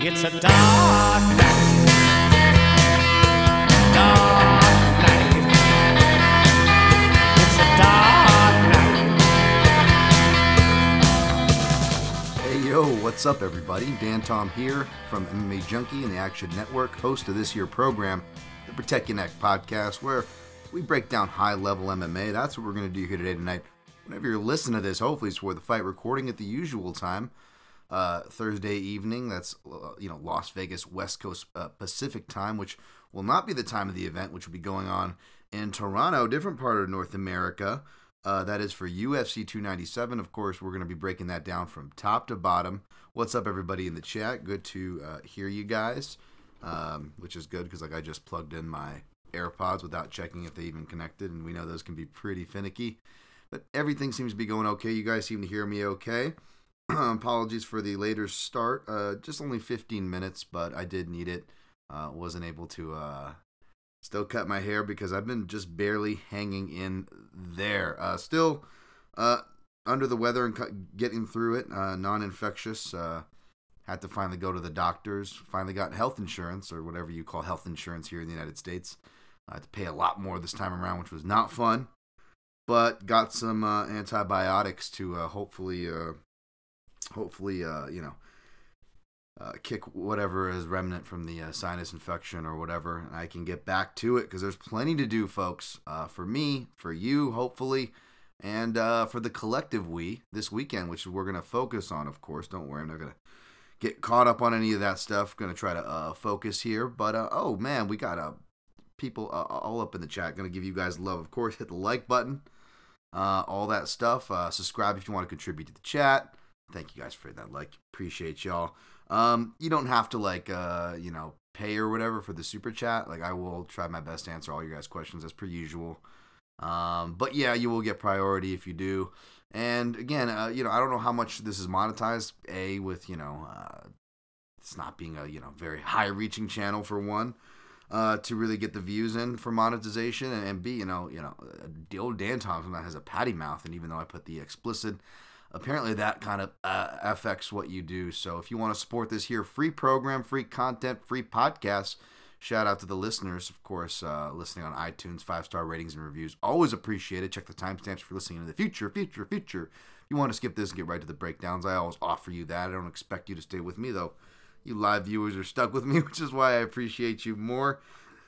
It's a dark night. Dark night. It's a dark night. Hey yo, what's up everybody? Dan Tom here from MMA Junkie and the Action Network, host of this year program, the Protect Your Neck Podcast, where we break down high level MMA. That's what we're going to do here today tonight. Whenever you're listening to this, hopefully it's for the fight recording at the usual time. Uh, Thursday evening, that's uh, you know Las Vegas West Coast uh, Pacific time, which will not be the time of the event, which will be going on in Toronto, different part of North America. Uh, that is for UFC 297. Of course, we're going to be breaking that down from top to bottom. What's up, everybody in the chat? Good to uh, hear you guys, um, which is good because like I just plugged in my AirPods without checking if they even connected, and we know those can be pretty finicky. But everything seems to be going okay. You guys seem to hear me okay. Apologies for the later start. Uh, just only 15 minutes, but I did need it. Uh, wasn't able to uh, still cut my hair because I've been just barely hanging in there. Uh, still uh, under the weather and cu- getting through it. Uh, non-infectious. Uh, had to finally go to the doctors. Finally got health insurance or whatever you call health insurance here in the United States. I had to pay a lot more this time around, which was not fun. But got some uh, antibiotics to uh, hopefully, uh, hopefully, uh, you know, uh, kick whatever is remnant from the uh, sinus infection or whatever, and I can get back to it because there's plenty to do, folks. Uh, for me, for you, hopefully, and uh, for the collective we this weekend, which we're gonna focus on. Of course, don't worry, I'm not gonna get caught up on any of that stuff. Gonna try to uh, focus here, but uh, oh man, we got people all up in the chat. Gonna give you guys love, of course. Hit the like button, all that stuff. Subscribe if you want to contribute to the chat. Thank you guys for that like. Appreciate y'all. Um, you don't have to like uh, you know, pay or whatever for the super chat. Like I will try my best to answer all your guys' questions as per usual. Um, but yeah, you will get priority if you do. And again, uh, you know, I don't know how much this is monetized. A with you know, uh, it's not being a you know very high-reaching channel for one. Uh, to really get the views in for monetization, and, and B, you know, you know, the old Dan Thompson has a patty mouth, and even though I put the explicit apparently that kind of uh, affects what you do. So if you want to support this here, free program, free content, free podcast. Shout out to the listeners, of course, uh, listening on iTunes, five star ratings and reviews. Always appreciated. Check the timestamps for listening in the future, future, future. If you want to skip this and get right to the breakdowns, I always offer you that. I don't expect you to stay with me, though. You live viewers are stuck with me, which is why I appreciate you more.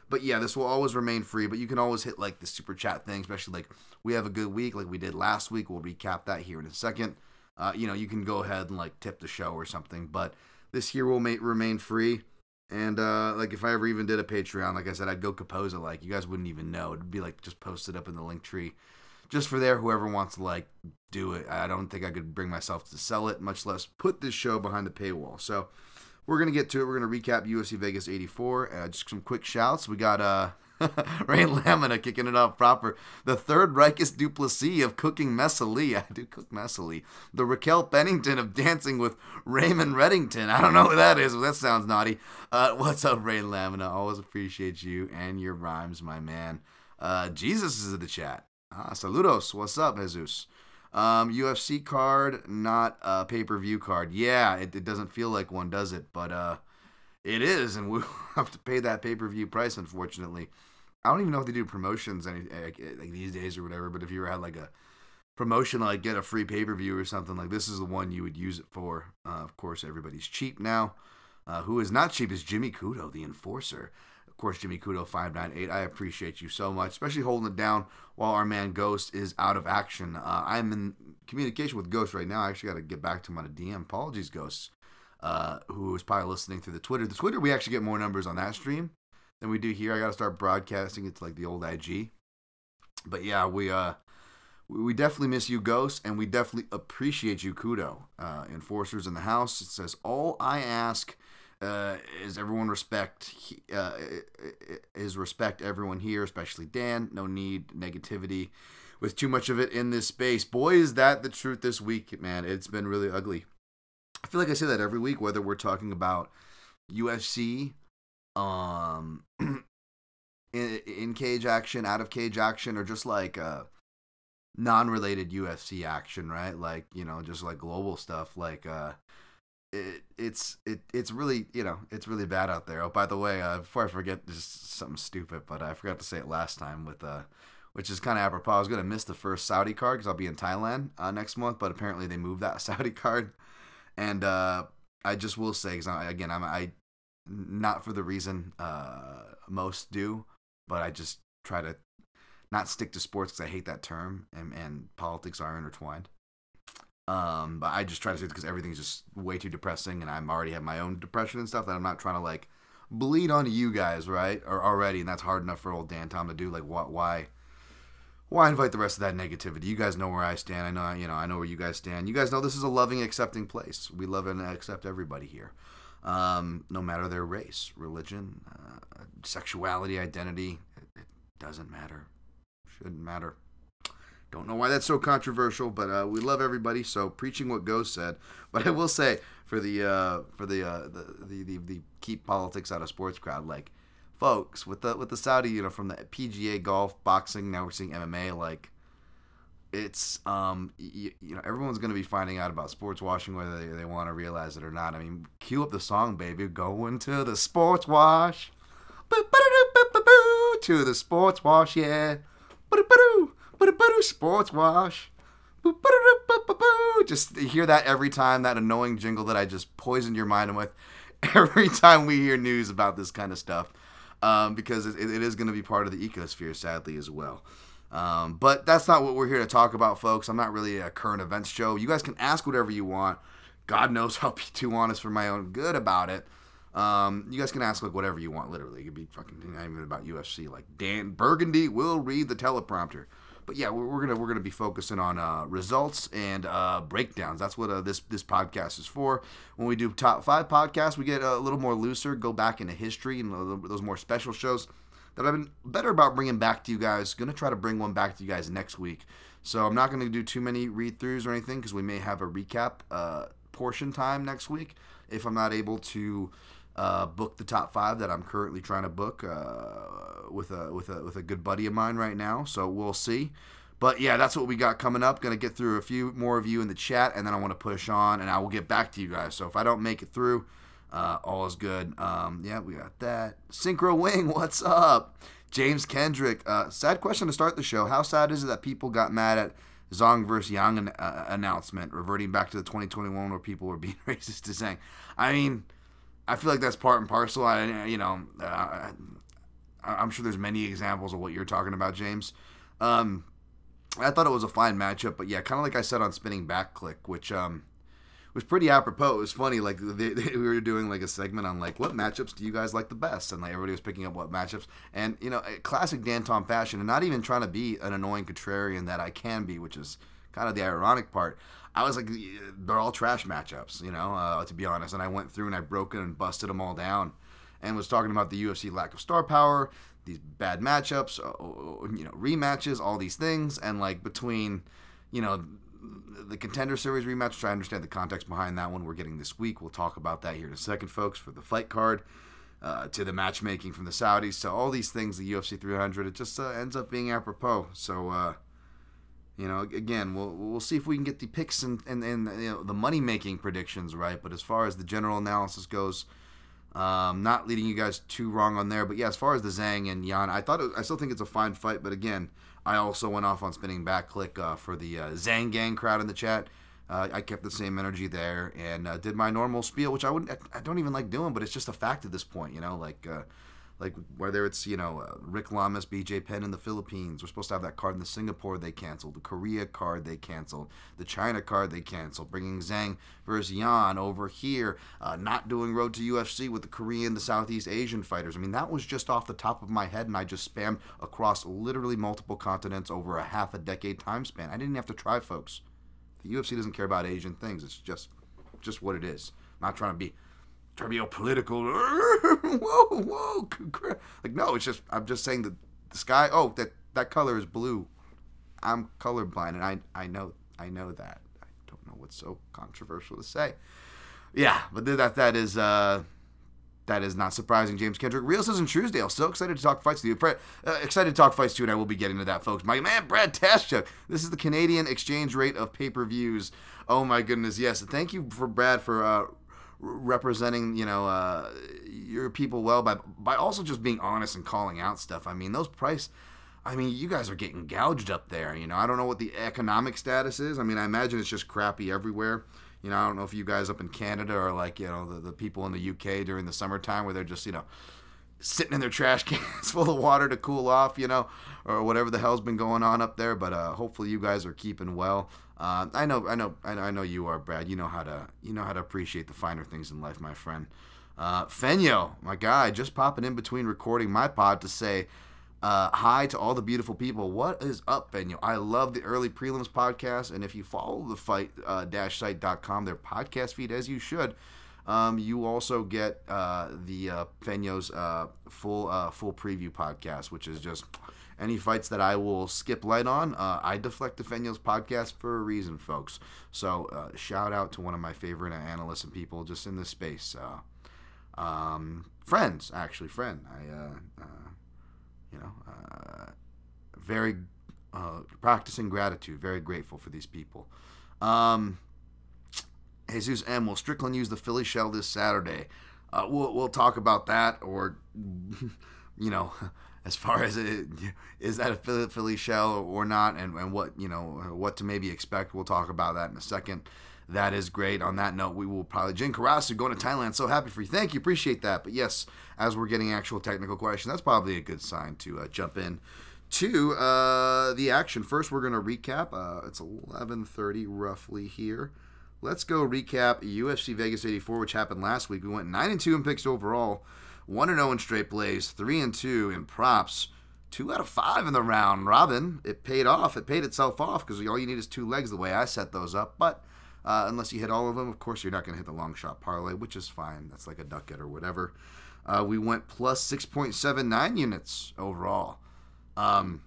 But yeah, this will always remain free. But you can always hit like the super chat thing, especially like we have a good week, like we did last week. We'll recap that here in a second. Uh, you know, you can go ahead and like tip the show or something. But this year will ma- remain free. And uh, like if I ever even did a Patreon, like I said, I'd go compose it. Like you guys wouldn't even know. It'd be like just posted up in the link tree, just for there. Whoever wants to like do it. I don't think I could bring myself to sell it, much less put this show behind the paywall. So we're gonna get to it. We're gonna recap UFC Vegas 84. Uh, just some quick shouts. We got uh Ray Lamina kicking it off proper. The third Dricus Du Plessis of cooking messily. I do cook messily. The Raquel Pennington of dancing with Raymond Reddington. I don't know who that is, but that sounds naughty. Uh, what's up, Ray Lamina? Always appreciate you and your rhymes, my man. Uh, Jesus is in the chat. Ah, saludos. What's up, Jesus? Um, UFC card, not a pay per view card. Yeah, it, it doesn't feel like one, does it? But uh, it is, and we'll have to pay that pay per view price, unfortunately. I don't even know if they do promotions any like, like these days or whatever. But if you ever had like a promotion, like get a free pay per view or something, like this is the one you would use it for. Uh, of course, everybody's cheap now. Uh, who is not cheap is Jimmy Kudo, the enforcer. Of course, Jimmy Kudo five nine eight. I appreciate you so much, especially holding it down while our man Ghost is out of action. Uh, I'm in communication with Ghost right now. I actually got to get back to him on a DM. Apologies, Ghost. Uh, who is probably listening through the Twitter. The Twitter, we actually get more numbers on that stream than we do here. I got to start broadcasting It's like the old IG. But yeah, we uh we definitely miss you, Ghost, and we definitely appreciate you, Kudo. Uh, enforcers in the house. It says, All I ask uh, is everyone respect, uh, is respect everyone here, especially Dan. No need negativity with too much of it in this space. Boy, is that the truth this week, man. It's been really ugly. I feel like I say that every week, whether we're talking about UFC, um, in, in cage action, out of cage action, or just like uh, non-related UFC action, right? Like you know, just like global stuff. Like uh, it, it's it it's really you know it's really bad out there. Oh, by the way, uh, before I forget, just something stupid, but I forgot to say it last time with uh, which is kind of apropos. I was gonna miss the first Saudi card because I'll be in Thailand uh, next month, but apparently they moved that Saudi card, and uh, I just will say because again I'm I not for the reason uh, most do, but I just try to not stick to sports because I hate that term, and, and politics are intertwined. Um, but I just try to say because everything's just way too depressing, and I'm already have my own depression and stuff that I'm not trying to like bleed onto you guys, right? Or already, and that's hard enough for old Dan Tom to do. Like, what? Why? Why invite the rest of that negativity? You guys know where I stand. I know, you know, I know where you guys stand. You guys know this is a loving, accepting place. We love and accept everybody here, um, no matter their race, religion, uh, sexuality, identity. It, it doesn't matter. Shouldn't matter. Don't know why that's so controversial, but uh, we love everybody. So preaching what Ghost said. But I will say for the uh, for the, uh, the, the the the keep politics out of sports crowd, like folks with the with the Saudi, you know, from the PGA golf, boxing. Now we're seeing MMA. Like it's um you, you know everyone's gonna be finding out about sports washing whether they, they want to realize it or not. I mean, cue up the song, baby. Going to the sports wash. To the sports wash, yeah. Sports wash. Just hear that every time, that annoying jingle that I just poisoned your mind with every time we hear news about this kind of stuff. Um, because it, it is going to be part of the ecosphere, sadly, as well. Um, but that's not what we're here to talk about, folks. I'm not really a current events show. You guys can ask whatever you want. God knows I'll be too honest for my own good about it. Um, you guys can ask like whatever you want. Literally, it could be fucking not even about UFC. Like Dan Burgundy will read the teleprompter. But yeah, we're, we're gonna we're gonna be focusing on uh, results and uh, breakdowns. That's what uh, this this podcast is for. When we do top five podcasts, we get a little more looser, go back into history and those more special shows that I've been better about bringing back to you guys. Gonna try to bring one back to you guys next week. So I'm not gonna do too many read throughs or anything because we may have a recap uh, portion time next week if I'm not able to uh, book the top five that I'm currently trying to book uh, with a with a with a good buddy of mine right now. So we'll see. But yeah, that's what we got coming up. Gonna get through a few more of you in the chat, and then I want to push on, and I will get back to you guys. So if I don't make it through, uh, all is good. Um, yeah, we got that. Synchro Wing, what's up? James Kendrick. Uh, sad question to start the show. How sad is it that people got mad at Zhang versus Yan an- uh, announcement, reverting back to the 2021 where people were being racist to Zhang? I mean I feel like that's part and parcel. I, you know, uh, I'm sure there's many examples of what you're talking about, James. Um, I thought it was a fine matchup, but yeah, kind of like I said on Spinning Back Clique, which um, was pretty apropos. It was funny, like they, they, we were doing like a segment on like what matchups do you guys like the best, and like everybody was picking up what matchups, and you know, classic Dan Tom fashion, and not even trying to be an annoying contrarian that I can be, which is kind of the ironic part. I was like, they're all trash matchups, you know, uh, to be honest. And I went through and I broke it and busted them all down and was talking about the UFC lack of star power, these bad matchups, uh, you know, rematches, all these things. And like between, you know, the contender series rematch, which I understand the context behind that one we're getting this week. We'll talk about that here in a second, folks, for the fight card. Uh, to the matchmaking from the Saudis, to all these things, the UFC 300, it just uh, ends up being apropos. So, uh, you know, again, we'll we'll see if we can get the picks and and, and you know, the money making predictions right. But as far as the general analysis goes, um, not leading you guys too wrong on there. But yeah, as far as the Zhang and Yan, I thought it, I still think it's a fine fight. But again, I also went off on Spinning Back Clique uh, for the uh, Zhang gang crowd in the chat. Uh, I kept the same energy there and uh, did my normal spiel, which I wouldn't, I don't even like doing, but it's just a fact at this point, you know, like like whether it's you know uh, Rick Lamas, BJ Penn in the Philippines. We're supposed to have that card in the Singapore. They canceled the Korea card. They canceled the China card. They canceled. Bringing Zhang versus Yan over here. Uh, not doing Road to UFC with the Korean, the Southeast Asian fighters. I mean that was just off the top of my head, and I just spammed across literally multiple continents over a half a decade time span. I didn't have to try, folks. The UFC doesn't care about Asian things. It's just just what it is. I'm not trying to be try to political. whoa, whoa, like no, it's just I'm just saying that the sky. Oh, that that color is blue. I'm colorblind, and I I know I know that. I don't know what's so controversial to say. Yeah, but that that is uh that is not surprising. James Kendrick, Real Citizen Truesdale, so excited to talk fights to you. Fred, uh, excited to talk fights too, and I will be getting to that, folks. My man, Brad Taschuk. This is the Canadian exchange rate of pay per views. Oh my goodness, yes. Thank you for Brad for uh, representing you know uh, your people well by by also just being honest and calling out stuff. I mean those price. I mean, you guys are getting gouged up there. You know, I don't know what the economic status is. I mean, I imagine it's just crappy everywhere. You know, I don't know if you guys up in Canada are like, you know, the, the people in the UK during the summertime where they're just, you know, sitting in their trash cans full of water to cool off, you know, or whatever the hell's been going on up there. But uh, hopefully you guys are keeping well. Uh, I know, I know, I know, you are, Brad. You know how to, you know how to appreciate the finer things in life, my friend. Uh, Fenyo, my guy, just popping in between recording my pod to say uh, hi to all the beautiful people. What is up, Fenyo? I love the early prelims podcast, and if you follow the fight uh, dash site.com, their podcast feed as you should. Um, you also get uh, the uh, Fenyo's uh, full uh, full preview podcast, which is just any fights that I will skip light on, uh, I deflect the Fenyo's podcast for a reason, folks. So uh, shout out to one of my favorite analysts and people just in this space. Uh, um, friends, actually, friend. I, uh, uh, you know, uh, very practicing gratitude. Very grateful for these people. Um, Jesus M. Will Strickland use the Philly shell this Saturday? we'll we'll talk about that, or you know as far as it is that a Philly shell or not, and, and what you know what to maybe expect. We'll talk about that in a second. That is great. On that note, we will probably Jin Karasu going to Thailand. So happy for you. Thank you. Appreciate that. But yes, as we're getting actual technical questions, that's probably a good sign to uh, jump in to uh, the action. First, we're going to recap. Uh, it's 11:30 roughly here. Let's go recap UFC Vegas 84, which happened last week. We went nine and two in picks overall. 1 0 in straight plays, 3 and 2 in props, 2 out of 5 in the round. Robin, it paid off. It paid itself off because all you need is two legs the way I set those up. But uh, unless you hit all of them, of course, you're not going to hit the long shot parlay, which is fine. That's like a ducket or whatever. Uh, we went plus 6.79 units overall. Um,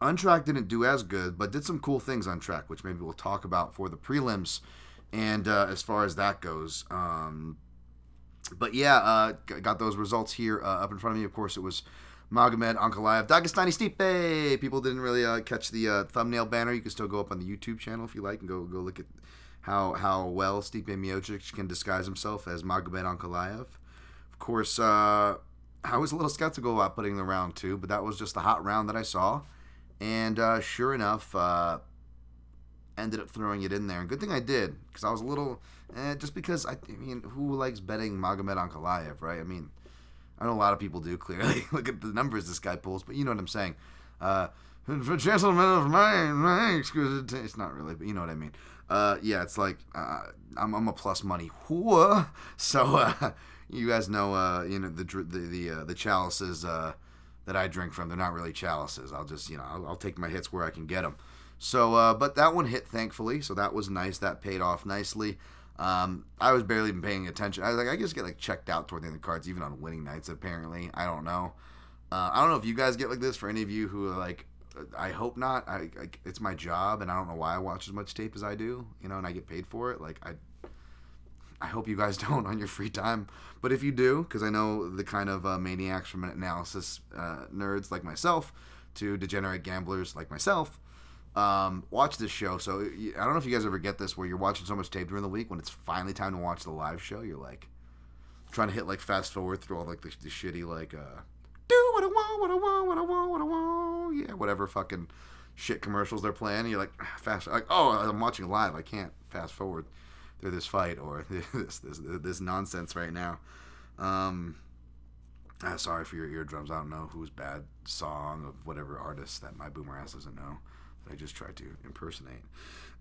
Untrack didn't do as good, but did some cool things on track, which maybe we'll talk about for the prelims. And uh, as far as that goes, um, but yeah, uh, got those results here uh, up in front of me. Of course, it was Magomed Ankalaev, Dagestani Stipe. People didn't really uh, catch the uh, thumbnail banner. You can still go up on the YouTube channel if you like and go go look at how how well Stipe Miocic can disguise himself as Magomed Ankalaev. Of course, uh, I was a little skeptical about putting the round two, but that was just the hot round that I saw, and uh, sure enough, ended up throwing it in there. And good thing I did because I was a little Eh, just because I, I, mean, who likes betting Magomed Ankalaev, right? I mean, I know a lot of people do. Clearly, look at the numbers this guy pulls, but you know what I'm saying. Uh, for gentlemen of my my excuse, it's not really, but you know what I mean. Uh, yeah, it's like uh, I'm, I'm a plus money whore, so uh, you guys know, uh, you know the the the, uh, the chalices uh, that I drink from. They're not really chalices. I'll just you know I'll, I'll take my hits where I can get them. So, uh, but that one hit thankfully, so that was nice. That paid off nicely. Um, I was barely even paying attention. I was like, I just get like checked out toward the end of the cards, even on winning nights. Apparently, I don't know. Uh, I don't know if you guys get like this. For any of you who are like, I hope not. I, I, it's my job, and I don't know why I watch as much tape as I do. You know, and I get paid for it. Like I, I hope you guys don't on your free time. But if you do, because I know the kind of uh, maniacs from analysis uh, nerds like myself to degenerate gamblers like myself um, watch this show. So I don't know if you guys ever get this where you're watching so much tape during the week when it's finally time to watch the live show. You're like trying to hit like fast forward through all like the, the shitty like uh, do what I want, what I want, what I want, what I want. Yeah, whatever fucking shit commercials they're playing. You're like ah, fast like oh I'm watching live. I can't fast forward through this fight or this this this nonsense right now. Um, Ah, sorry for your eardrums. I don't know whose bad song of whatever artist that my boomer ass doesn't know I just tried to impersonate.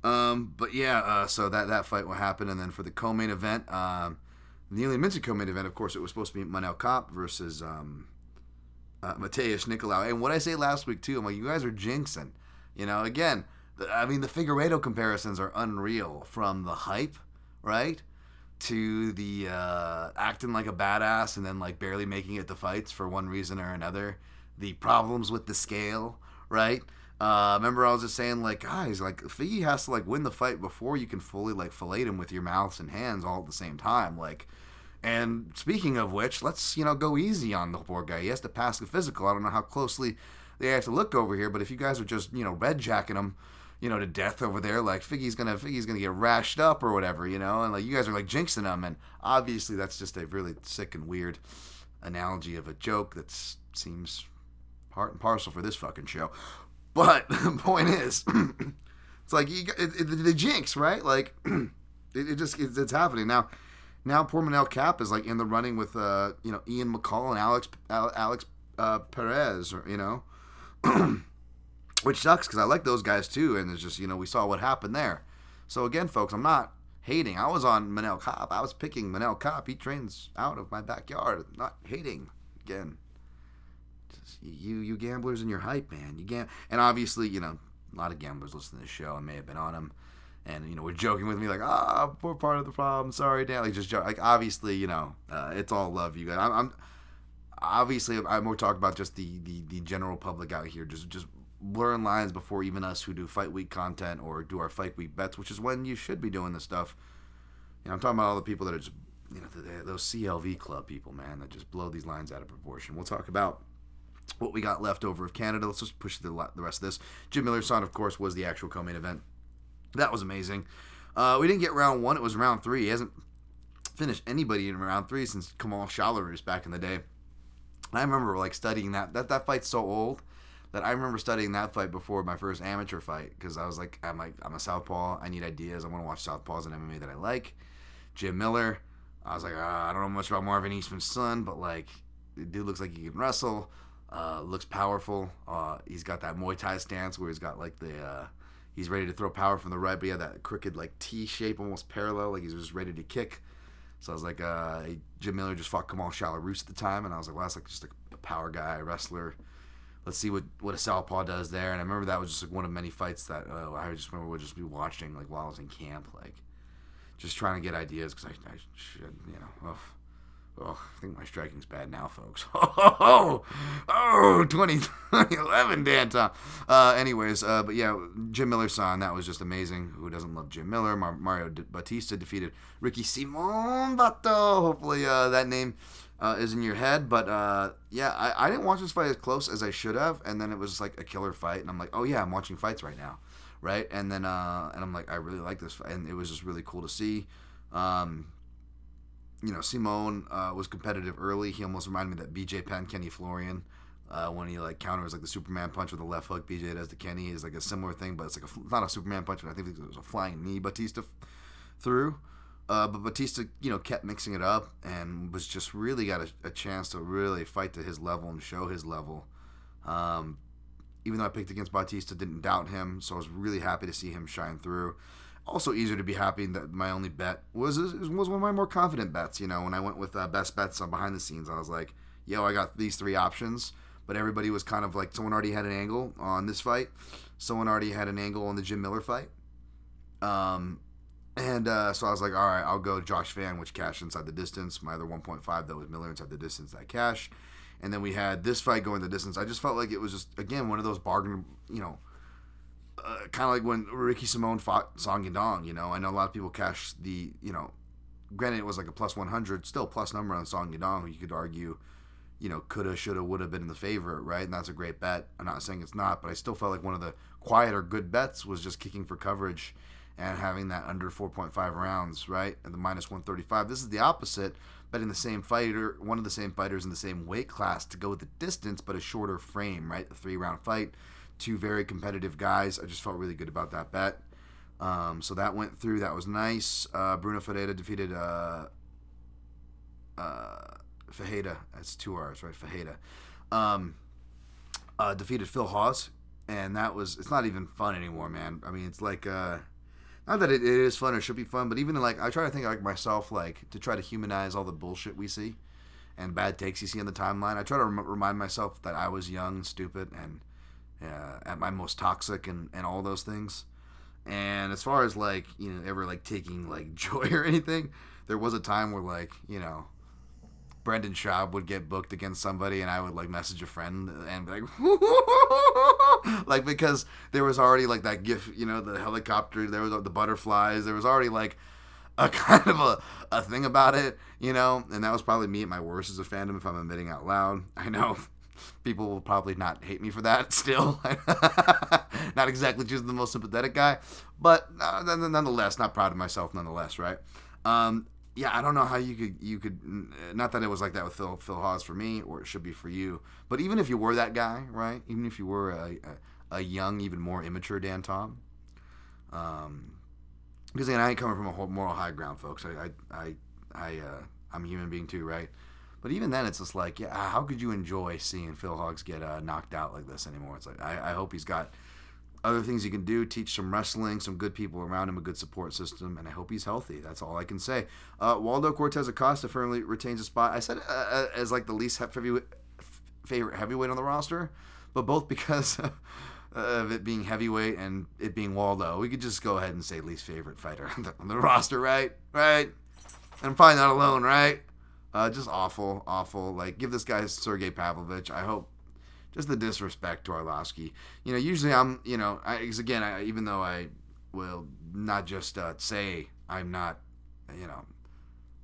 Um, but yeah, uh, so that that fight will happen, and then for the co-main event, um, the Minted co-main event, of course, it was supposed to be Manel Kape versus um, uh, Nicolau. And what I say last week too, I'm like, you guys are jinxing. You know, again, the, I mean, the Figueiredo comparisons are unreal from the hype, right? To the uh, acting like a badass and then like barely making it to fights for one reason or another. The problems with the scale, right? Uh, remember, I was just saying, like, guys, like, Figgy has to like win the fight before you can fully like fillet him with your mouths and hands all at the same time. Like, and speaking of which, let's you know go easy on the poor guy. He has to pass the physical. I don't know how closely they have to look over here, but if you guys are just you know red jacking him, you know to death over there, like Figgy's gonna Figgy's gonna get rashed up or whatever, you know, and like you guys are like jinxing him, and obviously that's just a really sick and weird analogy of a joke that seems part and parcel for this fucking show. But the point is, it's like you, it, it, the jinx, right? Like it, it just it's, it's happening. Now now poor Manel Kape is like in the running with uh you know Ian McCall and Alex Alex uh, Perez or you know? Which sucks because I like those guys too and it's just you know we saw what happened there. So again folks I'm not hating. I was on Manel Kape I was picking Manel Kape he trains out of my backyard. Not hating. Again you you gamblers and your hype man. You gam and obviously you know a lot of gamblers listen to this show and may have been on them and you know we're joking with me like ah we're part of the problem. Sorry Dan. Like just like obviously you know uh, it's all love you guys. I'm, I'm obviously I'm more talking about just the, the the general public out here. Just just blurring lines before even us who do fight week content or do our fight week bets which is when you should be doing this stuff. You know I'm talking about all the people that are just you know those CLV club people man that just blow these lines out of proportion. We'll talk about what we got left over of Canada let's just push the, the rest of this Jim Miller's son of course was the actual co-main event that was amazing. Uh, we didn't get round one. It was round three. He hasn't finished anybody in round three since Kamal Shalorus back in the day. I remember like studying that. That that fight's so old that I remember studying that fight before my first amateur fight because I was like, I'm like, I'm a southpaw. I need ideas. I want to watch southpaws in MMA that I like. Jim Miller. I was like, uh, I don't know much about Marvin Eastman's son, but like, the dude looks like he can wrestle. Uh, looks powerful. Uh, he's got that Muay Thai stance where he's got like the uh, he's ready to throw power from the right, but he had that crooked like T shape, almost parallel, like he's just ready to kick. So I was like, uh, Jim Miller just fought Kamal Shalorus at the time, and I was like, well, that's like just a power guy, wrestler. Let's see what, what a southpaw does there. And I remember that was just like one of many fights that uh, I just remember would just be watching like while I was in camp, like just trying to get ideas because I, I should, you know. Ugh. Oh, I think my striking's bad now, folks. Oh, oh, 20, 2011, Dan Tom. Uh, anyways, uh, but yeah, Jim Miller's son, that was just amazing. Who doesn't love Jim Miller? Mar- Mario Bautista defeated Ricky Simon Bato. Hopefully uh, that name uh, is in your head. But uh, yeah, I, I didn't watch this fight as close as I should have. And then it was just like a killer fight. And I'm like, oh yeah, I'm watching fights right now. Right? And then, uh, and I'm like, I really like this fight. And it was just really cool to see. Um, you know, Simone uh, was competitive early. He almost reminded me that BJ Penn, Kenny Florian, uh, when he like counters like the Superman punch with the left hook, BJ does to Kenny is like a similar thing, but it's like a not a Superman punch, but I think it was a flying knee Bautista through. Uh, but Bautista, you know, kept mixing it up and was just really got a, a chance to really fight to his level and show his level. Um, even though I picked against Bautista, didn't doubt him, so I was really happy to see him shine through also easier to be happy that my only bet was was one of my more confident bets. You know, when I went with uh, best bets on behind the scenes, I was like, "Yo, I got these three options." But everybody was kind of like, someone already had an angle on this fight, someone already had an angle on the Jim Miller fight. Um, and uh, so I was like, all right, I'll go Josh Van, which cashed inside the distance. My other 1.5 that was Miller inside the distance that cash. And then we had this fight going the distance. I just felt like it was just again one of those bargain, you know uh, kind of like when Ricky Simone fought Song Yadong. You know, I know a lot of people cash the you know, granted it was like a plus one hundred, still plus number on Song Yadong. You could argue, you know, coulda, shoulda, woulda been in the favorite, right? And that's a great bet. I'm not saying it's not, but I still felt like one of the quieter good bets was just kicking for coverage and having that under 4.5 rounds, right? At the minus 135. This is the opposite, betting the same fighter, one of the same fighters in the same weight class to go with the distance, but a shorter frame, right? The three round fight two very competitive guys. I just felt really good about that bet. Um, so that went through. That was nice. Uh, Bruno Ferreira defeated uh, uh, Fajeda. That's two R's, right? Fajeda. Um, uh, defeated Phil Hawes, and that was it's not even fun anymore, man. I mean, it's like uh, not that it, it is fun or should be fun, but even like I try to think like myself, like to try to humanize all the bullshit we see and bad takes you see on the timeline. I try to rem- remind myself that I was young, stupid, and uh, at my most toxic, and and all those things. And as far as like you know, ever like taking like joy or anything, there was a time where like you know Brendan Schaub would get booked against somebody, and I would like message a friend and be like, like because there was already like that gif, you know, the helicopter, there was the butterflies, there was already like a kind of a, a thing about it, you know, and that was probably me at my worst as a fandom if I'm admitting out loud. I know people will probably not hate me for that still. not exactly choosing the most sympathetic guy, but uh, nonetheless, not proud of myself nonetheless, right? Um, yeah, I don't know how you could you could not that it was like that with Phil Phil Hawes for me, or it should be for you. But even if you were that guy, right? Even if you were a, a, a young, even more immature Dan Tom, um, because again, I ain't coming from a moral high ground, folks. I I I, I uh, I'm a human being too, right? But even then, it's just like, yeah, how could you enjoy seeing Phil Hawes get uh, knocked out like this anymore? It's like I, I hope he's got other things he can do, teach some wrestling, some good people around him, a good support system, and I hope he's healthy. That's all I can say. Uh, Waldo Cortes Acosta firmly retains a spot. I said uh, uh as like the least heavyweight, favorite heavyweight on the roster, but both because of it being heavyweight and it being Waldo, we could just go ahead and say least favorite fighter on the, on the roster, right? Right? And I'm probably not alone, right? Uh, just awful, awful. Like, give this guy Sergey Pavlovich. I hope just the disrespect to Arlovsky. You know, usually I'm, you know, I, again, I, even though I will not just uh, say I'm not, you know,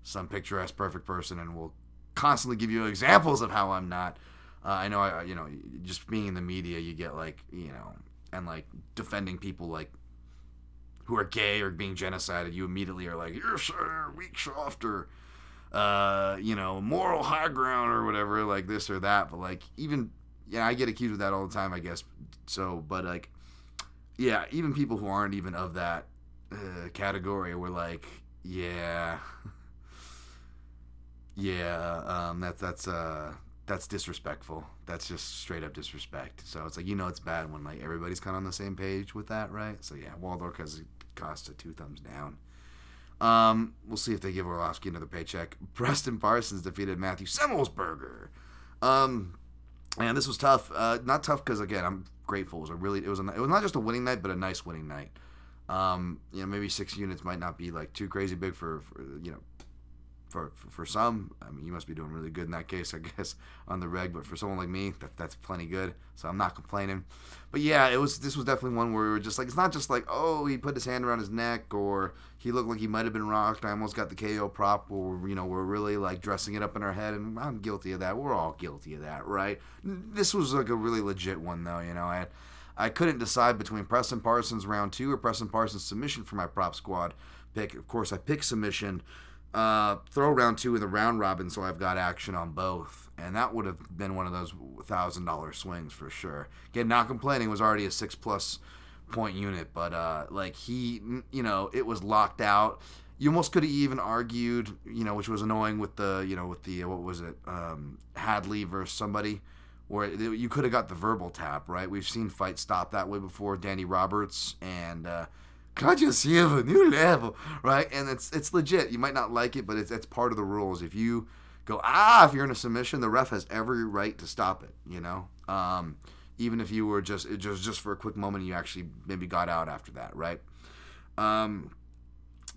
some picturesque perfect person and will constantly give you examples of how I'm not. Uh, I know, I, you know, just being in the media, you get like, you know, and like defending people like who are gay or being genocided, you immediately are like, you're sir, weak soft or, uh, you know, moral high ground or whatever, like this or that. But like, even yeah, I get accused of that all the time, I guess. So, but like, yeah, even people who aren't even of that uh, category were like, yeah, yeah, um, that's that's uh that's disrespectful. That's just straight up disrespect. So it's like you know it's bad when like everybody's kind of on the same page with that, right? So yeah, Waldorf has cost a two thumbs down. Um, we'll see if they give Arlovsky another paycheck. Preston Parsons defeated Matthew Semelsberger. Um, and this was tough. Uh, not tough because again, I'm grateful. It was a really, it was a, it was not just a winning night, but a nice winning night. Um, you know, maybe six units might not be like too crazy big for, for you know, for, for, for some, I mean, you must be doing really good in that case, I guess, on the reg. But for someone like me, that, that's plenty good. So I'm not complaining. But yeah, it was. This was definitely one where we were just like, it's not just like, oh, he put his hand around his neck, or he looked like he might have been rocked. I almost got the KO prop, or you know, we're really like dressing it up in our head, and I'm guilty of that. We're all guilty of that, right? This was like a really legit one, though. You know, I. I couldn't decide between Preston Parsons round two or Preston Parsons submission for my prop squad pick. Of course, I picked submission uh, throw round two in the round robin, so I've got action on both, and that would have been one of those thousand dollar swings for sure. Again, not complaining was already a six plus point unit, but uh, like he, you know, it was locked out. You almost could have even argued, you know, which was annoying with the, you know, with the what was it, um, Hadley versus somebody, where you could have got the verbal tap, right? We've seen fights stop that way before. Danny Roberts and. Uh, a new level, right? And it's it's legit. You might not like it, but it's it's part of the rules. If you go ah, if you're in a submission, the ref has every right to stop it. You know, um, even if you were just just just for a quick moment, you actually maybe got out after that, right? Um,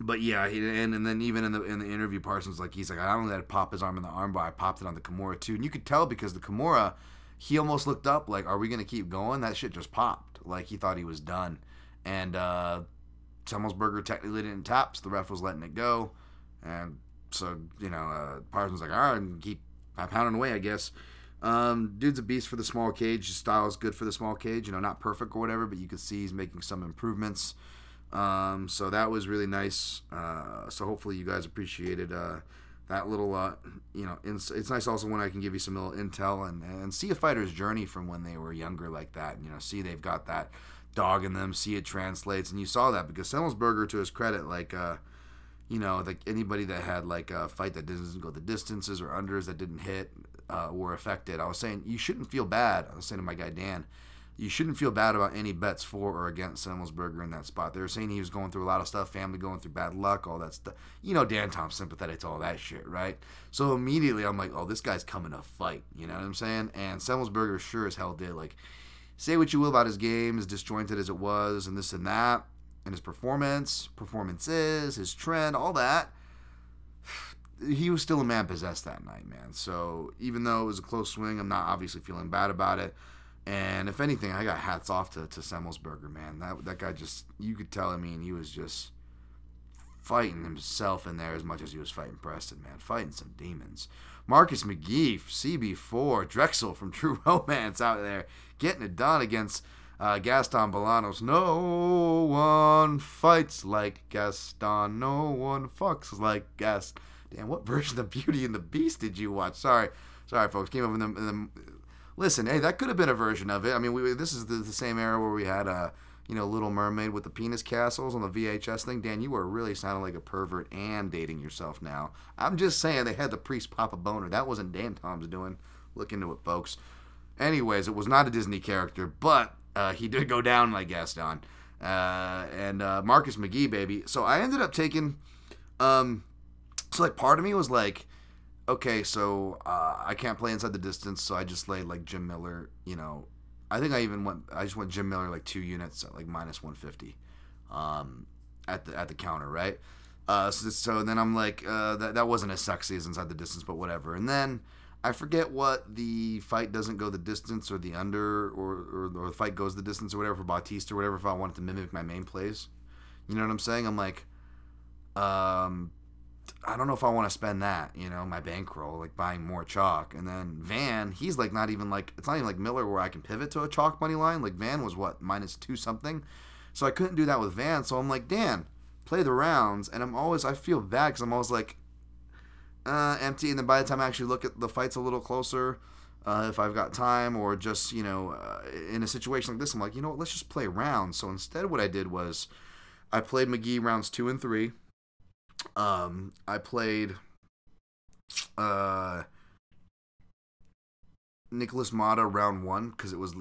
but yeah, and and then even in the in the interview, Parsons like he's like I don't let it pop his arm in the armbar. I popped it on the Kimura too, and you could tell because the Kimura, he almost looked up like, are we gonna keep going? That shit just popped. Like he thought he was done, and. uh Semelsberger technically didn't tap, so the ref was letting it go. And so, you know, uh, Parsons like, all right, keep pounding away, I guess. Um, dude's a beast for the small cage. His style is good for the small cage. You know, not perfect or whatever, but you can see he's making some improvements. Um, so that was really nice. Uh, so hopefully you guys appreciated uh, that little, uh, you know, it's, it's nice also when I can give you some little intel and, and see a fighter's journey from when they were younger like that. And, You know, see they've got that dog in them, see it translates, and you saw that because Semelsberger, to his credit, like uh, you know, like anybody that had like a fight that doesn't go the distances or unders that didn't hit uh, were affected. I was saying you shouldn't feel bad. I was saying to my guy Dan, you shouldn't feel bad about any bets for or against Semelsberger in that spot. They were saying he was going through a lot of stuff, family going through bad luck, all that stuff. You know, Dan Tom's sympathetic to all that shit, right? So immediately I'm like, oh, this guy's coming to fight. You know what I'm saying? And Semelsberger sure as hell did. Like, say what you will about his game, as disjointed as it was, and this and that, and his performance, performances, his trend, all that. He was still a man possessed that night, man. So even though it was a close swing, I'm not obviously feeling bad about it. And if anything, I got hats off to, to Semelsberger, man. That that guy just you could tell. I mean, he was just fighting himself in there as much as he was fighting Preston, man. Fighting some demons. Marcus McGhee, CB4, Drexel from True Romance out there getting it done against uh, Gaston Bolanos. No one fights like Gaston. No one fucks like Gaston. Damn, what version of Beauty and the Beast did you watch? Sorry, sorry, folks. Came up in the, in the listen. Hey, that could have been a version of it. I mean, we, this is the, the same era where we had uh, you know, Little Mermaid with the penis castles on the VHS thing. Dan, you are really sounding like a pervert and dating yourself now. I'm just saying they had the priest pop a boner. That wasn't Dan Tom's doing. Look into it, folks. Anyways, it was not a Disney character, but uh, he did go down like Gaston. Uh, and uh, Marcus McGhee, baby. So I ended up taking. Um, so like part of me was like, okay, so uh, I can't play inside the distance, so I just laid like Jim Miller. You know, I think I even went. I just went Jim Miller like two units at like minus one fifty, um, at the at the counter, right? Uh, so, so then I'm like, uh, that that wasn't as sexy as inside the distance, but whatever. And then I forget what the fight doesn't go the distance or the under or, or, or the fight goes the distance or whatever for Bautista or whatever if I wanted to mimic my main plays. You know what I'm saying? I'm like, um, I don't know if I want to spend that, you know, my bankroll, like buying more chalk. And then Van, he's like not even like, it's not even like Miller where I can pivot to a chalk money line. Like Van was what, minus two something? So I couldn't do that with Van. So I'm like, Dan, play the rounds. And I'm always, I feel bad because I'm always like, uh, empty. And then by the time I actually look at the fights a little closer, uh, if I've got time or just, you know, uh, in a situation like this, I'm like, you know what, let's just play rounds. So instead, what I did was I played McGhee rounds two and three. Um, I played uh, Nicholas Mata round one because it was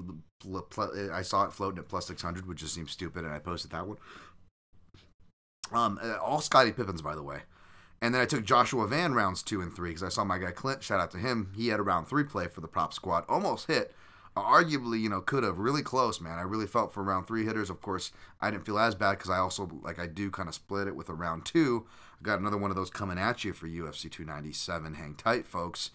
I saw it floating at plus six hundred, which just seems stupid, and I posted that one. Um, uh, all Scotty Pippins, by the way. And then I took Joshua Van rounds two and three because I saw my guy Clint. Shout out to him. He had a round three play for the prop squad, almost hit. Uh, arguably, you know, could have really close, man. I really felt for round three hitters. Of course, I didn't feel as bad because I also like I do kind of split it with a round two. I got another one of those coming at you for UFC 297. Hang tight, folks.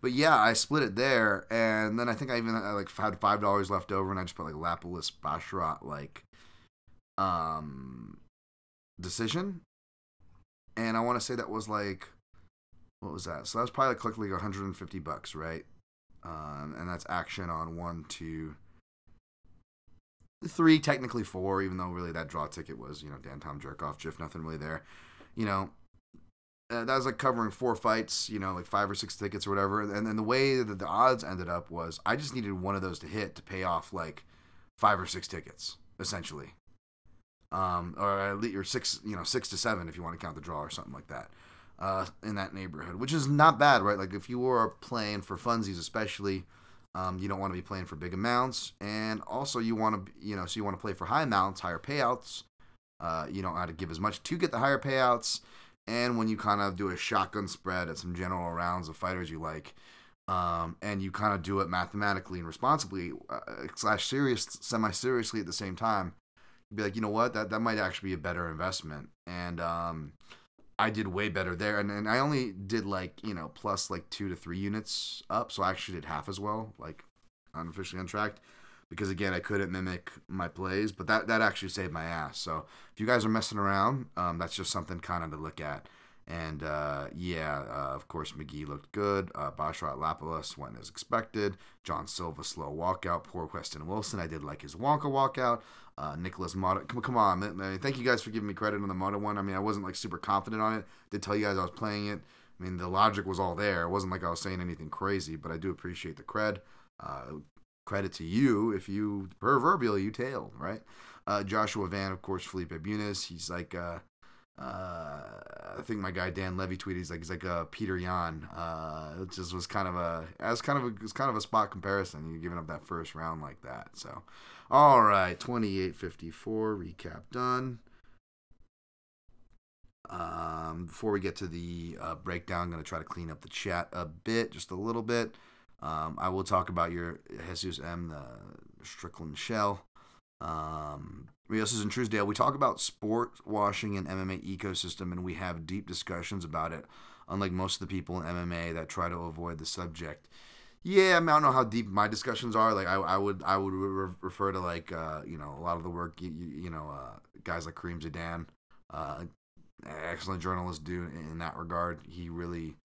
But yeah, I split it there, and then I think I even I like had five dollars left over, and I just put like Lapilus Basharat like um decision and I want to say that was like what was that? So that was probably like quickly 150 bucks, right? Um, and that's action on one, two, three, technically four, even though really that draw ticket was you know Dan Tom jerk off, Jiff, nothing really there. You know, uh, that was like covering four fights, you know, like five or six tickets or whatever. And then the way that the odds ended up was I just needed one of those to hit to pay off like five or six tickets, essentially um, or at least or six, you know, six to seven if you want to count the draw or something like that, uh, in that neighborhood, which is not bad, right? Like if you are playing for funsies, especially, um, you don't want to be playing for big amounts, and also you want to, you know, so you want to play for high amounts, higher payouts. Uh, you don't to give as much to get the higher payouts, and when you kind of do a shotgun spread at some general rounds of fighters you like. Um, and you kind of do it mathematically and responsibly, uh, slash serious, semi seriously at the same time be like, you know what, that that might actually be a better investment. And um, I did way better there, and, and I only did like you know plus like two to three units up, so I actually did half as well, like unofficially untracked, because again I couldn't mimic my plays, but that that actually saved my ass. So if you guys are messing around, um, that's just something kind of to look at. And uh, yeah, uh, of course, McGhee looked good. Uh, Basharat Lapilus went as expected. Jean Silva, slow walkout. Poor Westin Wilson. I did like his Wonka walkout. Uh, Nicholas Mata. Come, come on. Man. Thank you guys for giving me credit on the Mata one. I mean, I wasn't like super confident on it. Did tell you guys I was playing it. I mean, the logic was all there. It wasn't like I was saying anything crazy, but I do appreciate the cred. Uh, credit to you if you proverbially you tailed, right? Uh, Joshua Van, of course, Felipe Bunes. He's like, uh, uh, I think my guy Dan Levy tweeted he's like he's like a Petr Yan. Uh, it just was kind of a as kind of a it was kind of a spot comparison. You giving up that first round like that. So, all right, twenty eight fifty four recap done. Um, before we get to the uh, breakdown, I'm going to try to clean up the chat a bit, just a little bit. Um, I will talk about your Jesus M, the Strickland shell. Um, Rios in Truesdale. We talk about sport washing and MMA ecosystem, and we have deep discussions about it. Unlike most of the people in MMA that try to avoid the subject. Yeah, I, mean, I don't know how deep my discussions are. Like, I, I would I would re- refer to like uh, you know a lot of the work you, you know uh, guys like Kareem Zidan, uh, excellent journalist do in that regard. He really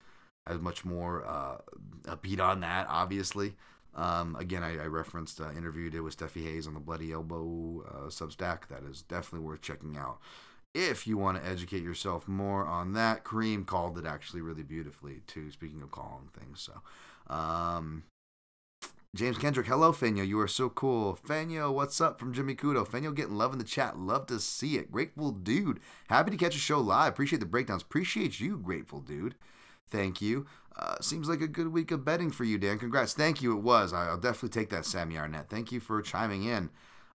has much more uh, a beat on that, obviously. Um, again, I, I referenced uh, interview you did with Steffi Hayes on the Bloody Elbow uh, Substack. That is definitely worth checking out. If you want to educate yourself more on that, Kareem called it actually really beautifully too. Speaking of calling things, so um, James Kendrick, hello Fanyo, you are so cool. Fanyo, what's up from Jimmy Kudo? Fanyo getting love in the chat, love to see it. Grateful dude, happy to catch a show live. Appreciate the breakdowns. Appreciate you, grateful dude. Thank you. Uh, seems like a good week of betting for you, Dan. Congrats. Thank you. It was. I'll definitely take that, Sammy Arnett. Thank you for chiming in.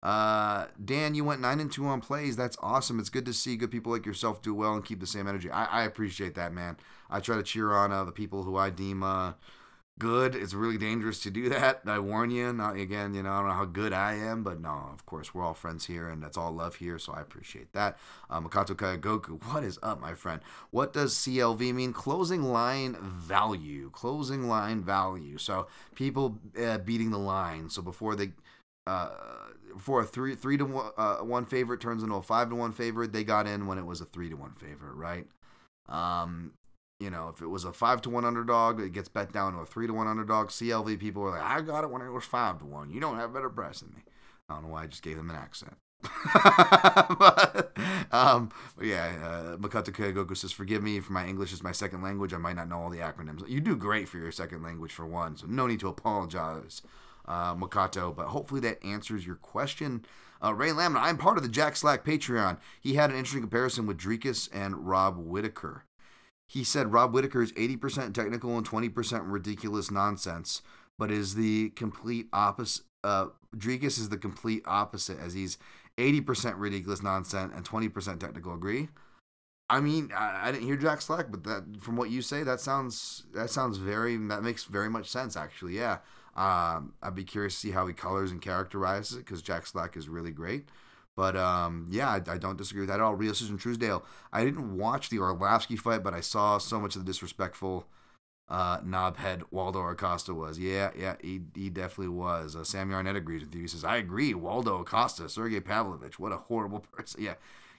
Uh, Dan, you went nine and two on plays. That's awesome. It's good to see good people like yourself do well and keep the same energy. I, I appreciate that, man. I try to cheer on uh, the people who I deem uh, good. It's really dangerous to do that. I warn you. Not again, you know, I don't know how good I am, but no, of course, we're all friends here, and that's all love here. So I appreciate that. Uh, Makoto Kayagoku, what is up, my friend? What does CLV mean? Closing line value. Closing line value. So people uh, beating the line. So before they. Uh, for a three three to one, uh, one favorite turns into a five to one favorite, they got in when it was a three to one favorite, right? Um, you know, if it was a five to one underdog, it gets bet down to a three to one underdog. CLV people are like, I got it when it was five to one. You don't have better press than me. I don't know why I just gave them an accent. but, um, but yeah, uh, Makoto Kagoku says, Forgive me for my English is my second language. I might not know all the acronyms. You do great for your second language for one, so no need to apologize, uh, Makoto. But hopefully that answers your question. Uh, Ray Lamina, I'm part of the Jack Slack Patreon. He had an interesting comparison with Dricus and Rob Whittaker. He said Rob Whittaker is 80% technical and 20% ridiculous nonsense, but is the complete opposite. Uh, is the complete opposite, as he's 80% ridiculous nonsense and 20% technical. Agree? I mean, I, I, didn't hear Jack Slack, but that from what you say, that sounds that sounds very that makes very much sense. Actually, yeah. Um, I'd be curious to see how he colors and characterizes it because Jack Slack is really great. But um, yeah, I, I, don't disagree with that at all. Real Susan Truesdale. I didn't watch the Arlovski fight, but I saw so much of the disrespectful uh, knobhead Waldo Acosta was. Yeah, yeah, he, he definitely was. Uh, Sammy Arnett agrees with you. He says, I agree. Waldo Acosta, Sergey Pavlovich, what a horrible person. Yeah,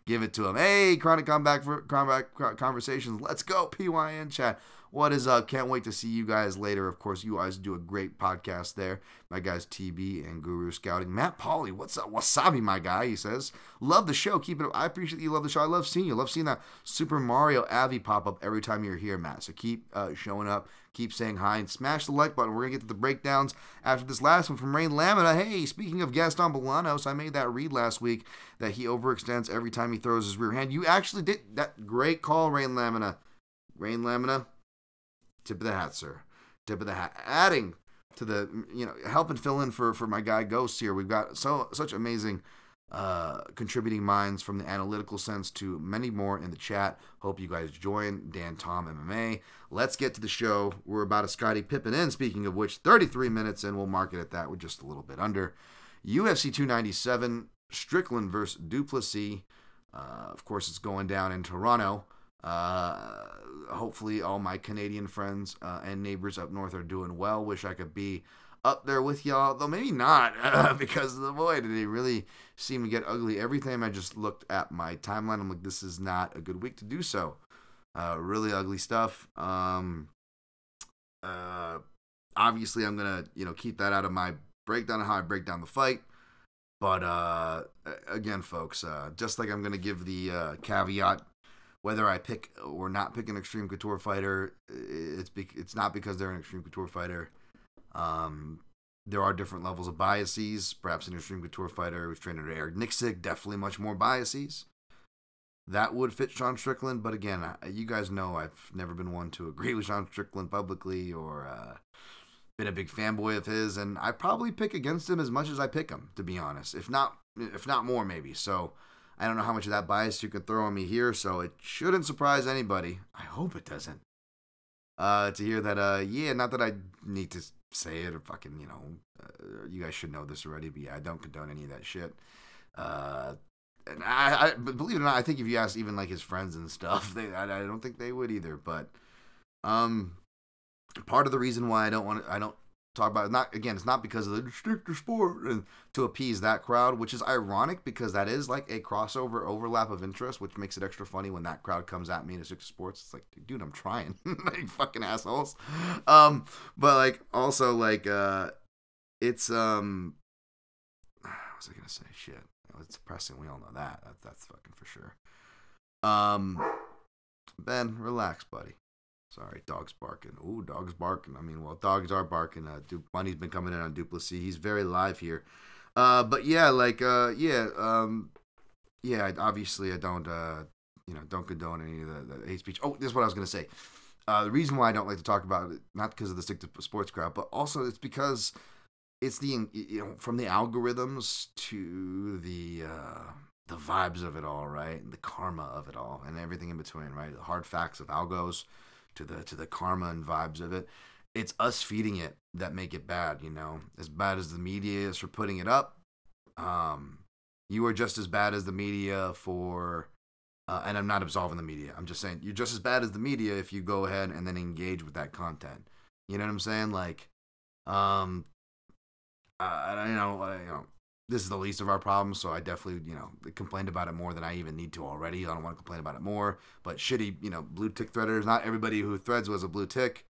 give it to him. Hey, Chronic Comeback for Comeback Conversations. Let's go, PYN chat. What is up? Can't wait to see you guys later. Of course, you guys do a great podcast there. My guys TB and Guru Scouting. Matt Pauly, what's up? Wasabi, my guy, he says. Love the show. Keep it up. I appreciate you love the show. I love seeing you. Love seeing that Super Mario Avi pop up every time you're here, Matt. So keep uh, showing up. Keep saying hi and smash the like button. We're going to get to the breakdowns after this last one from Rain Lamina. Hey, speaking of Gaston Bolanos, I made that read last week that he overextends every time he throws his rear hand. You actually did that. Great call, Rain Lamina. Rain Lamina Tip of the hat, sir. Tip of the hat. Adding to the, you know, helping fill in for for my guy Ghost here. We've got so such amazing uh, contributing minds from the analytical sense to many more in the chat. Hope you guys join Dan Tom MMA. Let's get to the show. We're about a Scottie Pippen in. Speaking of which, 33 minutes and we'll mark it at that. We're just a little bit under. UFC 297, Strickland versus Du Plessis. Uh, of course, it's going down in Toronto. Uh, hopefully, all my Canadian friends uh, and neighbors up north are doing well. Wish I could be up there with y'all, though maybe not, uh, because the boy did really seem to get ugly. Every time I just looked at my timeline, I'm like, this is not a good week to do so. Uh, really ugly stuff. Um, uh, obviously, I'm gonna you know keep that out of my breakdown of how I break down the fight. But uh, again, folks, uh, just like I'm gonna give the uh, caveat whether I pick or not pick an Xtreme Couture fighter, it's be- it's not because they're an Xtreme Couture fighter. Um, there are different levels of biases. Perhaps an Xtreme Couture fighter who's trained under Eric Nicksick, definitely much more biases. that would fit Sean Strickland. But again, you guys know I've never been one to agree with Sean Strickland publicly or uh, been a big fanboy of his, and I probably pick against him as much as I pick him, to be honest. If not, if not more, maybe. So I don't know how much of that bias you can throw on me here. So it shouldn't surprise anybody. I hope it doesn't. Uh, to hear that, uh, yeah, not that I need to say it or fucking, you know, uh, you guys should know this already, but yeah, I don't condone any of that shit. Uh, and I, I believe it or not, I think if you ask even like his friends and stuff, they, I, I don't think they would either. But, um, part of the reason why I don't want to, I don't talk about it, not again, it's not because of the stricter sport and to appease that crowd, which is ironic because that is like a crossover overlap of interest, which makes it extra funny when that crowd comes at me in Stricter Sports. It's like, dude, I'm trying, like fucking assholes. Um, but like also like uh, it's um, what was I gonna say? Shit, it's depressing. We all know that. That's that's fucking for sure. Um, Ben, relax, buddy. Sorry, dogs barking. Ooh, dogs barking. I mean, well, dogs are barking. Uh, du- Money's been coming in on Du Plessis. He's very live here. Uh, but yeah, like, uh, yeah, um, yeah. Obviously, I don't, uh, you know, don't condone any of the, the hate speech. Oh, this is what I was gonna say. Uh, the reason why I don't like to talk about it, not because of the stick to sports crowd, but also it's because it's the you know from the algorithms to the uh, the vibes of it all, right, and the karma of it all, and everything in between, right? The hard facts of algos to the to the karma and vibes of it. It's us feeding it that make it bad, you know. As bad as the media is for putting it up, um, you are just as bad as the media for. Uh, and I'm not absolving the media. I'm just saying you're just as bad as the media if you go ahead and then engage with that content. You know what I'm saying? Like, um, uh, you know, uh, you know, this is the least of our problems, so I definitely, you know, complained about it more than I even need to already. I don't want to complain about it more. But shitty, you know, blue tick threaders. Not everybody who threads was a blue tick.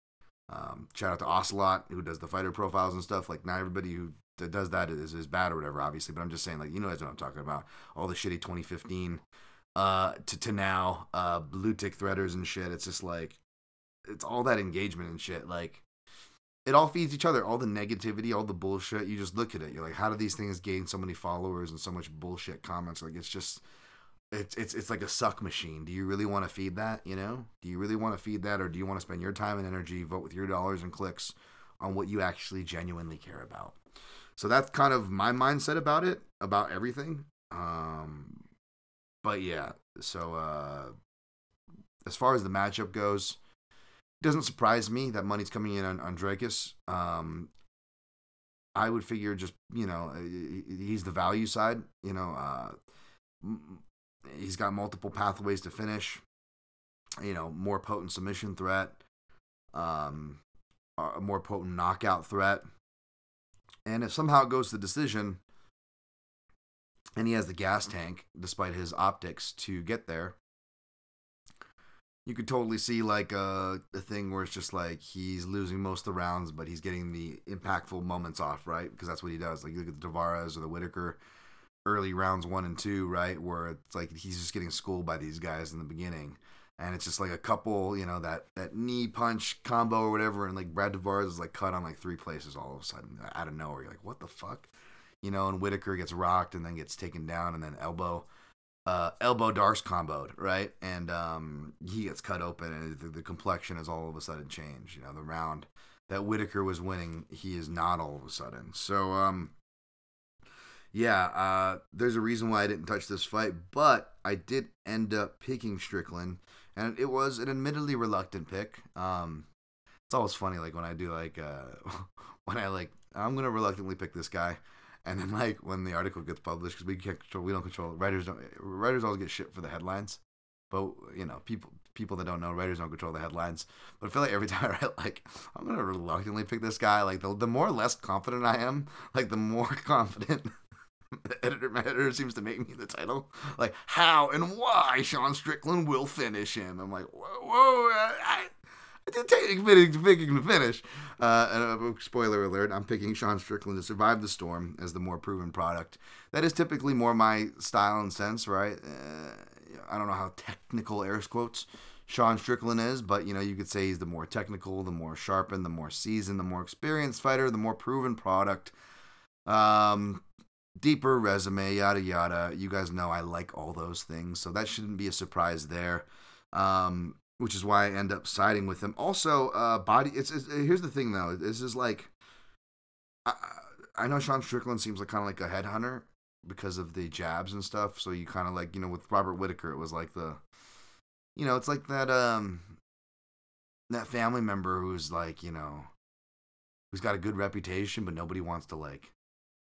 Um, shout out to Ocelot who does the fighter profiles and stuff. Like not everybody who does that is, is bad or whatever, obviously. But I'm just saying, like, you know, that's what I'm talking about. All the shitty 2015 uh, to to now uh, blue tick threaders and shit. It's just like it's all that engagement and shit. Like it all feeds each other. All the negativity, all the bullshit. You just look at it. You're like, how do these things gain so many followers and so much bullshit comments? Like, it's just, it's it's it's like a suck machine. Do you really want to feed that? You know, do you really want to feed that, or do you want to spend your time and energy, vote with your dollars and clicks on what you actually genuinely care about? So that's kind of my mindset about it, about everything. Um, but yeah, so uh, as far as the matchup goes doesn't surprise me that money's coming in on, on Dricus. Um, I would figure just you know he's the value side. You know, uh, he's got multiple pathways to finish. You know, more potent submission threat, um, a more potent knockout threat, and if somehow it goes to decision, and he has the gas tank despite his optics to get there, you could totally see like uh, a thing where it's just like he's losing most of the rounds, but he's getting the impactful moments off, right? Because that's what he does. Like you look at the Tavares or the Whittaker early rounds one and two, right? Where it's like he's just getting schooled by these guys in the beginning. And it's just like a couple, you know, that, that knee punch combo or whatever. And like Brad Tavares is like cut on like three places all of a sudden out of nowhere. You're like, what the fuck? You know, and Whittaker gets rocked and then gets taken down and then elbow uh, elbow D'Arce comboed, right? And um, he gets cut open, and the, the, complexion is all of a sudden changed. You know, the round that Whittaker was winning, he is not all of a sudden. So, um, yeah, uh, there's a reason why I didn't touch this fight, but I did end up picking Strickland, and it was an admittedly reluctant pick. Um, it's always funny, like when I do like uh, when I like I'm gonna reluctantly pick this guy. And then like when the article gets published, because we can't control, we don't control. Writers don't. Writers always get shit for the headlines, but you know people people that don't know writers don't control the headlines. But I feel like every time I write, like I'm gonna reluctantly pick this guy. Like the the more less confident I am, like the more confident. the editor, my editor seems to make me the title. Like how and why Sean Strickland will finish him. I'm like, whoa, whoa, I, Taking picking the finish. Uh, and, uh, spoiler alert: I'm picking Sean Strickland to survive the storm as the more proven product. That is typically more my style and sense, right? Uh, I don't know how technical air quotes Sean Strickland is, but you know you could say he's the more technical, the more sharpened, the more seasoned, the more experienced fighter, the more proven product. Um, deeper resume, yada yada. You guys know I like all those things, so that shouldn't be a surprise there. Um, which is why I end up siding with him. Also, uh, body. It's, it's here's the thing though. This is like, I, I know Sean Strickland seems like kind of like a headhunter because of the jabs and stuff. So you kind of like you know with Robert Whittaker, it was like the, you know, it's like that um, that family member who's like you know, who's got a good reputation, but nobody wants to like,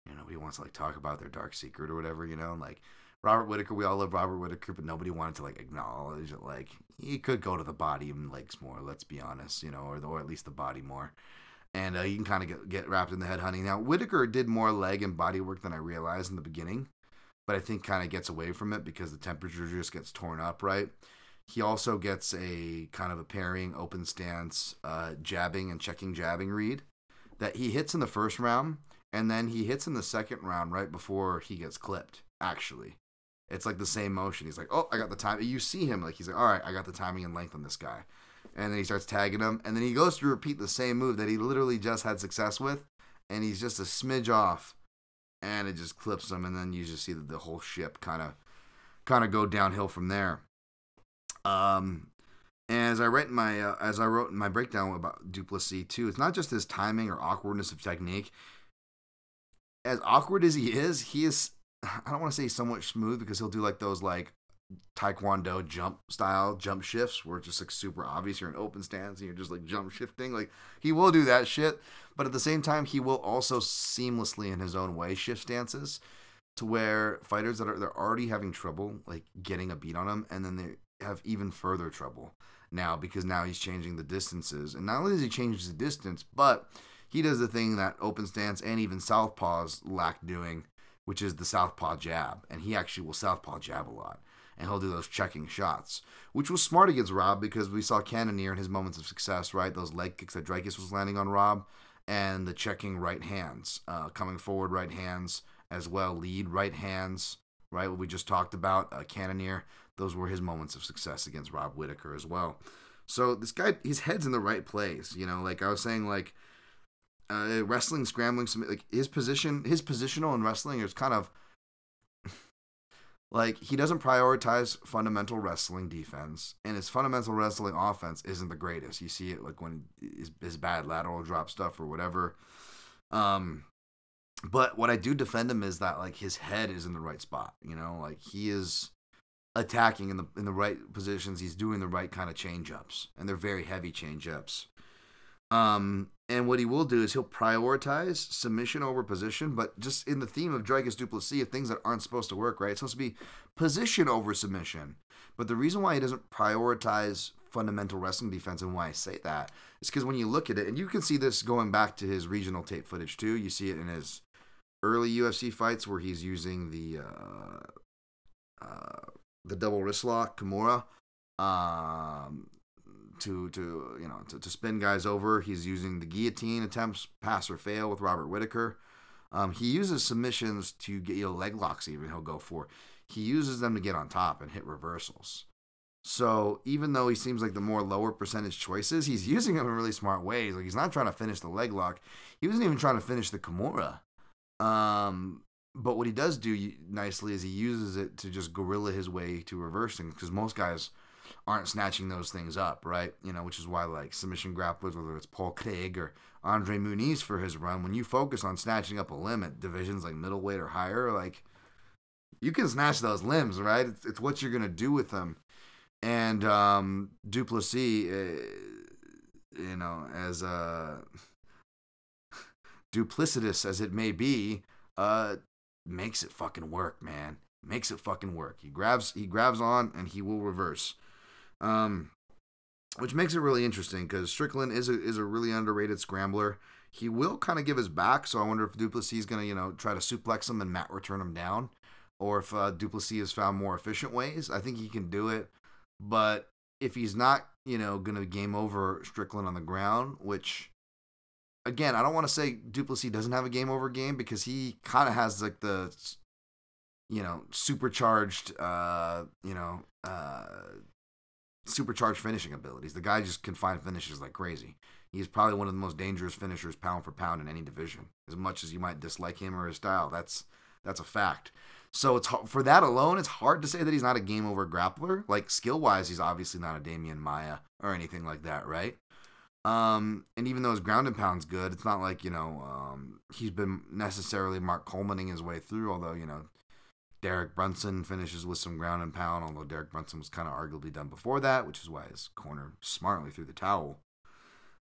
you know, nobody wants to like talk about their dark secret or whatever, you know, and like Robert Whittaker, we all love Robert Whittaker, but nobody wanted to like acknowledge it. Like he could go to the body and legs more. Let's be honest, you know, or the, or at least the body more. And uh, you can kind of get, get wrapped in the head hunting. Now Whittaker did more leg and body work than I realized in the beginning, but I think kind of gets away from it because the temperature just gets torn up, right? He also gets a kind of a parrying, open stance, uh, jabbing and checking jabbing read that he hits in the first round, and then he hits in the second round right before he gets clipped. Actually, it's like the same motion. He's like, oh, I got the time. You see him like he's like, all right, I got the timing and length on this guy, and then he starts tagging him, and then he goes to repeat the same move that he literally just had success with, and he's just a smidge off, and it just clips him, and then you just see the, the whole ship kind of, kind of go downhill from there. Um, as I write my uh, as I wrote in my breakdown about Du too, it's not just his timing or awkwardness of technique. As awkward as he is, he is I don't want to say somewhat smooth because he'll do like those like taekwondo jump style jump shifts where it's just like super obvious you're in open stance and you're just like jump shifting like he will do that shit but at the same time he will also seamlessly in his own way shift stances to where fighters that are they're already having trouble like getting a beat on him and then they have even further trouble now because now he's changing the distances. And not only does he change the distance but he does the thing that open stance and even southpaws lack doing which is the southpaw jab, and he actually will southpaw jab a lot, and he'll do those checking shots, which was smart against Rob because we saw Cannonier in his moments of success, right? Those leg kicks that Dricus was landing on Rob, and the checking right hands, uh, coming forward right hands as well, lead right hands, right? What we just talked about, uh, Cannonier, those were his moments of success against Rob Whittaker as well. So this guy, his head's in the right place, you know. Like I was saying, like uh, wrestling, scrambling, like his position, his positional in wrestling is kind of like he doesn't prioritize fundamental wrestling defense, and his fundamental wrestling offense isn't the greatest. You see it like when his, his bad lateral drop stuff or whatever. Um, but what I do defend him is that like his head is in the right spot. You know, like he is attacking in the in the right positions. He's doing the right kind of change ups, and they're very heavy change ups. Um, and what he will do is he'll prioritize submission over position, but just in the theme of Dricus Du Plessis, of things that aren't supposed to work, right? It's supposed to be position over submission. But the reason why he doesn't prioritize fundamental wrestling defense and why I say that is because when you look at it, and you can see this going back to his regional tape footage too, you see it in his early UFC fights where he's using the uh, uh, the double wrist lock Kimura. Um, to to you know to, to spin guys over. He's using the guillotine attempts, pass or fail with Robert Whittaker. Um, he uses submissions to get you leg locks. Even he'll go for. He uses them to get on top and hit reversals. So even though he seems like the more lower percentage choices, he's using them in really smart ways. Like he's not trying to finish the leg lock. He wasn't even trying to finish the Kimura. Um, but what he does do nicely is he uses it to just gorilla his way to reversing because most guys aren't snatching those things up, right? You know, which is why like submission grapplers, whether it's Paul Craig or Andre Muniz for his run, when you focus on snatching up a limb at divisions like middleweight or higher, like you can snatch those limbs, right? It's, it's what you're gonna do with them. And um, Du Plessis, uh, you know, as uh, duplicitous as it may be, uh, makes it fucking work, man. Makes it fucking work. He grabs, he grabs on, and he will reverse. Um, which makes it really interesting because Strickland is a is a really underrated scrambler. He will kind of give his back, so I wonder if Du Plessis is gonna you know try to suplex him and Matt return him down, or if uh, Du Plessis has found more efficient ways. I think he can do it, but if he's not you know gonna game over Strickland on the ground, which again I don't want to say Du Plessis doesn't have a game over game because he kind of has like the you know supercharged uh you know uh supercharged finishing abilities. The guy just can find finishes like crazy. He's probably one of the most dangerous finishers pound for pound in any division. As much as you might dislike him or his style, that's That's a fact. So it's for that alone, it's hard to say that he's not a game over grappler. Like skill wise, he's obviously not a Demian Maya or anything like that, right? Um, and even though his ground and pound's good, it's not like you know um, he's been necessarily Mark Colemaning his way through. Although you know Derek Brunson finishes with some ground and pound, although Derek Brunson was kind of arguably done before that, which is why his corner smartly threw the towel.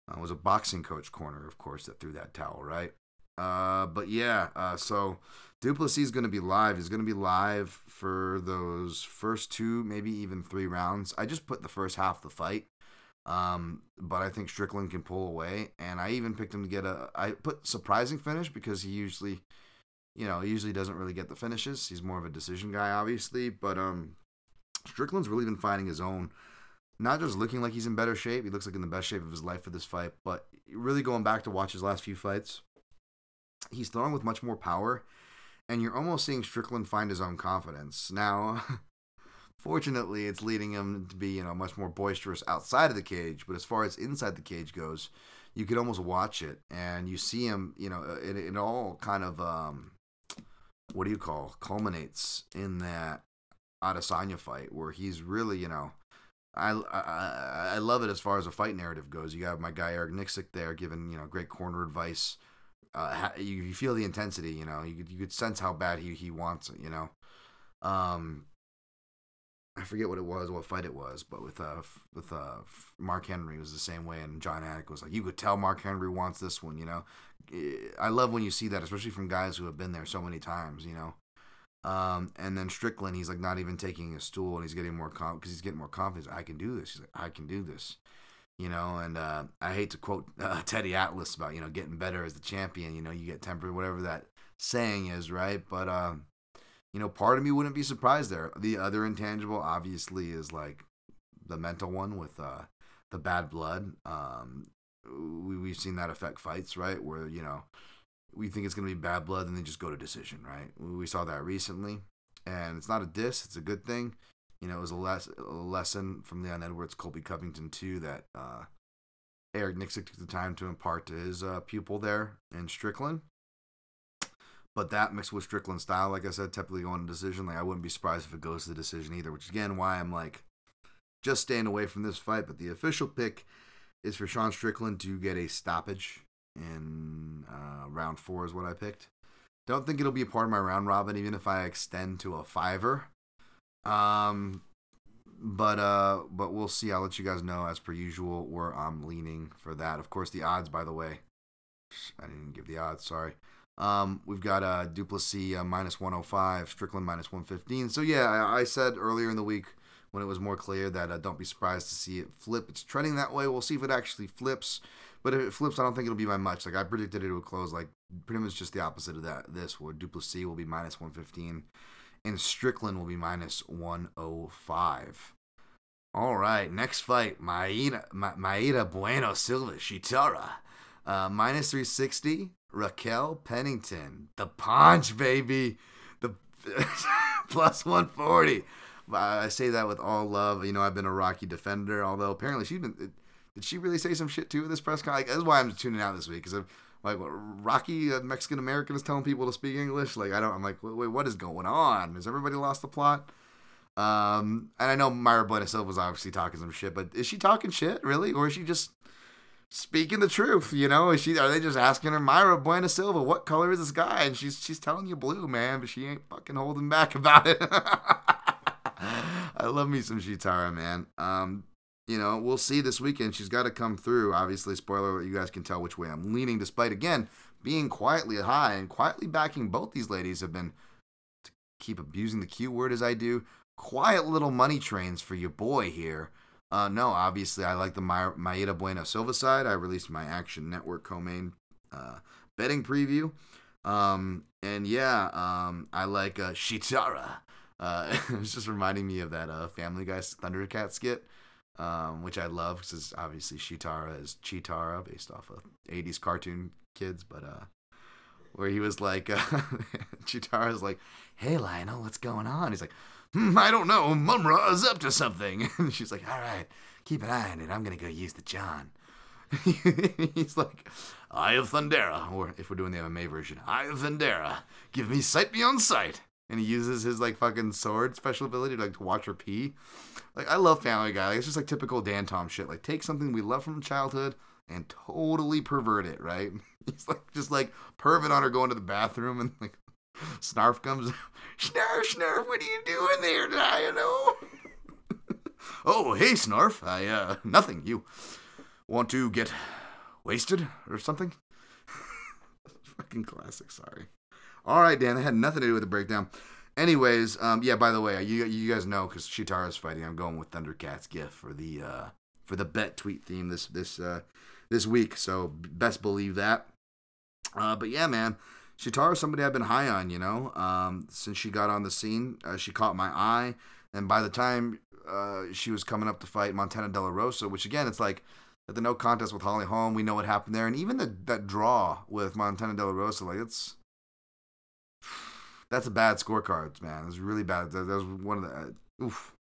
Uh, was a boxing coach corner, of course, that threw that towel, right? Uh, but yeah, uh, so Du Plessis is going to be live. He's going to be live for those first two, maybe even three rounds. I just put the first half of the fight, um, but I think Strickland can pull away. And I even picked him to get a. I put surprising finish because he usually you know, he usually doesn't really get the finishes. He's more of a decision guy, obviously. But um, Strickland's really been finding his own. Not just looking like he's in better shape, he looks like in the best shape of his life for this fight, but really going back to watch his last few fights, he's throwing with much more power, and you're almost seeing Strickland find his own confidence. Now, fortunately, it's leading him to be, you know, much more boisterous outside of the cage, but as far as inside the cage goes, you could almost watch it, and you see him, you know, it, it all kind of. Um, what do you call culminates in that Adesanya fight where he's really you know I, I I love it as far as a fight narrative goes. You have my guy Eric Nicksick there giving you know great corner advice. Uh, you, you feel the intensity, you know. You could, you could sense how bad he, he wants it, you know. Um, I forget what it was, what fight it was, but with uh with uh Mark Henry was the same way, and Jon Anik was like, you could tell Mark Henry wants this one, you know. Eh, I love when you see that, especially from guys who have been there so many times, you know. Um, and then Strickland, he's like not even taking a stool, and he's getting more because he's getting more confidence. I can do this. He's like, I can do this, you know. And uh, I hate to quote uh, Teddy Atlas about you know getting better as the champion. You know, you get tempered, whatever that saying is, right? But um, you know, part of me wouldn't be surprised there. The other intangible, obviously, is like the mental one with uh, the bad blood. Um, we, we've seen that affect fights, right? Where, you know, we think it's going to be bad blood and they just go to decision, right? We saw that recently. And it's not a diss, it's a good thing. You know, it was a, les- a lesson from Leon Edwards, Colby Covington, too, that uh, Eric Nicksick took the time to impart to his uh, pupil there in Strickland. But that mixed with Strickland style, like I said, typically going to decision. Like I wouldn't be surprised if it goes to the decision either. Which again, why I'm like just staying away from this fight. But the official pick is for Sean Strickland to get a stoppage in uh, round four. Is what I picked. Don't think it'll be a part of my round robin, even if I extend to a fiver. Um, but uh, but we'll see. I'll let you guys know as per usual where I'm leaning for that. Of course, the odds, by the way, I didn't give the odds. Sorry. Um, we've got uh, Du Plessis uh, minus 105, Strickland minus 115. So, yeah, I, I, said earlier in the week when it was more clear that uh, don't be surprised to see it flip. It's trending that way. We'll see if it actually flips. But if it flips, I don't think it'll be by much. Like I predicted it would close like pretty much just the opposite of that. This where Du Plessis will be minus 115 and Strickland will be minus 105. All right, next fight, Mayra, Ma- Mayra Bueno Silva, Sheetara, uh, minus 360. Raquel Pennington, the punch, baby, the plus 140. I say that with all love. You know, I've been a Rocky defender, although apparently she's been. Did she really say some shit too at this press conference? Like, that's why I'm tuning out this week because I'm like Rocky, a Mexican American, is telling people to speak English. Like I don't. I'm like, wait, what is going on? Has everybody lost the plot? Um, and I know Mayra Bueno Silva was obviously talking some shit, but is she talking shit really, or is she just speaking the truth. You know, is she are they just asking her Mayra Bueno Silva, what color is this guy? And she's she's telling you blue, man, but she ain't fucking holding back about it. I love me some Sheetara, man. Um, you know, we'll see this weekend. She's got to come through. Obviously, spoiler you guys can tell which way I'm leaning, despite again being quietly high and quietly backing both these ladies have been to keep abusing the Q word as I do. Quiet little money trains for your boy here. Uh, no, obviously, I like the Ma- Mayra Bueno Silva side. I released my Action Network co-main uh, betting preview. Um, and yeah, um, I like uh, Sheetara. Uh, it's just reminding me of that uh, Family Guy Thundercat skit, um, which I love because obviously Sheetara is Cheetara based off of 80s cartoon kids, but uh, where he was like, uh, Cheetara's like, hey, Lionel, what's going on? He's like, hmm, I don't know. Mumm-Ra is up to something. And she's like, all right, keep an eye on it. I'm going to go use the John. He's like, Eye of Thundera, or if we're doing the MMA version, Eye of Thundera, give me sight beyond sight. And he uses his like fucking sword special ability to like to watch her pee. Like I love Family Guy. Like, it's just like typical Dan Tom shit. Like take something we love from childhood and totally pervert it, right? He's like just like pervert on her going to the bathroom and like Snarf comes. Snarf, Snarf, what are you doing there, Dino? oh, hey, Snarf. I uh, nothing. You want to get wasted or something? Fucking classic. Sorry. All right, Dan. That had nothing to do with the breakdown. Anyways, um, yeah. By the way, you you guys know because Sheetara's fighting. I'm going with Thundercats gift for the uh for the bet tweet theme this this uh this week. So best believe that. Uh, but yeah, man. Sheetara's somebody I've been high on, you know, um, since she got on the scene. Uh, she caught my eye, and by the time uh, she was coming up to fight Montana De La Rosa, which again, it's like at the no contest with Holly Holm, we know what happened there, and even the, that draw with Montana De La Rosa, like it's that's a bad scorecard, man. It was really bad. That, that was one of the uh, oof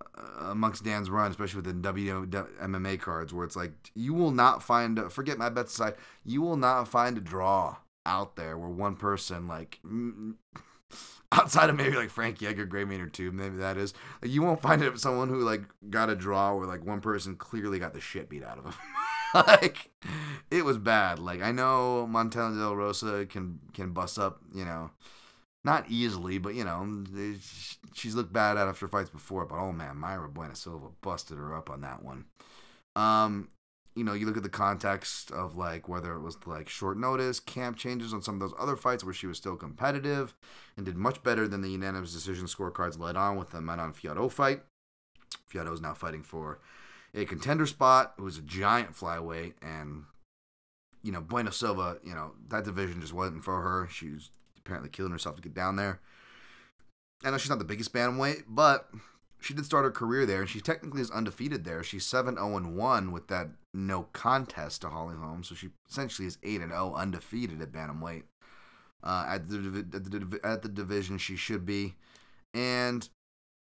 uh, amongst Dan's run, especially with the WMMA cards, where it's like you will not find. Forget my bets aside, you will not find a draw out there where one person like outside of maybe like Frankie Edgar, Gray Maynard too, maybe that is. Like, you won't find it someone who like got a draw where like one person clearly got the shit beat out of him. like it was bad. Like I know Montana Del Rosa can can bust up, you know, not easily, but you know, she's looked bad after fights before. But oh man, Mayra Bueno Silva busted her up on that one. Um, you know, you look at the context of like whether it was like short notice, camp changes on some of those other fights where she was still competitive and did much better than the unanimous decision scorecards led on with the Manon Fiorot fight. Fiorot is now fighting for a contender spot. It was a giant flyweight, and you know, Bueno Silva, you know, that division just wasn't for her. She was apparently killing herself to get down there. I know she's not the biggest bantamweight, but she did start her career there, and she technically is undefeated there. She's 7 0 1 with that no contest to Holly Holm, so she essentially is 8 and 0 undefeated at Bantamweight. Uh, at, the, at, the, at the division, she should be. And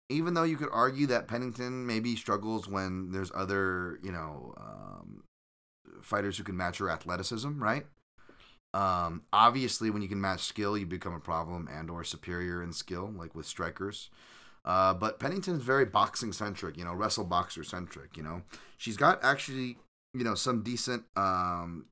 even though you could argue that Pennington maybe struggles when there's other, you know, um, fighters who can match her athleticism, right? Um, obviously, when you can match skill, you become a problem and or superior in skill, like with strikers. Uh, but Pennington is very boxing centric, you know, wrestle boxer centric. You know, she's got actually, you know, some decent, um,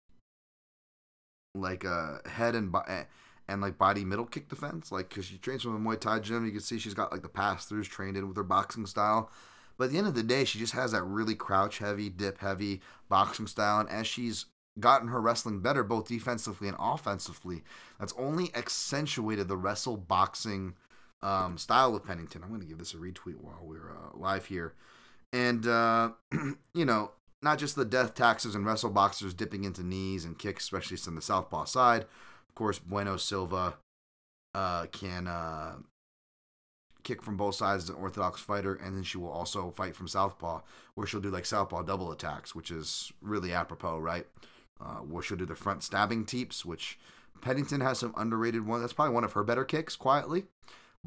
like uh, head and bo- eh, and like body middle kick defense. Like, cause she trains from a Muay Thai gym, you can see she's got like the pass throughs trained in with her boxing style. But at the end of the day, she just has that really crouch heavy, dip heavy boxing style, and as she's gotten her wrestling better, both defensively and offensively, that's only accentuated the wrestle boxing um, style of Pennington. I'm going to give this a retweet while we're uh, live here. And, uh, you know, not just the death taxes and wrestle boxers dipping into knees and kicks, especially from the southpaw side. Of course, Bueno Silva uh, can uh, kick from both sides as an orthodox fighter, and then she will also fight from southpaw, where she'll do like southpaw double attacks, which is really apropos, right? Uh, where she'll do the front stabbing teeps, which Pennington has some underrated one. That's probably one of her better kicks, quietly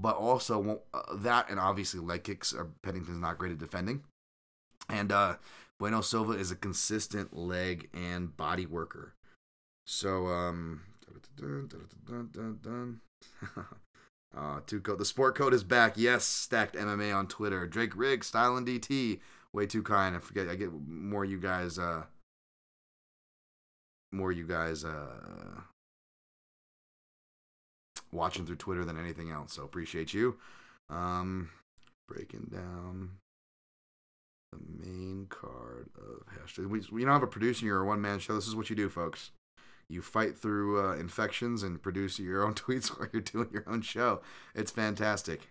but also uh, that and obviously leg kicks are Pennington's not great at defending. And uh, Bueno Silva is a consistent leg and body worker. So um uh, two code. The sport code is back. Yes, stacked MMA on Twitter. Drake Riggs, Style and DT. Way too kind. I forget. I get more you guys. Uh, more you guys. Uh, watching through Twitter than anything else. So appreciate you. Um, breaking down the main card of hashtag. We, we don't have a producer or a one man show. This is what you do, folks. You fight through uh, infections and produce your own tweets while you're doing your own show. It's fantastic.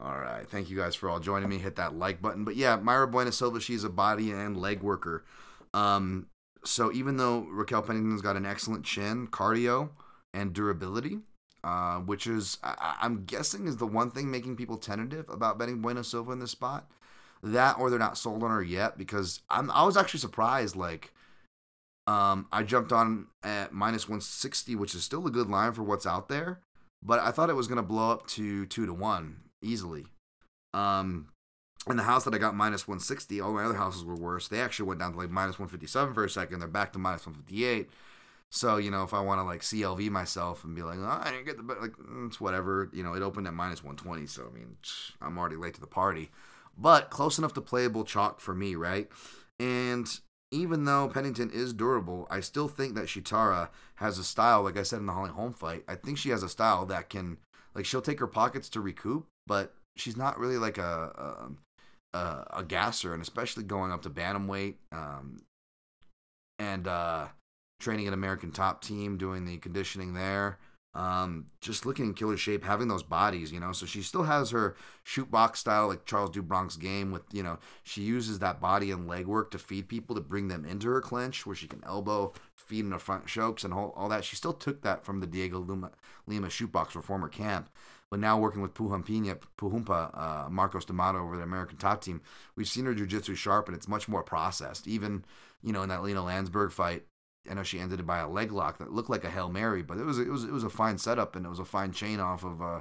All right. Thank you guys for all joining me. Hit that like button. But yeah, Mayra Bueno Silva, she's a body and leg worker. Um, so even though Raquel Pennington's got an excellent chin, cardio, and durability, uh, which is I, am guessing is the one thing making people tentative about betting Bueno Silva in this spot. That or they're not sold on her yet because I'm I was actually surprised. Like, um, I jumped on at minus 160, which is still a good line for what's out there, but I thought it was gonna blow up to two to one easily. Um, And the house that I got minus 160, all my other houses were worse. They actually went down to like minus 157 for a second. They're back to minus 158. So, you know, if I want to like CLV myself and be like, oh, I didn't get the, like, mm, it's whatever. You know, it opened at minus 120. So, I mean, I'm already late to the party. But close enough to playable chalk for me, right? And even though Pennington is durable, I still think that Sheetara has a style, like I said in the Holly Holm fight. I think she has a style that can, like, she'll take her pockets to recoup, but she's not really like a, a, a, a gasser, and especially going up to bantamweight um, and uh, training an American top team, doing the conditioning there. Um, just looking in killer shape, having those bodies, you know. So she still has her Chute Boxe style, like Charles do Bronx game. With you know, she uses that body and leg work to feed people to bring them into her clinch, where she can elbow, feed in the front chokes, and all, all that. She still took that from the Diego Lima, Lima Chute Boxe reformer camp. But now working with Puhampina, Puhumpa, uh, Marcos D'Amato over the American top team, we've seen her jiu-jitsu sharp and it's much more processed. Even, you know, in that Lina Länsberg fight, I know she ended it by a leg lock that looked like a hail mary, but it was it was it was a fine setup and it was a fine chain off of uh,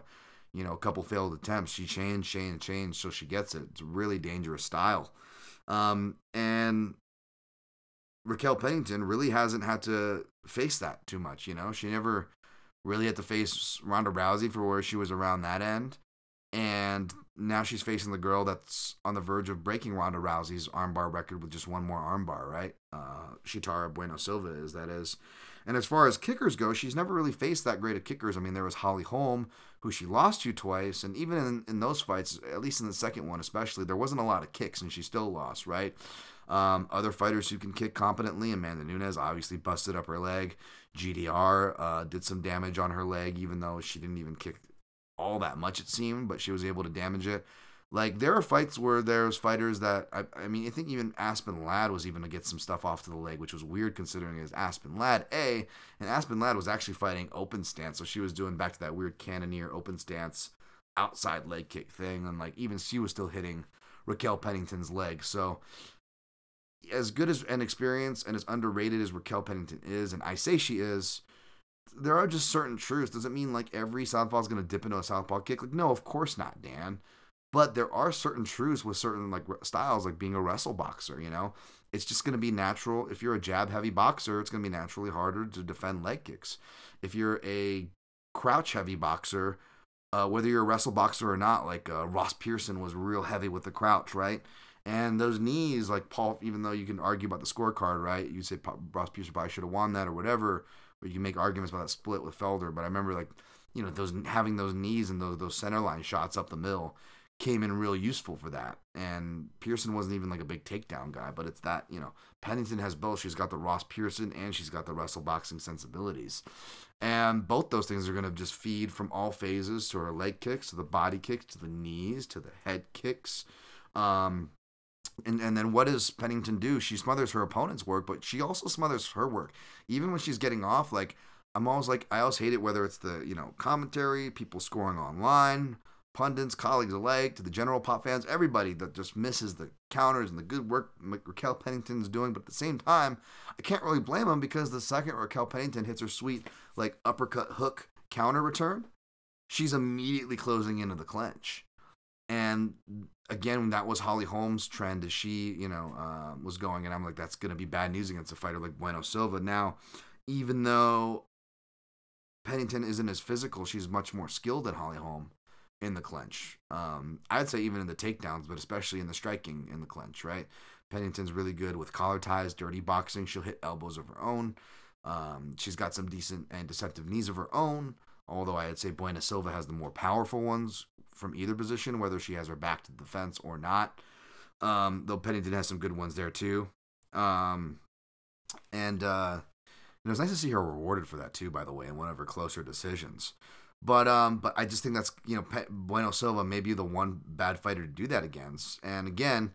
you know a couple failed attempts. She chained, chained, chained, so she gets it. It's a really dangerous style, um, and Raquel Pennington really hasn't had to face that too much. You know, she never really had to face Ronda Rousey for where she was around that end, and now she's facing the girl that's on the verge of breaking Ronda Rousey's armbar record with just one more armbar, right? Uh, Sheetara Bueno Silva is that is. And as far as kickers go, she's never really faced that great of kickers. I mean, there was Holly Holm, who she lost to twice, and even in, in those fights, at least in the second one especially, there wasn't a lot of kicks, and she still lost, right? Um, other fighters who can kick competently, Amanda Nunes obviously busted up her leg. GDR uh, did some damage on her leg, even though she didn't even kick all that much it seemed, but she was able to damage it. Like there are fights where there's fighters that I, I mean I think even Aspen Ladd was even to get some stuff off to the leg, which was weird considering was Aspen Ladd A, and Aspen Ladd was actually fighting open stance, so she was doing back to that weird Cannonier open stance outside leg kick thing, and like even she was still hitting Raquel Pennington's leg. So as good as an experience and as underrated as Raquel Pennington is, and I say she is, there are just certain truths. Does it mean like every southpaw is going to dip into a southpaw kick? Like, no, of course not, Dan. But there are certain truths with certain like styles, like being a wrestle boxer. You know, it's just going to be natural. If you're a jab heavy boxer, it's going to be naturally harder to defend leg kicks. If you're a crouch heavy boxer, uh, whether you're a wrestle boxer or not, like uh, Ross Pearson was real heavy with the crouch, right? And those knees, like Paul, even though you can argue about the scorecard, right? You say Ross Pearson probably should have won that or whatever you can make arguments about that split with Felder. But I remember like you know those having those knees and those those center line shots up the middle came in real useful for that. And Pearson wasn't even like a big takedown guy, but it's that you know Pennington has both. She's got the Ross Pearson and she's got the wrestle boxing sensibilities. And both those things are going to just feed from all phases to her leg kicks, to the body kicks, to the knees, to the head kicks. Um, and and then what does Pennington do? She smothers her opponent's work, but she also smothers her work. Even when she's getting off, like I'm always like I always hate it whether it's the you know commentary, people scoring online, pundits, colleagues alike, to the general pop fans, everybody that just misses the counters and the good work Raquel Pennington's doing. But at the same time, I can't really blame them because the second Raquel Pennington hits her sweet like uppercut hook counter return, she's immediately closing into the clinch. And again, that was Holly Holm's trend as she, you know, uh, was going. And I'm like, that's going to be bad news against a fighter like Bueno Silva. Now, even though Pennington isn't as physical, she's much more skilled than Holly Holm in the clinch. Um, I'd say even in the takedowns, but especially in the striking in the clinch, right? Pennington's really good with collar ties, dirty boxing. She'll hit elbows of her own. Um, she's got some decent and deceptive knees of her own. Although I'd say Bueno Silva has the more powerful ones, from either position, whether she has her back to the fence or not. Um, though Pennington has some good ones there too. Um, and uh, it was nice to see her rewarded for that too, by the way, in one of her closer decisions. But um, but I just think that's you know Bueno Silva may be the one bad fighter to do that against. And again,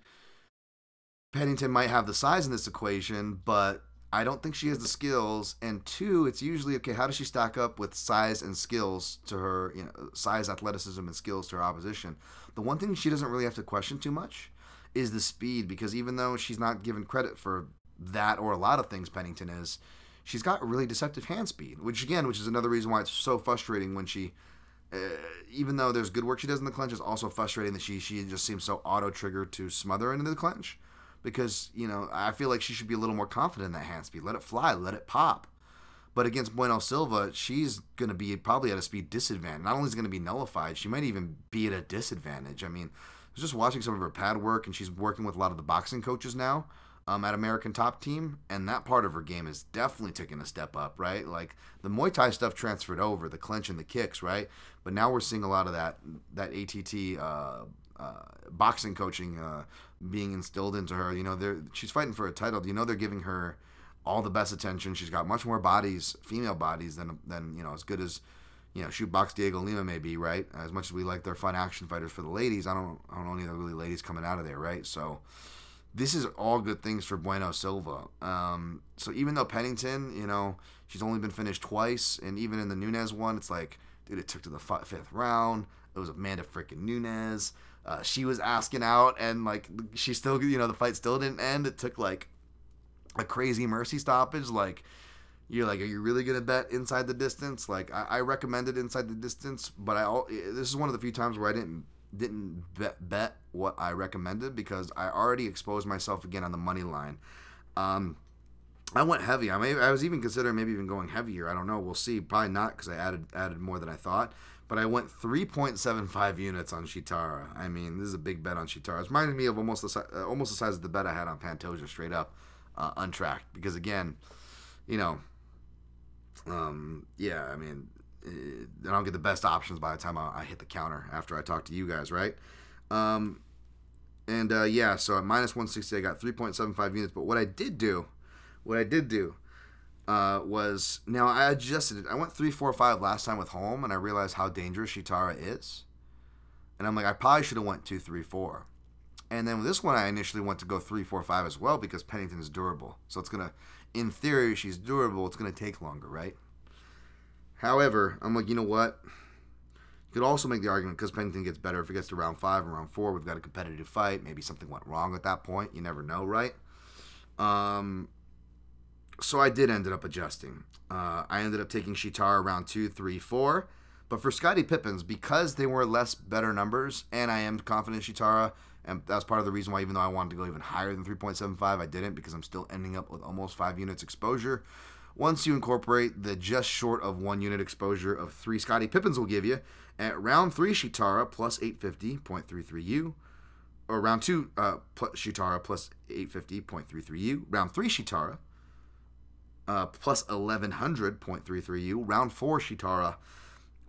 Pennington might have the size in this equation, but I don't think she has the skills. And two, it's usually okay. How does she stack up with size and skills to her? You know, size, athleticism, and skills to her opposition. The one thing she doesn't really have to question too much is the speed, because even though she's not given credit for that or a lot of things, Pennington is. She's got really deceptive hand speed, which again, which is another reason why it's so frustrating when she uh, even though there's good work she does in the clinch, it's also frustrating that she she just seems so auto triggered to smother into the clinch. Because you know, I feel like she should be a little more confident in that hand speed. Let it fly, let it pop. But against Bueno Silva, she's going to be probably at a speed disadvantage. Not only is going to be nullified, she might even be at a disadvantage. I mean, I was just watching some of her pad work, and she's working with a lot of the boxing coaches now um, at American Top Team, and that part of her game is definitely taking a step up, right? Like the Muay Thai stuff transferred over, the clinch and the kicks, right? But now we're seeing a lot of that that ATT uh, boxing coaching uh, being instilled into her. You know, she's fighting for a title. You know, they're giving her all the best attention. She's got much more bodies, female bodies, than than you know as good as you know Chute Boxe Diego Lima may be, right? As much as we like their fun action fighters for the ladies, I don't I don't know any of the really ladies coming out of there, right? So this is all good things for Bueno Silva. Um, so even though Pennington, you know, she's only been finished twice, and even in the Nunes one, it's like, dude, it took to the fifth round. It was Amanda freaking Nunes. Uh, she was asking out, and like she still, you know, the fight still didn't end. It took like a crazy mercy stoppage. Like you're like, are you really gonna bet inside the distance? Like I, I recommended inside the distance, but I all this is one of the few times where I didn't didn't bet, bet what I recommended because I already exposed myself again on the money line. Um, I went heavy. I may I was even considering maybe even going heavier. I don't know. We'll see. Probably not because I added added more than I thought. But I went 3.75 units on Sheetara. I mean, this is a big bet on Sheetara. It reminded me of almost the uh, almost the size of the bet I had on Pantoja straight up, uh, untracked. Because again, you know, um, yeah. I mean, I don't get the best options by the time I, I, hit the counter after I talk to you guys, right? Um, and uh, yeah, so at minus 160, I got 3.75 units. But what I did do, what I did do, uh, was now I adjusted it. I went three, four, five last time with Holm, and I realized how dangerous Sheetara is. And I'm like, I probably should have went two, three, four. And then with this one, I initially went to go three, four, five as well because Pennington is durable. So it's gonna, in theory, she's durable. It's gonna take longer, right? However, I'm like, you know what? You could also make the argument because Pennington gets better if it gets to round five and round four. We've got a competitive fight. Maybe something went wrong at that point. You never know, right? Um, so I did ended up adjusting. Uh, I ended up taking Sheetara round two, three, four. But for Scotty Pippins, because they were less better numbers, and I am confident in Sheetara, and that's part of the reason why, even though I wanted to go even higher than 3.75, I didn't because I'm still ending up with almost five units exposure once you incorporate the just short of one unit exposure of three Scotty Pippins will give you at round three Sheetara plus 850.33U, or round two uh, plus Sheetara plus 850.33U, round three Sheetara uh, plus 1100.33U, round four Sheetara,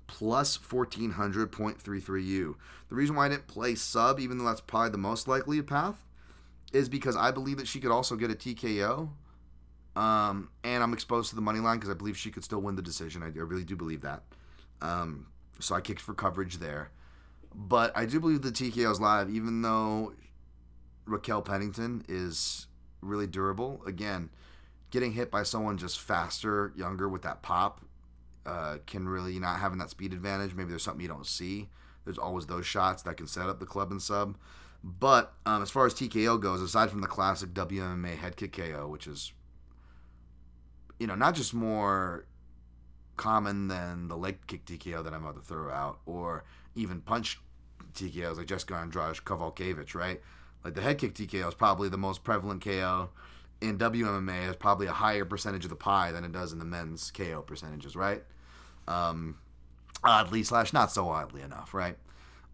plus 1400.33U. The reason why I didn't play sub, even though that's probably the most likely path, is because I believe that she could also get a TKO um, and I'm exposed to the money line because I believe she could still win the decision. I, I really do believe that. Um, so I kicked for coverage there. But I do believe the TKO is live, even though Raquel Pennington is really durable. Again, getting hit by someone just faster, younger with that pop uh, can really not having that speed advantage. Maybe there's something you don't see. There's always those shots that can set up the club and sub. But um, as far as TKO goes, aside from the classic WMMA head kick KO, which is you know, not just more common than the leg kick TKO that I'm about to throw out, or even punch TKOs like Jessica Andrade Kowalkiewicz, right? Like the head kick TKO is probably the most prevalent KO in WMMA. Has probably a higher percentage of the pie than it does in the men's KO percentages, right? Um, oddly slash not so oddly enough, right?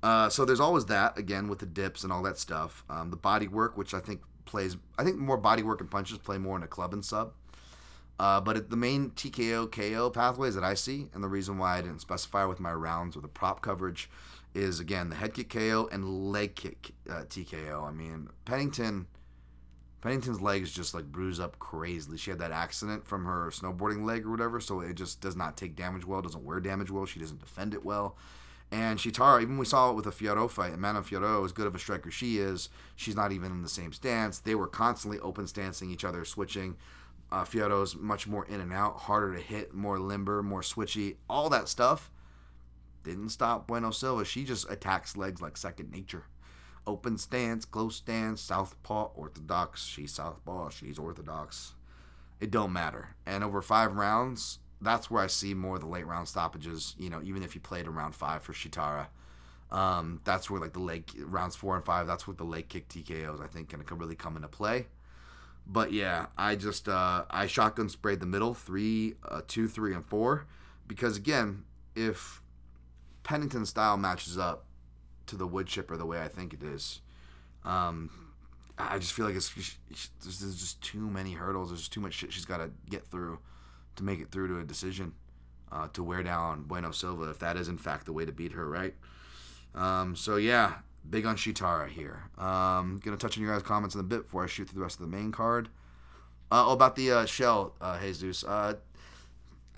Uh, so there's always that again with the dips and all that stuff. Um, the body work, which I think plays, I think more body work and punches play more in a club and sub. Uh, but the main TKO KO pathways that I see, and the reason why I didn't specify with my rounds with the prop coverage, is again the head kick KO and leg kick uh, TKO. I mean Pennington, Pennington's legs just like bruise up crazily. She had that accident from her snowboarding leg or whatever, so it just does not take damage well, doesn't wear damage well. She doesn't defend it well. And Sheetara, even we saw it with a Fiorot fight. Amanda Fiorot, as good of a striker she is, she's not even in the same stance. They were constantly open stancing each other, switching. Uh, much more in and out, harder to hit, more limber, more switchy. All that stuff didn't stop Bueno Silva. She just attacks legs like second nature. Open stance, close stance, southpaw, orthodox. She's southpaw, she's orthodox. It don't matter. And over five rounds, that's where I see more of the late round stoppages. You know, even if you played in round five for Sheetara, um, that's where like the leg rounds four and five. That's what the leg kick TKOs I think can really come into play. But yeah, I just uh, I shotgun sprayed the middle three, uh, two, three, and four because again, if Pennington style matches up to the wood chipper the way I think it is, um, I just feel like it's there's, just too many hurdles. There's too much shit she's got to get through to make it through to a decision uh, to wear down Bueno Silva if that is in fact the way to beat her, right? Um, so yeah, big on Sheetara here. Um, gonna touch on your guys' comments in a bit before I shoot through the rest of the main card. Uh, oh, about the uh, shell, uh, Jesus. Uh,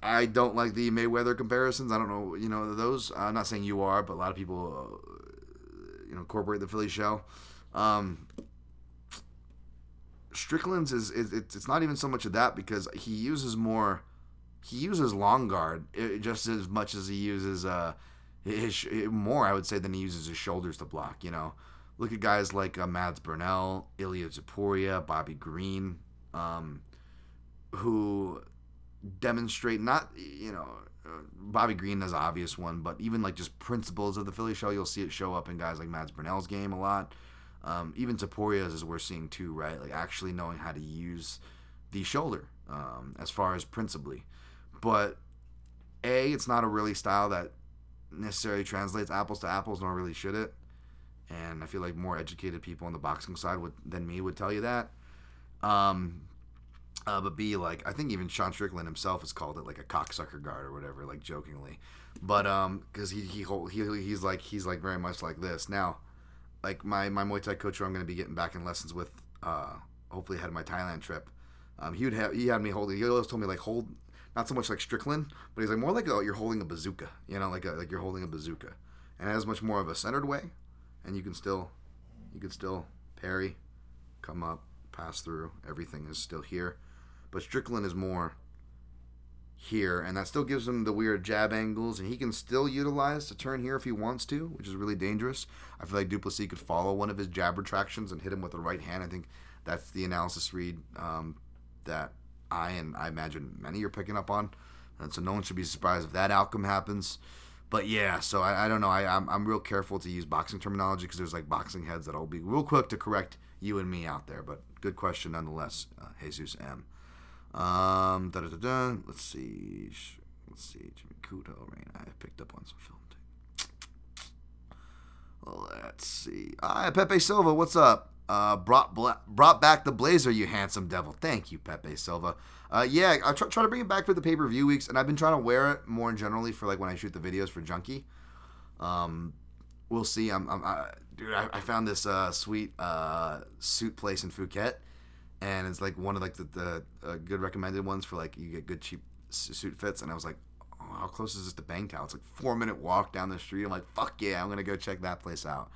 I don't like the Mayweather comparisons. I don't know, you know, those. I'm not saying you are, but a lot of people, uh, you know, incorporate the Philly shell. Um, Strickland's is, is it's not even so much of that because he uses more, he uses long guard just as much as he uses uh his more I would say than he uses his shoulders to block. You know, look at guys like uh, Mads Burnell, Ilia Topuria, Bobby Green, um, who demonstrate not you know uh, Bobby Green is an obvious one, but even like just principles of the Philly shell, you'll see it show up in guys like Mads Burnell's game a lot. Um, even Topuria's as we're seeing too, right? Like actually knowing how to use the shoulder um, as far as principally. But a, it's not a really style that necessarily translates apples to apples, nor really should it. And I feel like more educated people on the boxing side would than me would tell you that. Um, uh, but B, like I think even Sean Strickland himself has called it like a cocksucker guard or whatever, like jokingly. But um, because he he he he's like he's like very much like this now. Like my my Muay Thai coach, who I'm going to be getting back in lessons with, uh, hopefully ahead of my Thailand trip. Um, he would have he had me holding. He always told me like hold not so much like Strickland, but he's like more like a, you're holding a bazooka, you know, like a, like you're holding a bazooka, and it has much more of a centered way, and you can still, you can still parry, come up, pass through. Everything is still here, but Strickland is more here, and that still gives him the weird jab angles, and he can still utilize to turn here if he wants to, which is really dangerous. I feel like Du Plessis could follow one of his jab retractions and hit him with the right hand. I think that's the analysis read um, that I and I imagine many are picking up on. And so no one should be surprised if that outcome happens. But yeah, so I, I don't know. I, I'm, I'm real careful to use boxing terminology because there's like boxing heads that'll be real quick to correct you and me out there. But good question nonetheless, uh, Jesus M. Um. Let's see. Let's see. Jimmy Kudo, right? I picked up on some film. Let's see. Hi, Pepe Silva. What's up? Uh, brought bla- brought back the blazer, you handsome devil. Thank you, Pepe Silva. Uh, yeah, I try, try to bring it back for the pay per view weeks, and I've been trying to wear it more generally for like when I shoot the videos for Junkie. Um, we'll see. I'm, I'm I, dude. I, I, found this uh, sweet uh, suit place in Phuket, and it's like one of like the, the uh, good recommended ones for like you get good cheap suit fits. And I was like, oh, how close is this to Bangtao? It's like four minute walk down the street. I'm like, fuck yeah, I'm gonna go check that place out.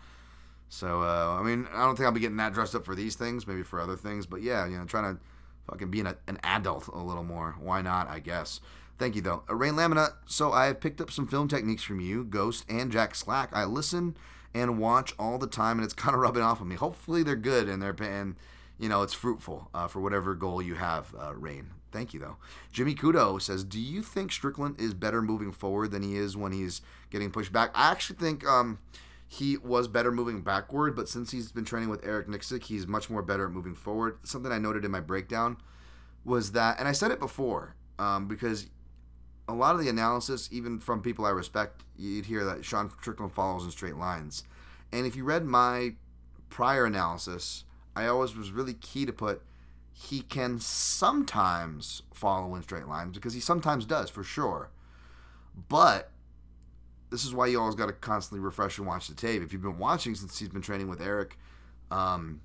So uh, I mean, I don't think I'll be getting that dressed up for these things, maybe for other things, but yeah, you know, trying to fucking be an, an adult a little more. Why not? I guess. Thank you though, uh, Rain Lamina. So I have picked up some film techniques from you, Ghost and Jack Slack. I listen and watch all the time, and it's kind of rubbing off on me. Hopefully they're good and they're and you know it's fruitful uh, for whatever goal you have, uh, Rain. Thank you though. Jimmy Kudo says, "Do you think Strickland is better moving forward than he is when he's getting pushed back?" I actually think. Um, he was better moving backward, but since he's been training with Eric Nicksick, he's much more better at moving forward. Something I noted in my breakdown was that, and I said it before, um, because a lot of the analysis, even from people I respect, you'd hear that Sean Strickland follows in straight lines. And if you read my prior analysis, I always was really key to put he can sometimes follow in straight lines because he sometimes does for sure. But this is why you always got to constantly refresh and watch the tape. If you've been watching since he's been training with Eric, um,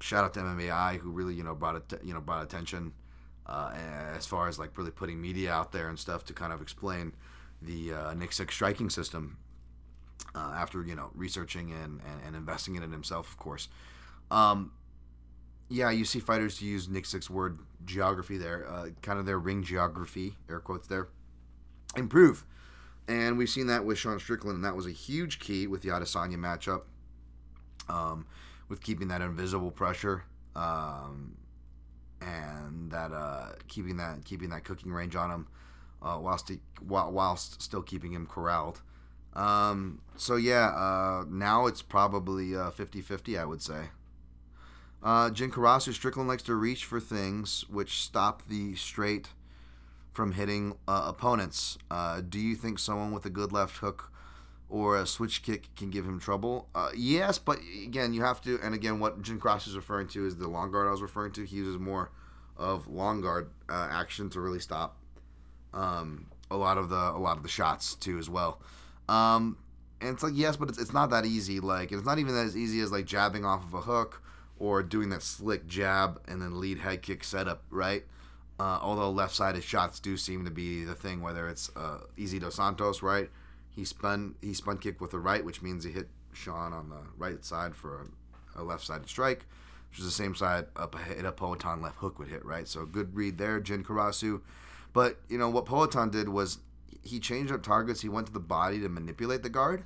shout out to MMAI who really you know brought it you know brought attention uh, as far as like really putting media out there and stuff to kind of explain the uh, Nicksick striking system uh, after you know researching and, and, and, investing in it himself, of course. Um, yeah, you see fighters use Nicksick word geography there, uh, kind of their ring geography, air quotes there, improve and we've seen that with Sean Strickland, and that was a huge key with the Adesanya matchup, um, with keeping that invisible pressure, um, and that uh, keeping that keeping that cooking range on him. uh, whilst he, whilst still keeping him corralled. Um, so yeah, uh, now it's probably uh, 50-50, I would say. Uh, Jin Karasu Strickland likes to reach for things which stop the straight from hitting uh, opponents. Uh, do you think someone with a good left hook or a switch kick can give him trouble? Uh, yes, but again, you have to. And again, what Jin Cross is referring to is the long guard I was referring to. He uses more of long guard uh, action to really stop um, a lot of the a lot of the shots too as well. Um, and it's like yes, but it's, it's not that easy. Like it's not even as easy as like jabbing off of a hook or doing that slick jab and then lead head kick setup, right? Uh, although left-sided shots do seem to be the thing, whether it's uh, Easy dos Santos, right? He spun he spun kick with the right, which means he hit Sean on the right side for a, a left-sided strike, which is the same side up hit a Poatan left hook would hit, right? So good read there, Jin Karasu. But you know what Poatan did was he changed up targets. He went to the body to manipulate the guard.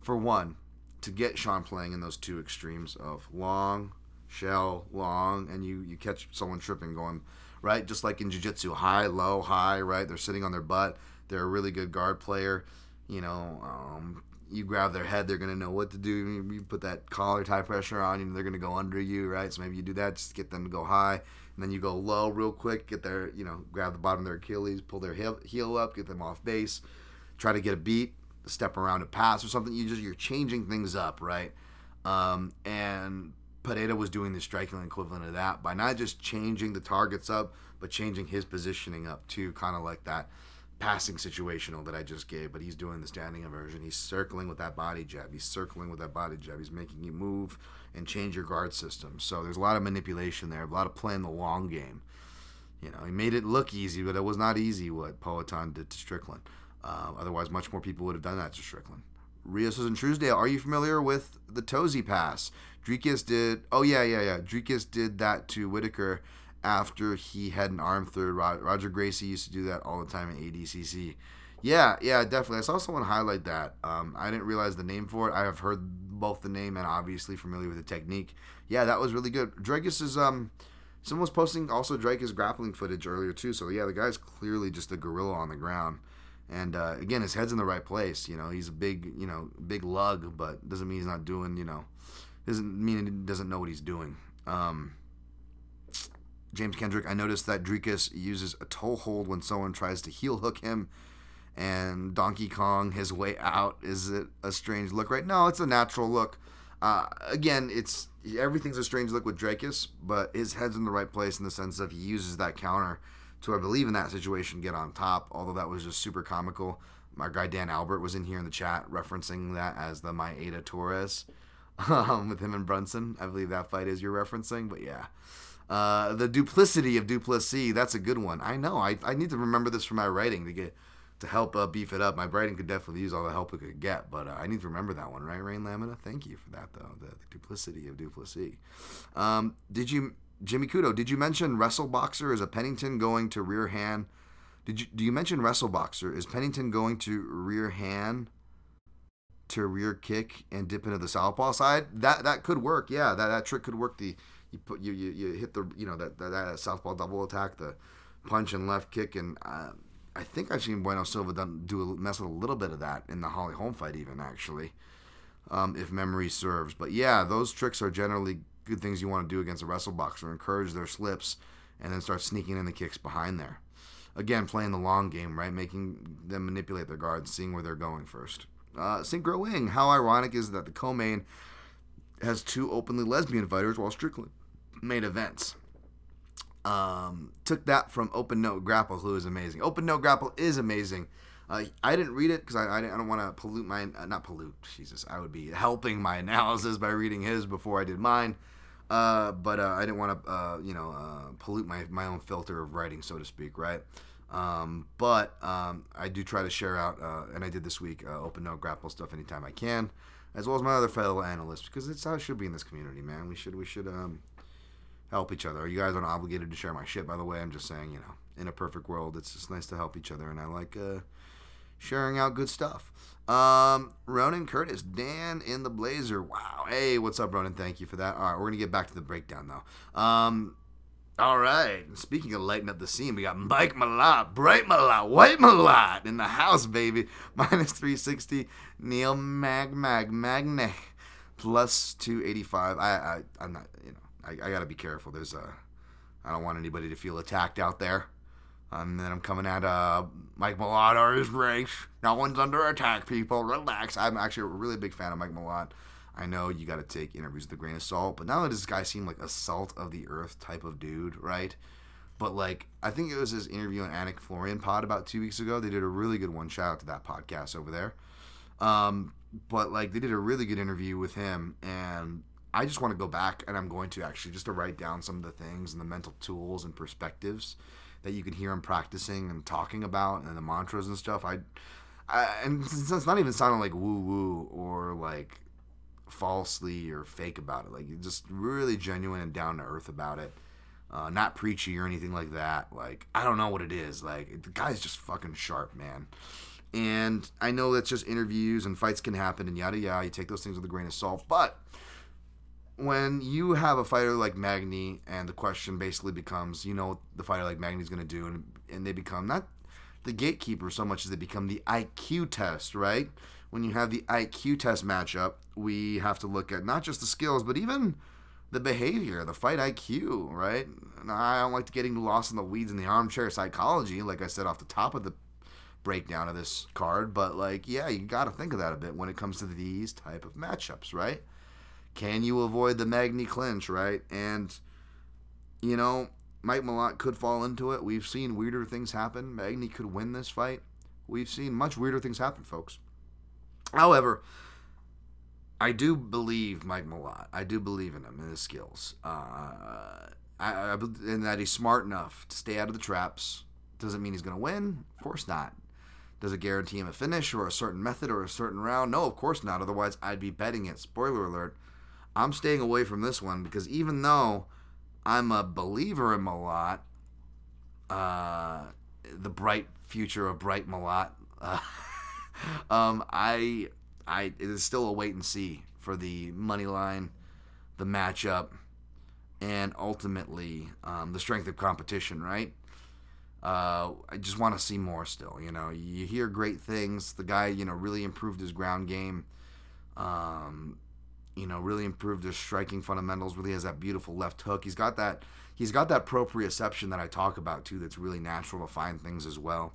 For one, to get Sean playing in those two extremes of long, shell, long, and you you catch someone tripping going right, just like in jiu-jitsu, high, low, high, right? They're sitting on their butt. They're a really good guard player. You know, um, you grab their head, they're gonna know what to do. You put that collar tie pressure on, and they're gonna go under you, right? So maybe you do that, just get them to go high, and then you go low real quick, get their, you know, grab the bottom of their Achilles, pull their heel, heel up, get them off base, try to get a beat, step around a pass or something. You just you're changing things up, right? Um, and Pereira was doing the striking equivalent of that by not just changing the targets up, but changing his positioning up too, kind of like that passing situational that I just gave. But he's doing the standing inversion. He's circling with that body jab. He's circling with that body jab. He's making you move and change your guard system. So there's a lot of manipulation there, a lot of playing the long game. You know, he made it look easy, but it was not easy what Poatan did to Strickland. Uh, otherwise, much more people would have done that to Strickland. Rios and Truesdale, are you familiar with the Tozy pass? Dricus did. Oh yeah, yeah, yeah. Dricus did that to Whittaker after he had an arm third. Roger Gracie used to do that all the time in ADCC. Yeah, yeah, definitely. I saw someone highlight that. Um, I didn't realize the name for it. I have heard both the name and obviously familiar with the technique. Yeah, that was really good. Dricus is um, someone was posting also Dricus grappling footage earlier too. So yeah, the guy's clearly just a gorilla on the ground. And uh, again, his head's in the right place. You know, he's a big, you know, big lug, but doesn't mean he's not doing, you know, doesn't mean he doesn't know what he's doing. Um, James Kendrick, I noticed that Dricus uses a toe hold when someone tries to heel hook him, and Donkey Kong his way out. Is it a strange look? Right? No, it's a natural look. Uh, again, it's everything's a strange look with Dricus, but his head's in the right place in the sense of he uses that counter to, I believe, in that situation, get on top. Although that was just super comical. My guy Dan Albert was in here in the chat referencing that as the Maeda Torres um, with him and Brunson. I believe that fight is you're referencing, but yeah. Uh, the duplicity of Du Plessis, that's a good one. I know. I, I need to remember this for my writing to get to help uh, beef it up. My writing could definitely use all the help it could get, but uh, I need to remember that one, right, Rain Lamina? Thank you for that, though. The, the duplicity of Du Plessis. Um, did you, Jimmy Kudo? Did you mention wrestle boxer? Is a Pennington going to rear hand? Did you do you mention wrestle boxer? Is Pennington going to rear hand? To rear kick and dip into the southpaw side, that that could work. Yeah, that, that trick could work. The you put you, you, you hit the you know that, that, that southpaw double attack, the punch and left kick, and uh, I think I've seen Bueno Silva done do a, mess with a little bit of that in the Holly Holm fight, even actually, um, if memory serves. But yeah, those tricks are generally good things you want to do against a wrestle boxer. Encourage their slips, and then start sneaking in the kicks behind there. Again, playing the long game, right? Making them manipulate their guards, seeing where they're going first. Uh, Synchro Wing. How ironic is that the co-main has two openly lesbian fighters while Strickland made events. Um, took that from Open Note Grapple, who is amazing. Open Note Grapple is amazing. Uh, I didn't read it because I, I, I, don't want to pollute my uh, not pollute. Jesus, I would be helping my analysis by reading his before I did mine. Uh, but uh, I didn't want to uh, you know uh, pollute my my own filter of writing, so to speak, right? Um, but um, I do try to share out, uh, and I did this week, uh, open note grapple stuff anytime I can, as well as my other fellow analysts, because it's how it should be in this community, man. We should we should um, help each other. You guys aren't obligated to share my shit, by the way. I'm just saying, you know, in a perfect world, it's just nice to help each other, and I like uh, sharing out good stuff. Um, Ronan Curtis, Dan in the Blazer. Wow. Hey, what's up, Ronan? Thank you for that. All right, we're gonna get back to the breakdown though. Um, All right. Speaking of lighting up the scene, we got Mike Malott, Bright Malott, White Malott in the house, baby. Minus 360. Neil Mag Mag Magny plus 285. I, I I'm not, you know, I, I got to be careful. There's a, I don't want anybody to feel attacked out there. And then I'm coming at uh, Mike Malott or his race. No one's under attack, people. Relax. I'm actually a really big fan of Mike Malott. I know you got to take interviews with a grain of salt, but now that this guy seemed like a salt of the earth type of dude, right? But like, I think it was his interview on Anik Florian pod about two weeks ago. They did a really good one. Shout out to that podcast over there. Um, but like, they did a really good interview with him, and I just want to go back, and I'm going to actually just to write down some of the things and the mental tools and perspectives that you can hear him practicing and talking about, and the mantras and stuff. I, I and it's not even sounding like woo woo or like falsely or fake about it. Like just really genuine and down to earth about it. Uh, not preachy or anything like that. Like I don't know what it is. Like the guy's just fucking sharp, man. And I know that's just interviews and fights can happen and yada yada. You take those things with a grain of salt, but when you have a fighter like Magny, and the question basically becomes, you know, the fighter like Magny's going to do, and and they become not the gatekeeper so much as they become the IQ test, right? When you have the IQ test matchup, we have to look at not just the skills, but even the behavior, the fight IQ, right? And I don't like getting lost in the weeds in the armchair psychology, like I said off the top of the breakdown of this card, but like, yeah, you got to think of that a bit when it comes to these type of matchups, right? Can you avoid the Magny clinch, right? And you know, Mike Malott could fall into it. We've seen weirder things happen. Magny could win this fight. We've seen much weirder things happen, folks. However, I do believe Mike Malott. I do believe in him and his skills. Uh, I, I, and that he's smart enough to stay out of the traps. Doesn't mean he's going to win. Of course not. Does it guarantee him a finish or a certain method or a certain round? No, of course not. Otherwise, I'd be betting it. Spoiler alert. I'm staying away from this one because even though I'm a believer in Malott, uh, the bright future of Bright Malott, uh, um, I I it is still a wait and see for the money line, the matchup, and ultimately um, the strength of competition. Right. Uh, I just want to see more still. You know, you hear great things. The guy, you know, really improved his ground game. Um, you know, really improved his striking fundamentals. Really has that beautiful left hook. He's got that. He's got that proprioception that I talk about too. That's really natural to find things as well,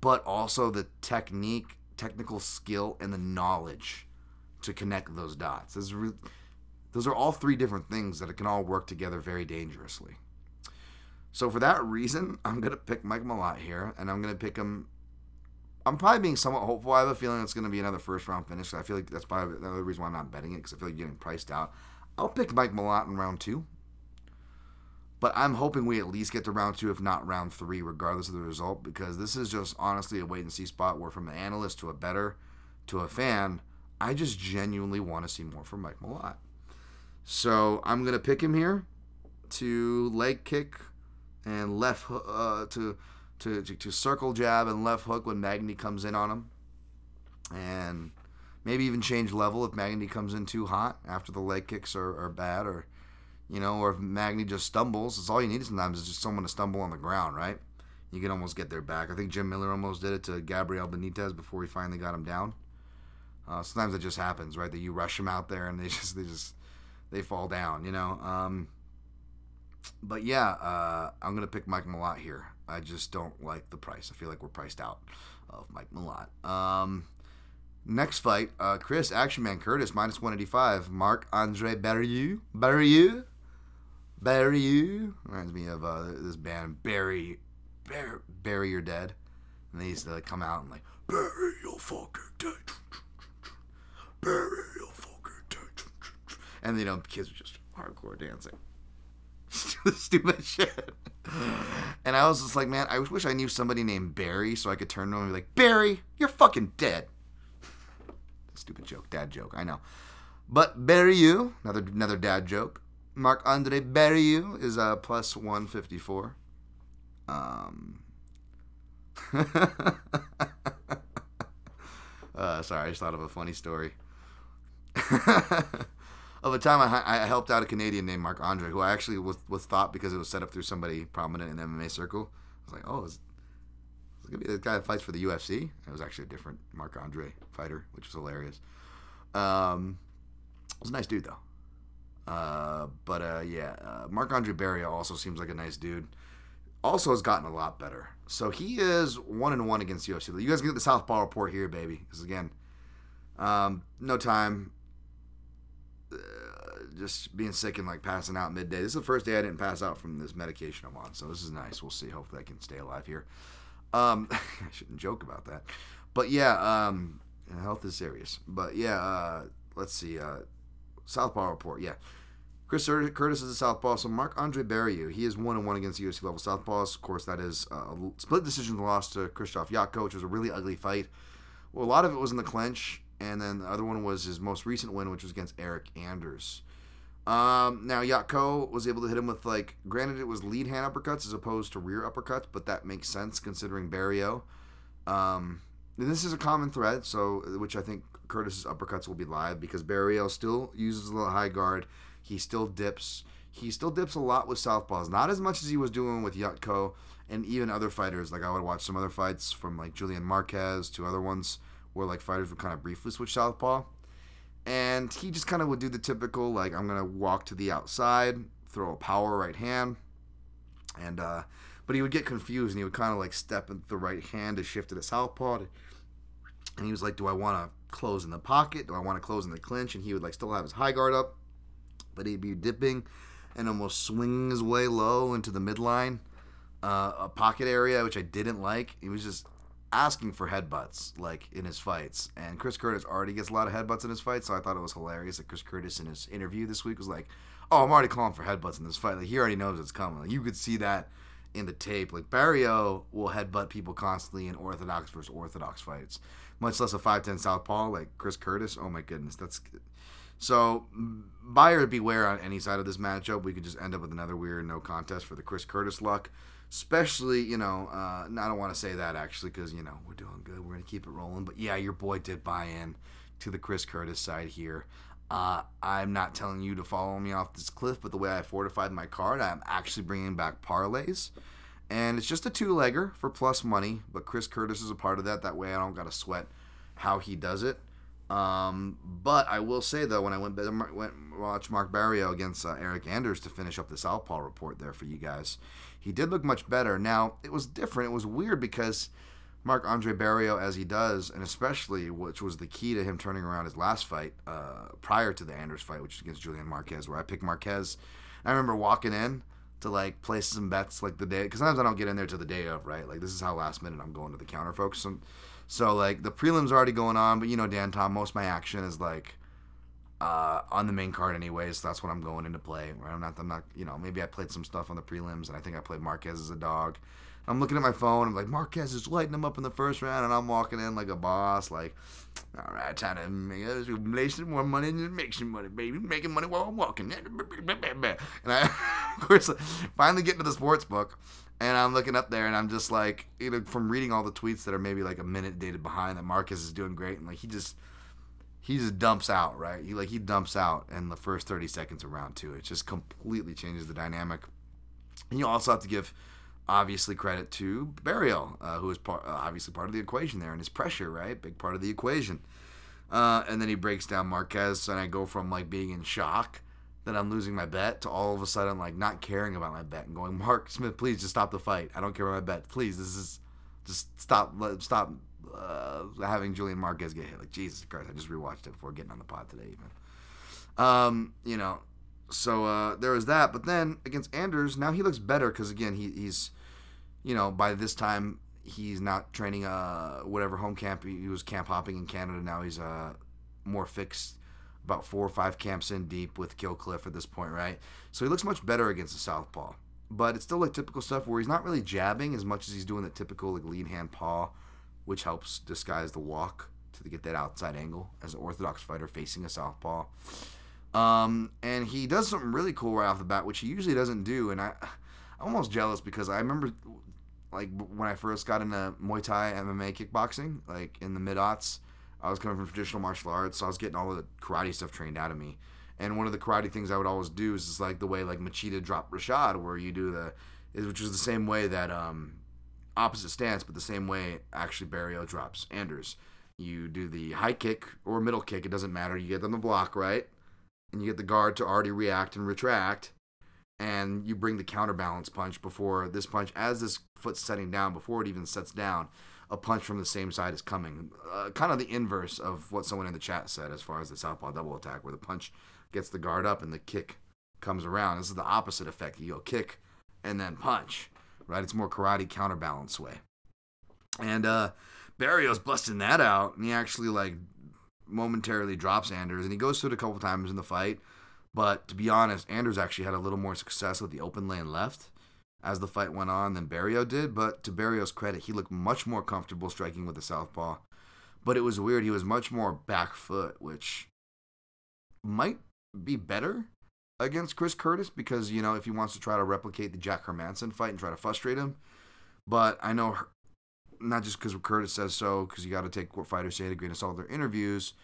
but also the technique technical skill and the knowledge to connect those dots. Those are, those are all three different things that can all work together very dangerously. So for that reason, I'm gonna pick Mike Malott here, and I'm gonna pick him. I'm probably being somewhat hopeful. I have a feeling it's gonna be another first round finish. I feel like that's probably another reason why I'm not betting it because I feel like getting priced out. I'll pick Mike Malott in round two. But I'm hoping we at least get to round two, if not round three, regardless of the result, because this is just honestly a wait and see spot where, from an analyst to a better to a fan, I just genuinely want to see more from Mike Malott. So I'm gonna pick him here to leg kick and left uh, to, to to circle jab and left hook when Magny comes in on him, and maybe even change level if Magny comes in too hot after the leg kicks are, are bad or you know, or if Magny just stumbles, it's all you need sometimes is just someone to stumble on the ground, right? You can almost get their back. I think Jim Miller almost did it to Gabriel Benitez before he finally got him down. Uh, sometimes it just happens, right? That you rush them out there and they just they just they fall down, you know. Um, but yeah, uh, I'm gonna pick Mike Malott here. I just don't like the price. I feel like we're priced out of Mike Malott. Um, next fight, uh, Chris Action Man Curtis minus 185. Marc Andre Barriault. Barriault. Barry You reminds me of uh, this band Bury, Bury, Barry You're Dead, and they used to like, come out and like Bury You're fucking dead, Barry You're fucking dead, and you know kids were just hardcore dancing, stupid shit. And I was just like, man, I wish I knew somebody named Barry so I could turn to him and be like, Barry, you're fucking dead. Stupid joke, dad joke, I know. But Barry, you another another dad joke. Marc Andre Barriault is a plus 154. Um, uh, sorry, I just thought of a funny story. of a time I, I helped out a Canadian named Marc Andre, who I actually was, was thought because it was set up through somebody prominent in the MMA circle. I was like, oh, is, is gonna be the guy that fights for the UFC? It was actually a different Marc Andre fighter, which was hilarious. Um, it was a nice dude though. Uh, but uh, yeah, uh, Marc Andre Barriault also seems like a nice dude. Also has gotten a lot better. So he is one and one against UFC. You guys get the Southpaw report here, baby. Because again, um, no time. Uh, just being sick and like passing out midday. This is the first day I didn't pass out from this medication I'm on, so this is nice. We'll see. Hopefully, I can stay alive here. Um, I shouldn't joke about that, but yeah, um, health is serious. But yeah, uh, let's see. Uh, Southpaw report. Yeah, Chris Curtis is a southpaw. So Mark Andre Barriault, he is one and one against UFC level southpaws. Of course, that is uh, a split decision loss to Christoph Jotko, which was a really ugly fight. Well, a lot of it was in the clinch, and then the other one was his most recent win, which was against Eryk Anders. Um, now Jotko was able to hit him with like, granted it was lead hand uppercuts as opposed to rear uppercuts, but that makes sense considering Barriault. Um, this is a common thread, so which I think Curtis's uppercuts will be live because Barriault still uses a little high guard. He still dips. He still dips a lot with southpaws, not as much as he was doing with Jotko and even other fighters. Like I would watch some other fights from like Julian Marquez to other ones where like fighters would kind of briefly switch southpaw and he just kind of would do the typical like I'm gonna walk to the outside, throw a power right hand, and uh, but he would get confused and he would kind of like step into the right hand to shift to the southpaw, and he was like, "Do I want to close in the pocket? Do I want to close in the clinch?" And he would like still have his high guard up, but he'd be dipping and almost swinging his way low into the midline, uh, a pocket area, which I didn't like. He was just asking for headbutts like in his fights and chris curtis already gets a lot of headbutts in his fights so i thought it was hilarious that chris curtis in his interview this week was like oh i'm already calling for headbutts in this fight like he already knows it's coming like you could see that in the tape like Barriault will headbutt people constantly in orthodox versus orthodox fights much less a 5'10 southpaw like chris curtis. Oh my goodness that's so buyer beware on any side of this matchup. We could just end up with another weird no contest for the chris curtis luck especially you know uh, i don't want to say that actually because you know we're doing good we're gonna keep it rolling but yeah your boy did buy in to the chris curtis side here. Uh, i'm not telling you to follow me off this cliff but the way i fortified my card i'm actually bringing back parlays and it's just a two-legger for plus money but chris curtis is a part of that that way i don't gotta sweat how he does it um, but I will say though, when I went went watch Mark Barriault against uh, Eryk Anders to finish up the Southpaw report there for you guys, he did look much better. Now it was different. It was weird because Mark Andre Barriault, as he does, and especially which was the key to him turning around his last fight uh, prior to the Anders fight, which is against Julian Marquez, where I picked Marquez. I remember walking in to like place some bets like the day because sometimes I don't get in there to the day of, right? Like this is how last minute I'm going to the counter, folks. And, so like the prelims are already going on, but you know, Dan Tom, most my action is like uh, on the main card anyways. So that's what I'm going into play. Right? I'm not, I'm not, you know, maybe I played some stuff on the prelims, and I think I played Marquez as a dog. I'm looking at my phone. I'm like, Marquez is lighting him up in the first round, and I'm walking in like a boss. Like, all right, time to make some more money and make some money, baby. Making money while I'm walking. And I, of course, finally get to the sports book and I'm looking up there and I'm just like, you know, from reading all the tweets that are maybe like a minute dated behind that Marquez is doing great and like he just he just dumps out, right? He like he dumps out in the first 30 seconds of round 2. It just completely changes the dynamic. And you also have to give obviously credit to Barriault, uh, who is part, uh, obviously part of the equation there and his pressure, right? Big part of the equation. Uh, and then he breaks down Marquez and I go from like being in shock that I'm losing my bet to all of a sudden like not caring about my bet and going, Mark Smith, please just stop the fight. I don't care about my bet. Please, this is just stop stop uh, having Julian Marquez get hit. Like Jesus Christ, I just rewatched it before getting on the pod today even. Um, you know, so uh, there was that. But then against Anders, now he looks better because again he, he's, you know, by this time he's not training uh whatever home camp he, was camp hopping in Canada. Now he's uh more fixed about four or five camps in deep with Kill Cliff at this point, right? So he looks much better against the southpaw. But it's still like typical stuff where he's not really jabbing as much as he's doing the typical like lead hand paw, which helps disguise the walk to get that outside angle as an orthodox fighter facing a southpaw. Um, and he does something really cool right off the bat, which he usually doesn't do. And I, I'm almost jealous because I remember, like when I first got into Muay Thai, MMA, kickboxing, like in the mid aughts, I was coming from traditional martial arts, so I was getting all the karate stuff trained out of me. And one of the karate things I would always do is just like the way like Machida dropped Rashad, where you do the, which is the same way that um, opposite stance, but the same way actually Barriault drops Anders. You do the high kick or middle kick, it doesn't matter. You get them the block, right? And you get the guard to already react and retract. And you bring the counterbalance punch before this punch, as this foot's setting down, before it even sets down, a punch from the same side is coming. Uh, kind of the inverse of what someone in the chat said as far as the southpaw double attack, where the punch gets the guard up and the kick comes around. This is the opposite effect. You go kick and then punch, right? It's more karate counterbalance way. And uh, Barriault's busting that out, and he actually like momentarily drops Anders, and he goes through it a couple times in the fight. But to be honest, Anders actually had a little more success with the open lane left as the fight went on than Barriault did. But to Barriault's credit, he looked much more comfortable striking with the southpaw. But it was weird. He was much more back foot, which might be better against Chris Curtis because, you know, if he wants to try to replicate the Jack Hermansson fight and try to frustrate him. But I know not just because Curtis says so, because you got to take what fighters say to grain of salt their interviews,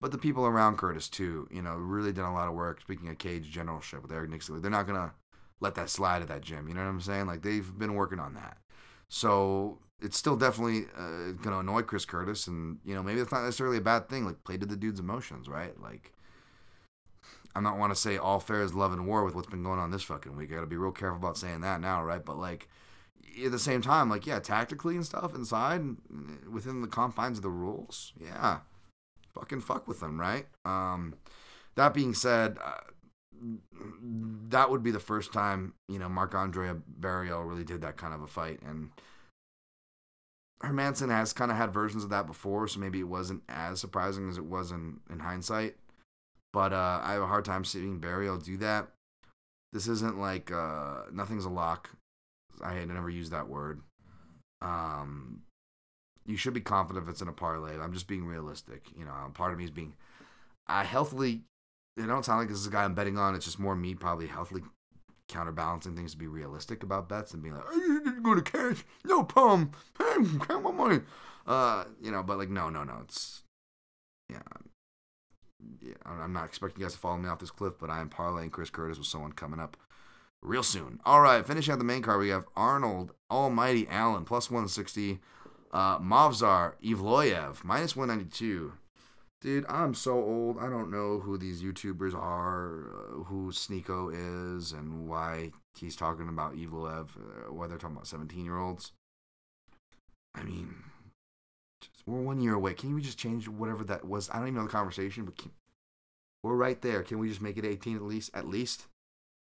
but the people around Curtis too. You know, really done a lot of work. Speaking of cage generalship with Eric Nicksick, they're not gonna let that slide at that gym. You know what I'm saying? Like they've been working on that. So it's still definitely uh, gonna annoy Chris Curtis, and you know maybe that's not necessarily a bad thing. Like play to the dude's emotions, right? Like I'm not want to say all fair is love and war with what's been going on this fucking week. I gotta be real careful about saying that now, right? But like at the same time, like yeah, tactically and stuff inside within the confines of the rules, yeah, fucking fuck with them, right? Um, that being said, uh, that would be the first time you know Marc Andre Barriault really did that kind of a fight, and Hermansson has kind of had versions of that before, so maybe it wasn't as surprising as it was in in hindsight. But uh, I have a hard time seeing Barriault do that. This isn't like uh, nothing's a lock I had never used that word. Um, you should be confident if it's in a parlay. I'm just being realistic. You know, part of me is being I healthily. It don't sound like this is a guy I'm betting on. It's just more me probably healthily counterbalancing things to be realistic about bets and being like, I didn't go to cash, no problem, hey, count my money." Uh, you know, but like, no, no, no. It's yeah, yeah. I'm not expecting you guys to follow me off this cliff, but I am parlaying Chris Curtis with someone coming up real soon. All right, finishing out the main card, we have Arnold Almighty Allen plus 160, uh, Movsar Evloev minus 192. Dude, I'm so old. I don't know who these YouTubers are, uh, who Sneako is, and why he's talking about Evloev, uh, why they're talking about 17 year olds. I mean, just, we're one year away. Can we just change whatever that was? I don't even know the conversation, but can, we're right there. Can we just make it 18 at least? At least?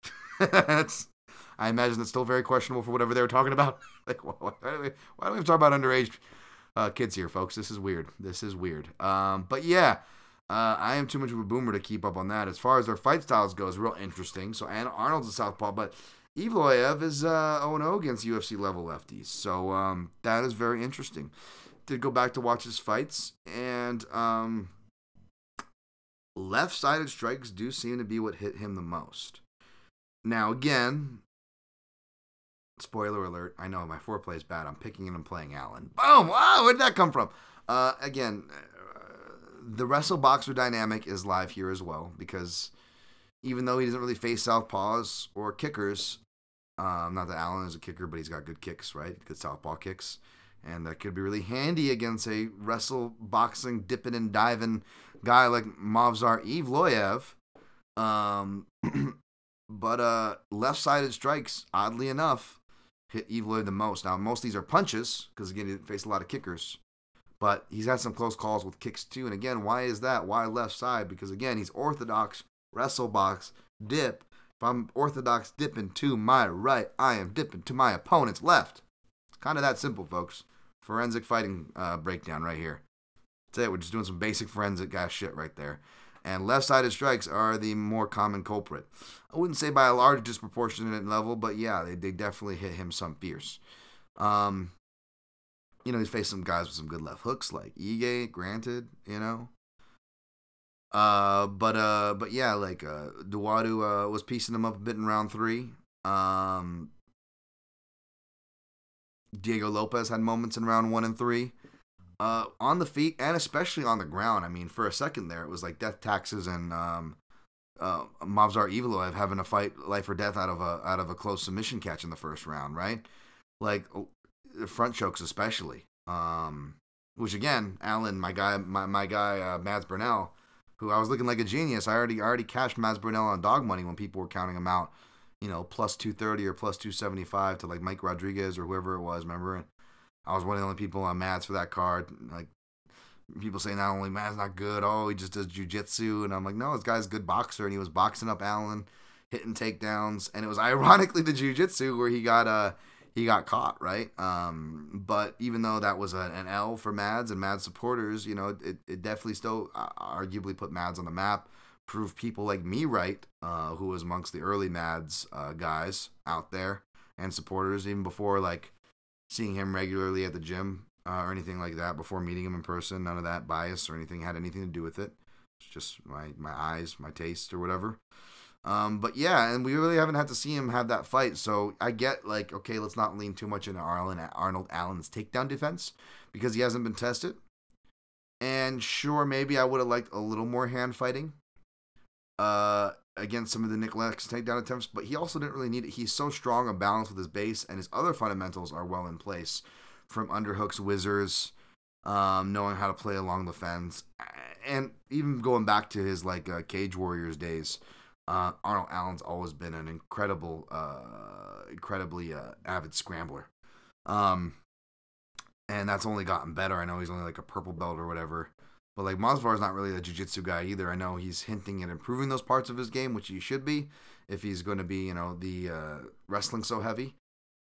that's I imagine that's still very questionable for whatever they were talking about. like, why, why, do we, why do we talk about underage uh, kids here, folks? This is weird. This is weird. Um, but yeah, uh, I am too much of a boomer to keep up on that. As far as their fight styles goes, it's real interesting. So Arnold's a southpaw, but Evloev is uh, 0-0 against UFC level lefties. So um, that is very interesting. Did go back to watch his fights, and um, left-sided strikes do seem to be what hit him the most. Now, again, spoiler alert, I know my foreplay is bad. I'm picking and I'm playing Allen. Boom! Wow, where did that come from? Uh, again, uh, the wrestle boxer dynamic is live here as well because even though he doesn't really face southpaws or kickers, um, not that Allen is a kicker, but he's got good kicks, right? Good southpaw kicks. And that could be really handy against a wrestle boxing, dipping and diving guy like Movsar Evloev. Um, But uh, left-sided strikes, oddly enough, hit Evloev the most. Now most of these are punches because again he faced a lot of kickers, but he's had some close calls with kicks too. And again, why is that? Why left side? Because again he's orthodox wrestle box dip. If I'm orthodox dipping to my right, I am dipping to my opponent's left. It's kind of that simple, folks. Forensic fighting uh, breakdown right here. That's it. We're just doing some basic forensic guy shit right there and left sided strikes are the more common culprit. I wouldn't say by a large disproportionate level, but yeah, they, they definitely hit him some fierce. Um, you know, he's faced some guys with some good left hooks like Ige, granted, you know. Uh, but uh, but yeah, like uh, Dawodu uh, was piecing him up a bit in round three. Um, Diego Lopes had moments in round one and three uh, on the feet and especially on the ground. I mean, for a second there, it was like death taxes and um, uh, Movsar Evloev having a fight life or death out of a out of a close submission catch in the first round, right? Like the front chokes especially. Um, which again, Allen, my guy, my, my guy, uh, Mads Burnell, who I was looking like a genius. I already I already cashed Mads Burnell on dog money when people were counting him out, you know, plus two thirty or plus two seventy five to like Mike Rodriguez or whoever it was. Remember, I was one of the only people on Mads for that card. Like people say not only Mads not good, oh he just does jujitsu, and I'm like, no, this guy's a good boxer, and he was boxing up Allen, hitting takedowns, and it was ironically the jujitsu where he got uh he got caught, right? Um, but even though that was a, an L for Mads and Mads supporters, you know, it, it definitely still uh, arguably put Mads on the map, proved people like me right, uh, who was amongst the early Mads uh, guys out there and supporters, even before like seeing him regularly at the gym uh, or anything like that, before meeting him in person. None of that bias or anything had anything to do with it. It's just my my eyes, my taste, or whatever. Um, but yeah, and we really haven't had to see him have that fight. So I get like, okay, let's not lean too much into Arnold Allen's takedown defense because he hasn't been tested. And sure, maybe I would have liked a little more hand fighting uh, against some of the Nik Lentz takedown attempts, but he also didn't really need it. He's so strong and balanced with his base, and his other fundamentals are well in place from underhooks, whizzers, um, knowing how to play along the fence, and even going back to his like uh, Cage Warriors days uh, Arnold Allen's always been an incredible, uh, incredibly uh, avid scrambler. Um, and that's only gotten better. I know he's only like a purple belt or whatever. But like Movsar is not really a jiu-jitsu guy either. I know he's hinting at improving those parts of his game, which he should be if he's going to be, you know, the uh, wrestling so heavy.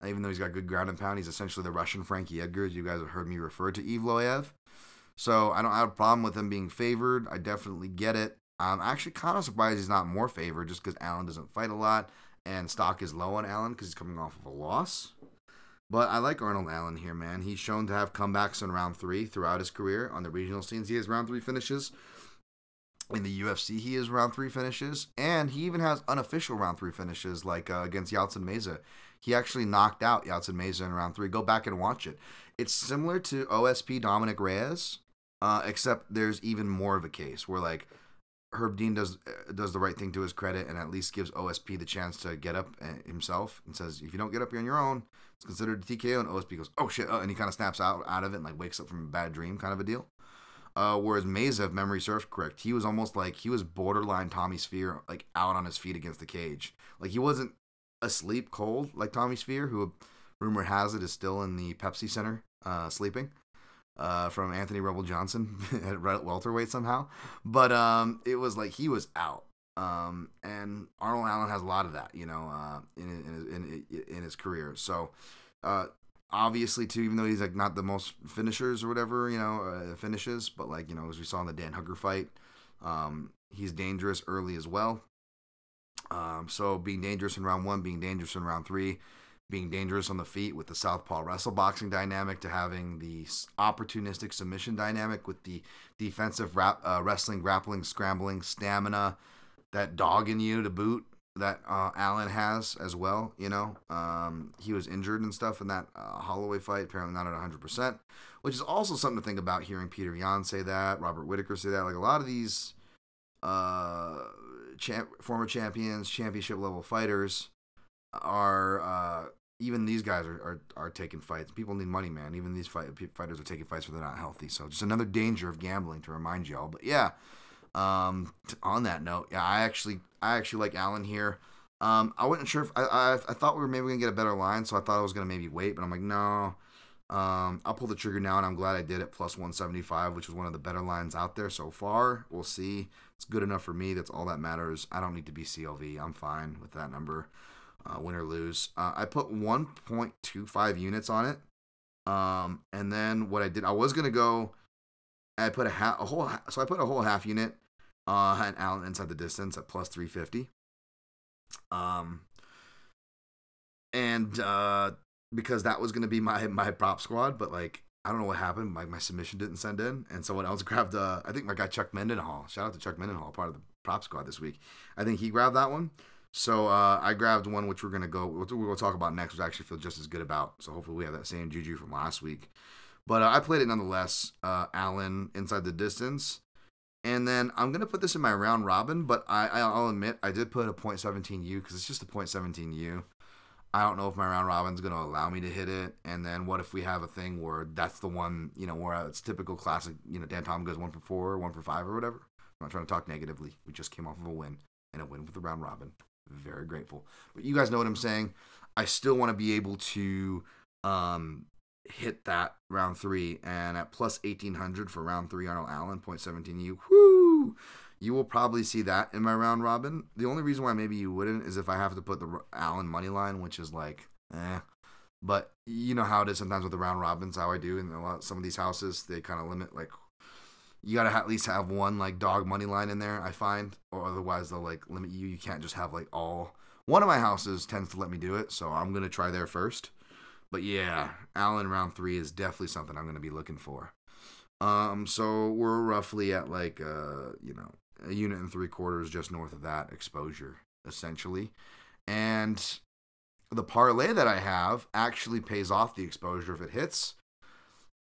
Even though he's got good ground and pound, he's essentially the Russian Frankie Edgar. You guys have heard me refer to Evloev. So I don't have a problem with him being favored. I definitely get it. I'm actually kind of surprised he's not more favored just because Allen doesn't fight a lot and stock is low on Allen because he's coming off of a loss. But I like Arnold Allen here, man. He's shown to have comebacks in round three throughout his career. On the regional scenes, he has round three finishes. In the UFC, he has round three finishes. And he even has unofficial round three finishes, like uh, against Yaotzin Meza. He actually knocked out Yaotzin Meza in round three. Go back and watch it. It's similar to OSP Dominick Reyes, uh, except there's even more of a case where, like, Herb Dean does uh, does the right thing to his credit and at least gives OSP the chance to get up uh, himself and says, if you don't get up here on your own, considered a TKO. And OSP goes, oh shit, and he kind of snaps out out of it and like wakes up from a bad dream, kind of a deal. Uh, whereas Meza, if memory serves correct, he was almost like he was borderline Tommy Speer, like out on his feet against the cage. Like he wasn't asleep cold like Tommy Speer, who rumor has it is still in the Pepsi Center uh, sleeping uh, from Anthony Rumble Johnson at welterweight somehow. But um, it was like he was out. Um, and Arnold Allen has a lot of that, you know, uh, in, in, in, in his career. So, uh, obviously, too, even though he's like not the most finishers or whatever, you know, uh, finishes, but like, you know, as we saw in the Dan Hooker fight, um, he's dangerous early as well. Um, so being dangerous in round one, being dangerous in round three, being dangerous on the feet with the southpaw wrestle boxing dynamic to having the opportunistic submission dynamic with the defensive rap, uh, wrestling, grappling, scrambling, stamina, that dog in you to boot that uh, Allen has as well. You know, um, he was injured and stuff in that uh, Holloway fight, apparently not at 100%, which is also something to think about hearing Petr Yan say that, Robert Whittaker say that. Like a lot of these uh, champ- former champions, championship level fighters are uh, even these guys are, are, are taking fights. People need money, man. Even these fight, fighters are taking fights when they're not healthy. So just another danger of gambling to remind y'all. But yeah, um, on that note, yeah, I actually I actually like Allen here. Um, I wasn't sure if I, I, I thought we were maybe gonna get a better line, so I thought I was gonna maybe wait, but I'm like no. Um, I'll pull the trigger now, and I'm glad I did it. Plus 175, which was one of the better lines out there so far. We'll see. It's good enough for me. That's all that matters. I don't need to be CLV. I'm fine with that number uh, win or lose. Uh, I put 1.25 units on it. Um, and then what I did, I was gonna go. I put a half, a whole, so I put a whole half unit uh, and Allen inside the distance at plus 350. Um, and uh, because that was gonna be my my prop squad, but like I don't know what happened. My my submission didn't send in, and someone else grabbed. Uh, I think my guy Chuck Mindenhall. Shout out to Chuck Mindenhall, part of the prop squad this week. I think he grabbed that one. So uh, I grabbed one which we're gonna go. We'll, we'll talk about next, which I actually feel just as good about. So hopefully we have that same juju from last week. But uh, I played it nonetheless. Uh, Allen inside the distance, And then I'm gonna put this in my round robin, but I I'll admit I did put a .17u because it's just a .17u. I don't know if my round robin's gonna allow me to hit it. And then what if we have a thing where that's the one you know where it's typical classic you know Dan Tom goes one for four, one for five, or whatever. I'm not trying to talk negatively. We just came off of a win and a win with the round robin. Very grateful. But you guys know what I'm saying. I still want to be able to um, hit that round three, and at plus 1800 for round three, Arnold Allen, 0.17 whoo! You will probably see that in my round robin. The only reason why maybe you wouldn't is if I have to put the Allen money line, which is like, eh. But you know how it is sometimes with the round robins, how I do in a lot some of these houses, they kind of limit like you gotta at least have one like dog money line in there. I find, or otherwise they'll like limit you. You can't just have like all. One of my houses tends to let me do it, so I'm gonna try there first. But yeah, Allen round three is definitely something I'm gonna be looking for. Um, so we're roughly at like uh, you know, a unit and three quarters just north of that exposure, essentially. And the parlay that I have actually pays off the exposure if it hits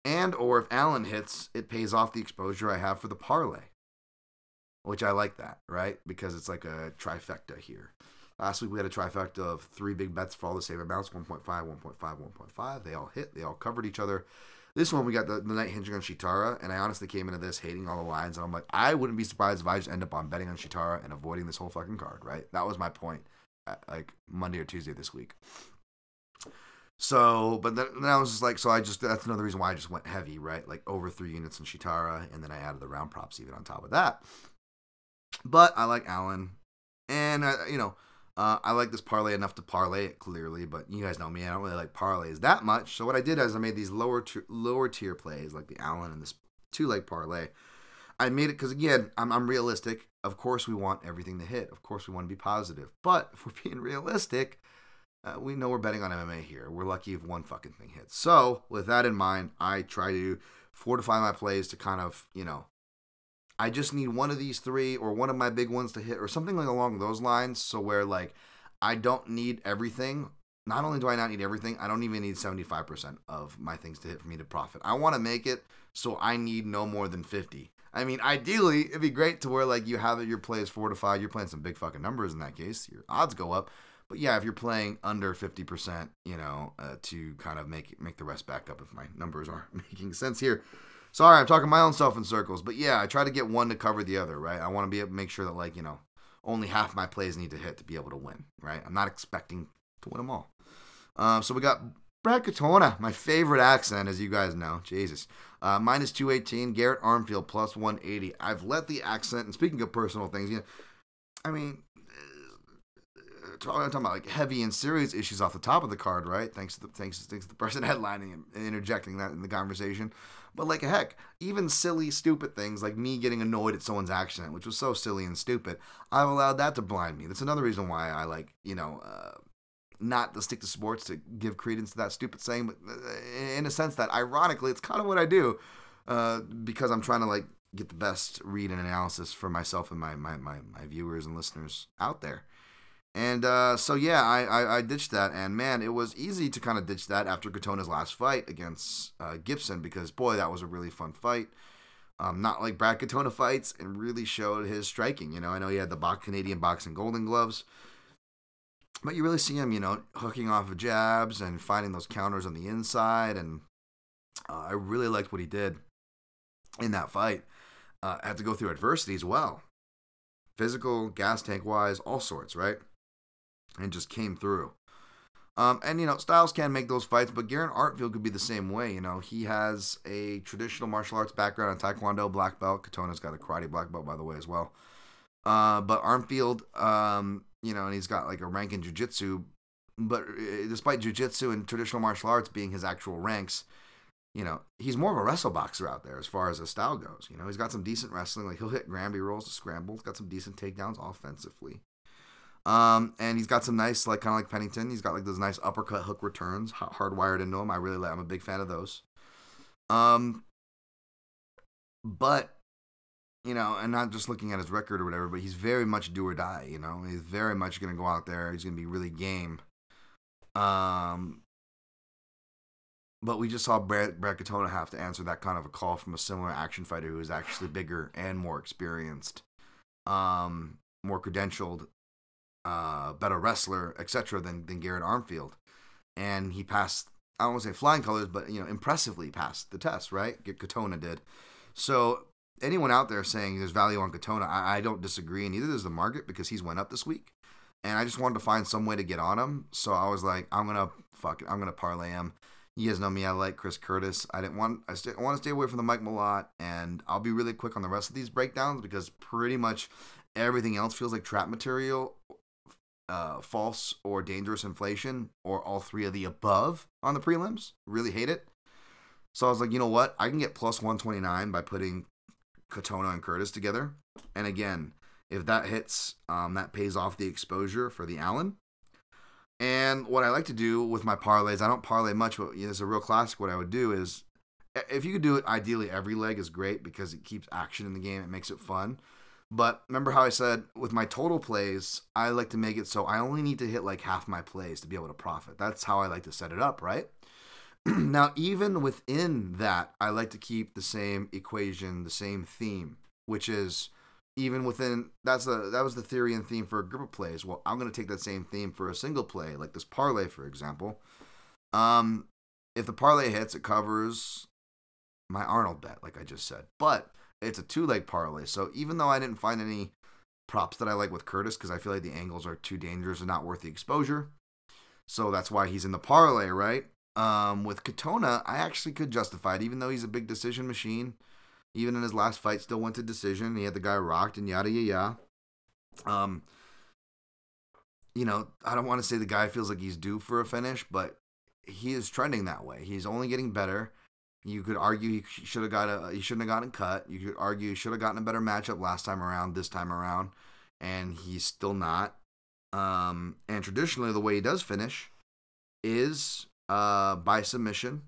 and or if Allen hits, it pays off the exposure I have for the parlay. Which I like that, right? Because it's like a trifecta here. Last week we had a trifecta of three big bets for all the same amounts 1.5, 1.5, 1.5. They all hit, they all covered each other. This one we got the, the night hinging on Sheetara, and I honestly came into this hating all the lines, and I'm like, I wouldn't be surprised if I just end up on betting on Sheetara and avoiding this whole fucking card, right? That was my point, at, like Monday or Tuesday this week. So, but then, then, I was just like, so I just, that's another reason why I just went heavy, right? Like over three units in Sheetara, and then I added the round props even on top of that. But I like Allen, and, uh, you know, uh, I like this parlay enough to parlay it clearly, but you guys know me, I don't really like parlays that much. So what I did is I made these lower t- lower tier plays like the Allen and this two leg parlay. I made it because again, I'm, I'm realistic. Of course, we want everything to hit. Of course, we want to be positive. But if we're being realistic, uh, we know we're betting on MMA here. We're lucky if one fucking thing hits. So, with that in mind, I try to fortify my plays to kind of, you know, I just need one of these three or one of my big ones to hit or something like along those lines. So, where like I don't need everything. Not only do I not need everything, I don't even need 75% of my things to hit for me to profit. I want to make it so I need no more than 50. I mean, ideally, it'd be great to where like you have your play plays fortified. You're playing some big fucking numbers in that case. Your odds go up. But yeah, if you're playing under 50%, you know, uh, to kind of make make the rest back up if my numbers are making sense here. Sorry, I'm talking my own self in circles, but yeah, I try to get one to cover the other, right? I want to be able to make sure that like, you know, only half my plays need to hit to be able to win, right? I'm not expecting to win them all. Um, so we got Brad Katona, my favorite accent, as you guys know. Jesus. Uh, minus 218, Garrett Armfield plus 180. I've let the accent, and speaking of personal things, you know, I mean, talking about like heavy and serious issues off the top of the card, right? Thanks to the thanks, thanks to the person headlining and interjecting that in the conversation. But like a heck, even silly, stupid things like me getting annoyed at someone's accent, which was so silly and stupid, I've allowed that to blind me. That's another reason why I like you know. Uh, not to stick to sports to give credence to that stupid saying, but uh, in a sense that ironically, it's kind of what I do uh, because I'm trying to like get the best read and analysis for myself and my, my, my, my viewers and listeners out there. And uh, so yeah, I, I, I ditched that, and man, it was easy to kind of ditch that after Katona's last fight against uh, Gibson because boy, that was a really fun fight. Um, not like Brad Katona fights, and really showed his striking. You know, I know he had the Canadian boxing Golden Gloves, but you really see him, you know, hooking off of jabs and finding those counters on the inside, and uh, I really liked what he did in that fight. Uh, had to go through adversity as well, physical, gas tank wise, all sorts, right? And just came through. Um, and you know, Styles can make those fights, but Garrett Armfield could be the same way. You know, he has a traditional martial arts background in Taekwondo black belt. Katona's got a karate black belt, by the way, as well. Uh, but Armfield, um, you know, and he's got like a rank in jiu-jitsu. But uh, despite jiu-jitsu and traditional martial arts being his actual ranks, you know, he's more of a wrestle boxer out there as far as his style goes. You know, he's got some decent wrestling. Like he'll hit Granby rolls, to scramble. He's got some decent takedowns offensively. Um, and he's got some nice, like kind of like Pennington. He's got like those nice uppercut hook returns, hardwired into him. I really like. I'm a big fan of those. Um, but you know, and not just looking at his record or whatever, but he's very much do or die. You know, he's very much going to go out there. He's going to be really game. Um, but we just saw Brad, Brad Katona have to answer that kind of a call from a similar action fighter who is actually bigger and more experienced, um, more credentialed, uh, better wrestler, etc. than than Garrett Armfield, and he passed. I don't want to say flying colors, but you know, impressively passed the test. Right, Katona did. So anyone out there saying there's value on Katona, I, I don't disagree, and neither does the market because he's went up this week, and I just wanted to find some way to get on him. So I was like, I'm gonna fuck it, I'm gonna parlay him. You guys know me. I like Chris Curtis. I didn't want. I, st- I want to stay away from the Mike Malott, and I'll be really quick on the rest of these breakdowns because pretty much everything else feels like trap material, uh, false or dangerous inflation, or all three of the above on the prelims. Really hate it. So I was like, you know what? I can get plus 129 by putting Katona and Curtis together. And again, if that hits, um, that pays off the exposure for the Allen. And what I like to do with my parlays, I don't parlay much, but you know, it's a real classic. What I would do is, if you could do it, ideally every leg is great because it keeps action in the game. It makes it fun. But remember how I said with my total plays, I like to make it so I only need to hit like half my plays to be able to profit. That's how I like to set it up, right? now, even within that, I like to keep the same equation, the same theme, which is even within that's the that was the theory and theme for a group of plays. Well, I'm going to take that same theme for a single play, like this parlay, for example. Um, if the parlay hits, it covers my Arnold bet, like I just said. But it's a two leg parlay, so even though I didn't find any props that I like with Curtis because I feel like the angles are too dangerous and not worth the exposure, so that's why he's in the parlay, right? Um, with Katona, I actually could justify it, even though he's a big decision machine even in his last fight, still went to decision. He had the guy rocked and yada yada. Um, you know, I don't want to say the guy feels like he's due for a finish, but he is trending that way. He's only getting better. You could argue he should have got a he shouldn't have gotten cut. You could argue he should have gotten a better matchup last time around, this time around, and he's still not. Um, and traditionally, the way he does finish is uh by submission,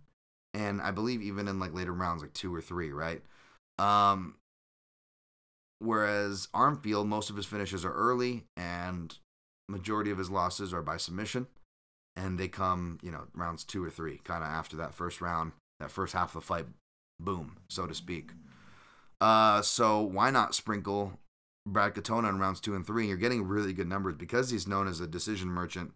and I believe even in like later rounds, like two or three, right? Um, whereas Armfield, most of his finishes are early, and majority of his losses are by submission, and they come, you know, rounds two or three, kind of after that first round, that first half of the fight, boom, so to speak. Uh, so why not sprinkle Brad Katona in rounds two and three? And you're getting really good numbers because he's known as a decision merchant.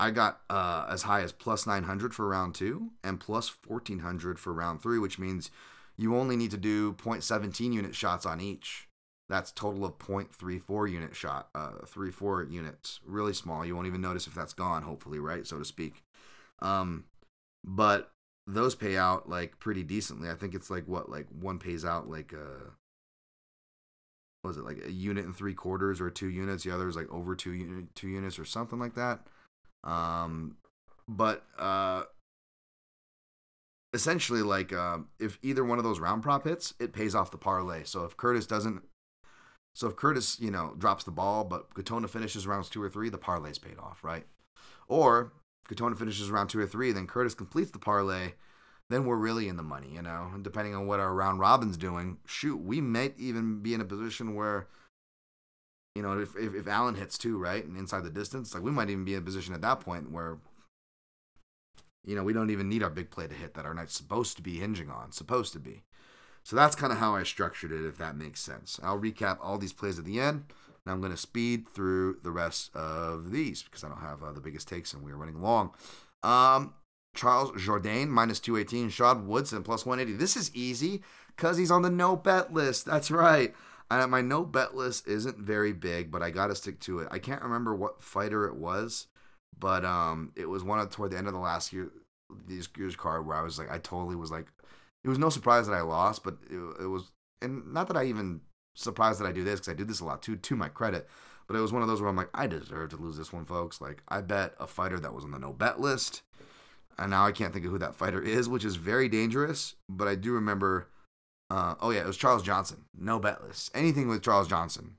I got uh, as high as plus 900 for round two and plus 1400 for round three, which means you only need to do 0.17 unit shots on each. That's total of 0.34 unit shot, uh, three four units, really small. You won't even notice if that's gone, hopefully, right, so to speak. Um, but those pay out like pretty decently. I think it's like what, like one pays out like uh, was it like a unit and three quarters or two units? The other is like over two unit, two units or something like that. Um, but uh, essentially like um, if either one of those round prop hits, it pays off the parlay. So if Curtis doesn't, so if Curtis you know drops the ball, but Katona finishes rounds two or three, the parlay's paid off, right? Or Katona finishes round two or three, then Curtis completes the parlay, then we're really in the money, you know. And depending on what our round robin's doing, shoot, we might even be in a position where. You know, if, if, if Allen hits two, right, and inside the distance, like we might even be in a position at that point where you know, we don't even need our big play to hit that our night's supposed to be hinging on, supposed to be. So that's kind of how I structured it, if that makes sense. I'll recap all these plays at the end. Now I'm going to speed through the rest of these because I don't have uh, the biggest takes and we are running long. Um, Charles Jourdain minus 218, Sean Woodson plus 180. This is easy because he's on the no bet list. That's right. My no bet list isn't very big, but I got to stick to it. I can't remember what fighter it was but um, it was one of toward the end of the last year, these year's card where I was like, I totally was like, it was no surprise that I lost, but it, it was, and not that I even surprised that I do this because I do this a lot too, to my credit. But it was one of those where I'm like, I deserve to lose this one, folks. Like, I bet a fighter that was on the no bet list, and now I can't think of who that fighter is, which is very dangerous. But I do remember, uh, oh yeah, it was Charles Johnson, no bet list, anything with Charles Johnson,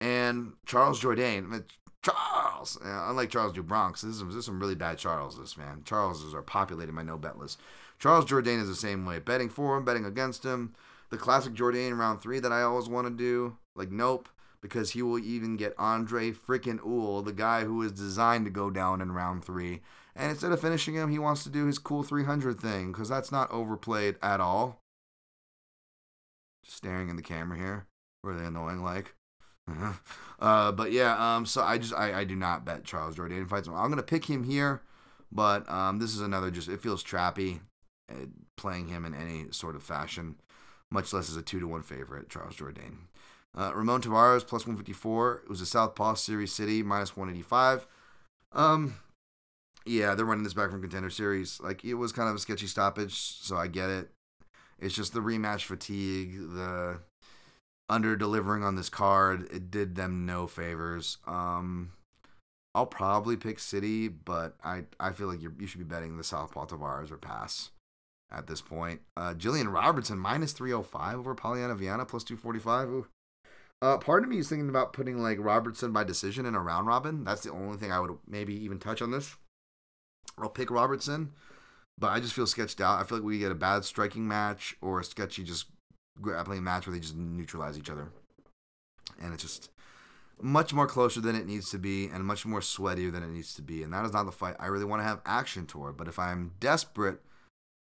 and Charles Jourdain. Charles. Unlike Charles do Bronx, this is, this is some really bad Charleses, man. Charleses are populating my no bet list. Charles Jourdain is the same way. Betting for him, betting against him. The classic Jourdain round three that I always want to do. Like, nope. Because he will even get Andre freaking Ewell, the guy who is designed to go down in round three. And instead of finishing him, he wants to do his cool 300 thing because that's not overplayed at all. Staring in the camera here, really annoying. Like, uh, but yeah. Um, so I just I, I do not bet Charles Jourdain fights. I'm gonna pick him here, but um, this is another just it feels trappy, uh, playing him in any sort of fashion, much less as a two to one favorite. Charles Jourdain. Uh, Ramon Taveras plus 154. It was a Southpaw Serhiy Sidey minus 185. Um, yeah, they're running this back from Contender Series. Like it was kind of a sketchy stoppage, so I get it. It's just the rematch fatigue, the under delivering on this card. It did them no favors. Um, I'll probably pick Sidey, but I I feel like you you should be betting the Southpaw Taveras or pass at this point. Uh, Jillian Robertson minus 305 over Polyana Viana plus 245. Ooh. Uh, part of me is thinking about putting like Robertson by decision in a round robin. That's the only thing I would maybe even touch on this. I'll pick Robertson, but I just feel sketched out. I feel like we get a bad striking match or a sketchy just grappling match where they just neutralize each other, and it's just much more closer than it needs to be and much more sweatier than it needs to be. And that is not the fight I really want to have action toward. But if I'm desperate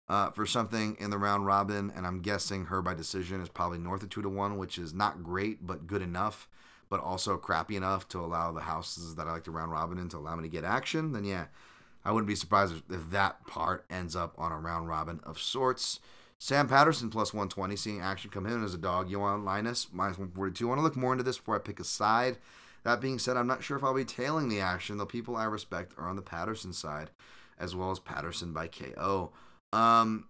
uh, for something in the round robin, and I'm guessing her by decision is probably north of two to one, which is not great but good enough, but also crappy enough to allow the houses that I like to round robin in to allow me to get action. Then yeah, I wouldn't be surprised if that part ends up on a round robin of sorts. Sam Patterson plus 120, seeing action come in as a dog. Yohan Lainesse minus 142. I want to look more into this before I pick a side. That being said, I'm not sure if I'll be tailing the action. The people I respect are on the Patterson side, as well as Patterson by KO. Um,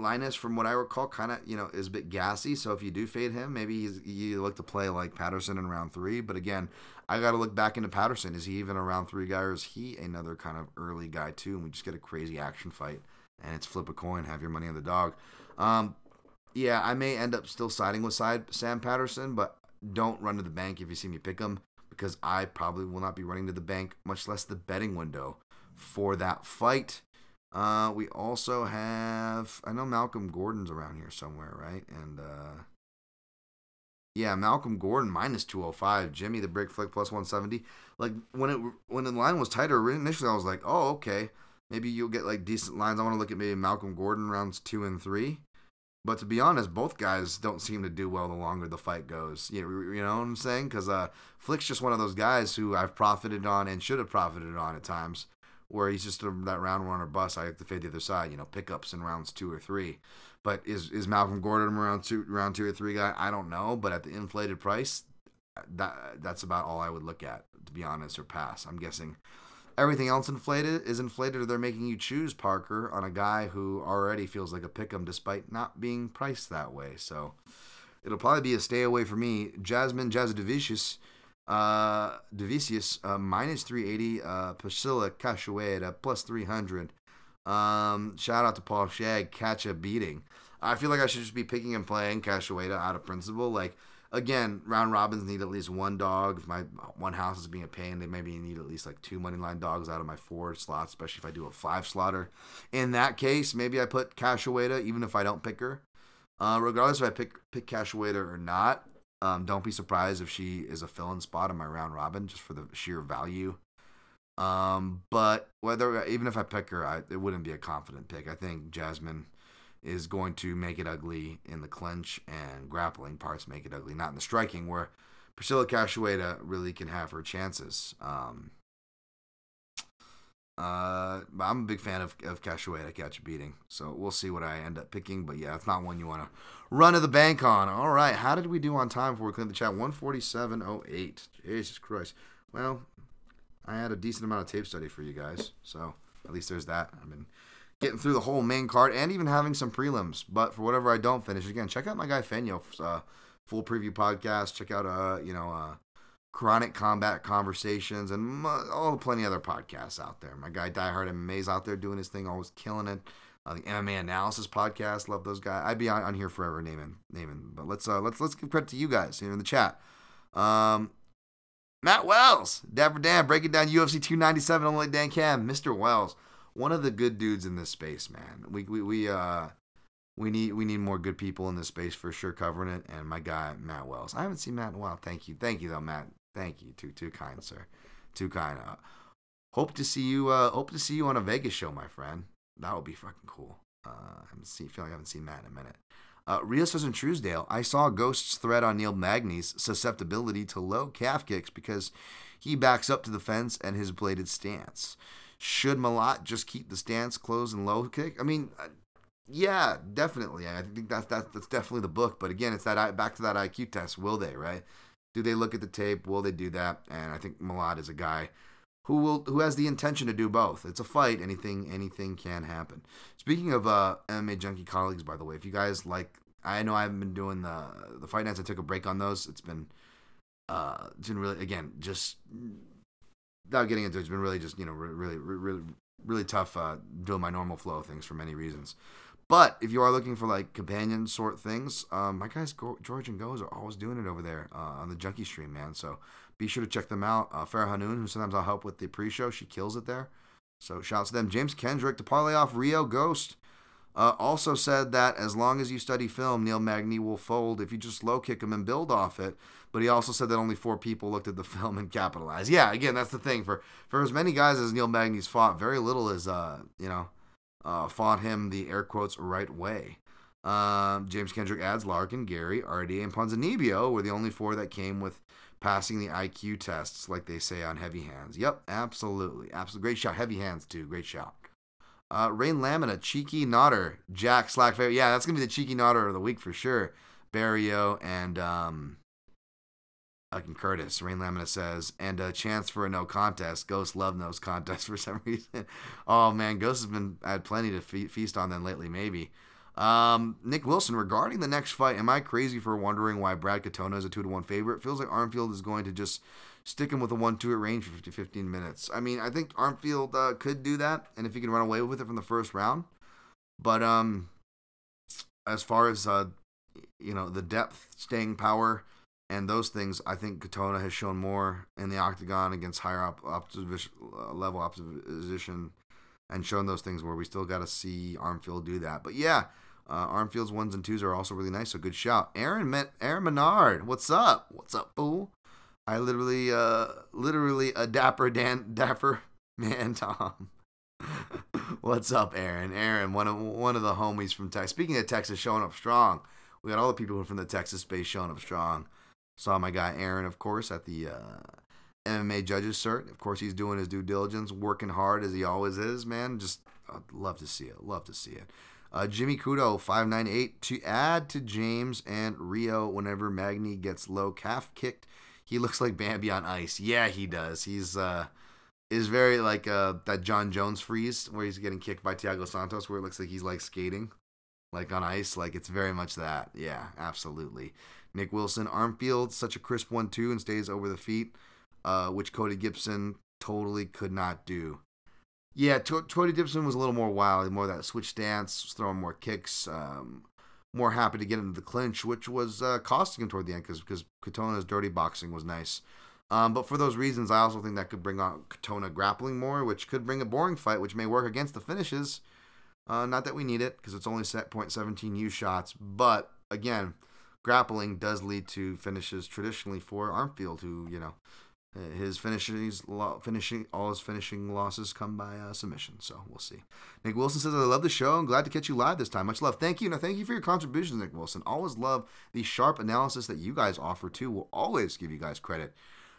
Lainesse, from what I recall, kind of you know is a bit gassy. So if you do fade him, maybe he's, you look to play like Patterson in round three. But again, I got to look back into Patterson. Is he even a round three guy, or is he another kind of early guy too? And we just get a crazy action fight, and it's flip a coin, have your money on the dog. Um, yeah, I may end up still siding with side Sam Patterson, but don't run to the bank if you see me pick him because I probably will not be running to the bank, much less the betting window for that fight. Uh, we also have I know Malcolm Gordon's around here somewhere, right? And uh, yeah, Malcolm Gordon minus two hundred five, Jimmy the Brick Flick plus one seventy. Like when it when the line was tighter initially, I was like, oh okay, maybe you'll get like decent lines. I want to look at maybe Malcolm Gordon rounds two and three. But to be honest, both guys don't seem to do well the longer the fight goes. You know, you know what I'm saying? Because uh, Flick's just one of those guys who I've profited on and should have profited on at times where he's just that round one or bust. I have to fade the other side, you know, pickups in rounds two or three. But is is Malcolm Gordon around two round two or three guy? I don't know. But at the inflated price, that that's about all I would look at to be honest or pass. I'm guessing everything else inflated is inflated or they're making you choose Parker on a guy who already feels like a pick'em despite not being priced that way. So it'll probably be a stay away for me. Jasmine Jasudavicius uh, uh, minus 380. Uh, Priscilla Cachoeira, plus 300. Um, shout out to Paul Shag, catch a beating. I feel like I should just be picking and playing Cachoeira out of principle. Like, again, round robins need at least one dog. If my one house is being a pain, they maybe need at least like two money line dogs out of my four slots, especially if I do a five slaughter. In that case, maybe I put Cachoeira, even if I don't pick her. Uh, regardless if I pick pick Cachoeira or not, um, don't be surprised if she is a fill-in spot in my round robin, just for the sheer value. Um, but whether even if I pick her, I, it wouldn't be a confident pick. I think Jasmine is going to make it ugly in the clinch and grappling parts make it ugly, not in the striking, where Priscilla Cachoeira really can have her chances. Um, uh, I'm a big fan of, of Cachoeira catch a beating, so we'll see what I end up picking. But yeah, it's not one you want to run to the bank on. All right, how did we do on time before we cleaned the chat? 147.08. Jesus Christ. Well, I had a decent amount of tape study for you guys, so at least there's that. I've been getting through the whole main card and even having some prelims. But for whatever I don't finish, again, check out my guy Fenyo's uh, full preview podcast. Check out uh, you know, uh, Chronic Combat Conversations, and all plenty other podcasts out there. My guy Diehard MMA's out there doing his thing, always killing it. Uh, the MMA Analysis Podcast, love those guys. I'd be on, on here forever naming naming. But let's uh, let's let's give credit to you guys here in the chat. Um, Matt Wells, Dapper Dan, breaking down UFC 297 only Dan Cam, Mr. Wells, one of the good dudes in this space, man. We we we uh we need we need more good people in this space for sure covering it. And my guy Matt Wells, I haven't seen Matt in a while. Thank you, thank you though, Matt. Thank you. Too too kind, sir. Too kind. Uh, hope to see you. Uh, hope to see you on a Vegas show, my friend. That would be fucking cool. Uh, I seen. Feel like I haven't seen Matt in a minute. Uh, Rio says in Truesdale, I saw Ghost's thread on Neil Magny's susceptibility to low calf kicks because he backs up to the fence and his bladed stance. Should Malott just keep the stance closed and low kick? I mean, uh, yeah, definitely. I think that's that's that's definitely the book. But again, it's that back to that IQ test. Will they? Right? Do they look at the tape? Will they do that? And I think Malott is a guy who will who has the intention to do both. It's a fight. Anything anything can happen. Speaking of uh, MMA junkie colleagues, by the way, if you guys like, I know I haven't been doing the the fight nights. I took a break on those. It's been uh, it's been really again just without getting into it, it's been really just you know really really really, really tough uh, doing my normal flow of things for many reasons. But if you are looking for like companion sort things, um, my guys George and Goes are always doing it over there uh, on the Junkie stream, man. So be sure to check them out. Uh, Farah Hanoun, who sometimes I'll help with the pre-show, she kills it there. So shouts to them. James Kendrick to parlay off Rio Ghost. Uh, also said that as long as you study film, Neil Magny will fold if you just low kick him and build off it. But he also said that only four people looked at the film and capitalized. Yeah, again, that's the thing. For for as many guys as Neil Magny's fought, very little is uh you know uh, fought him the air quotes right way. Um, James Kendrick adds Larkin, Garry, RDA, and Ponzinibbio were the only four that came with passing the IQ tests, like they say on Heavy Hands. Yep, absolutely. Absolutely. Great shot. Heavy Hands, too. Great shot. Uh, Rain Lamina, Cheeky Nodder, Jack Slack. Yeah, that's going to be the Cheeky Nodder of the week for sure. Barriault and um, Fucking Curtis. Rain Lamina says, and a chance for a no contest. Ghost love those contests for some reason. oh man, Ghost has been had plenty to fe- feast on then lately. Maybe. Um, Nick Wilson, regarding the next fight, am I crazy for wondering why Brad Katona is a two to one favorite? Feels like Armfield is going to just stick him with a one two at range for 50, 15 minutes. I mean, I think Armfield uh, could do that, and if he can run away with it from the first round. But um, as far as uh, you know, the depth, staying power and those things I think Katona has shown more in the octagon against higher op- uh, level opposition and shown those things where we still got to see Armfield do that. But yeah, uh, Armfield's ones and twos are also really nice. So good shout, Aaron. Met Aaron Menard. What's up? What's up, fool? I literally, uh, literally a dapper Dan, dapper man, Tom. What's up, Aaron? Aaron, one of one of the homies from Texas. Speaking of Texas, showing up strong. We got all the people from the Texas space showing up strong. Saw my guy Aaron, of course, at the uh, MMA judges cert. Of course, he's doing his due diligence, working hard as he always is. Man, just I'd love to see it. Love to see it. Uh, Jimmy Kudo, 598, to add to James and Rio whenever Magny gets low calf kicked. He looks like Bambi on ice. Yeah, he does. He's uh is very like uh that Jon Jones freeze where he's getting kicked by Thiago Santos where it looks like he's like skating like on ice. Like it's very much that. Yeah, absolutely. Nick Wilson, Armfield, such a crisp one too, and stays over the feet, uh, which Cody Gibson totally could not do. Yeah, Cody Gibson was a little more wild, more that switch stance, throwing more kicks, um, more happy to get into the clinch, which was uh, costing him toward the end because because Katona's dirty boxing was nice. Um, but for those reasons, I also think that could bring out Katona grappling more, which could bring a boring fight, which may work against the finishes. Uh, not that we need it because it's only set 0.17 U shots, but again, grappling does lead to finishes traditionally for Armfield, who you know his finishes finishing all his finishing losses come by uh, submission. So we'll see. Nick Wilson says, "I love the show. I'm glad to catch you live this time. Much love. Thank you. Now thank you for your contributions, Nick Wilson. Always love the sharp analysis that you guys offer too. Will always give you guys credit."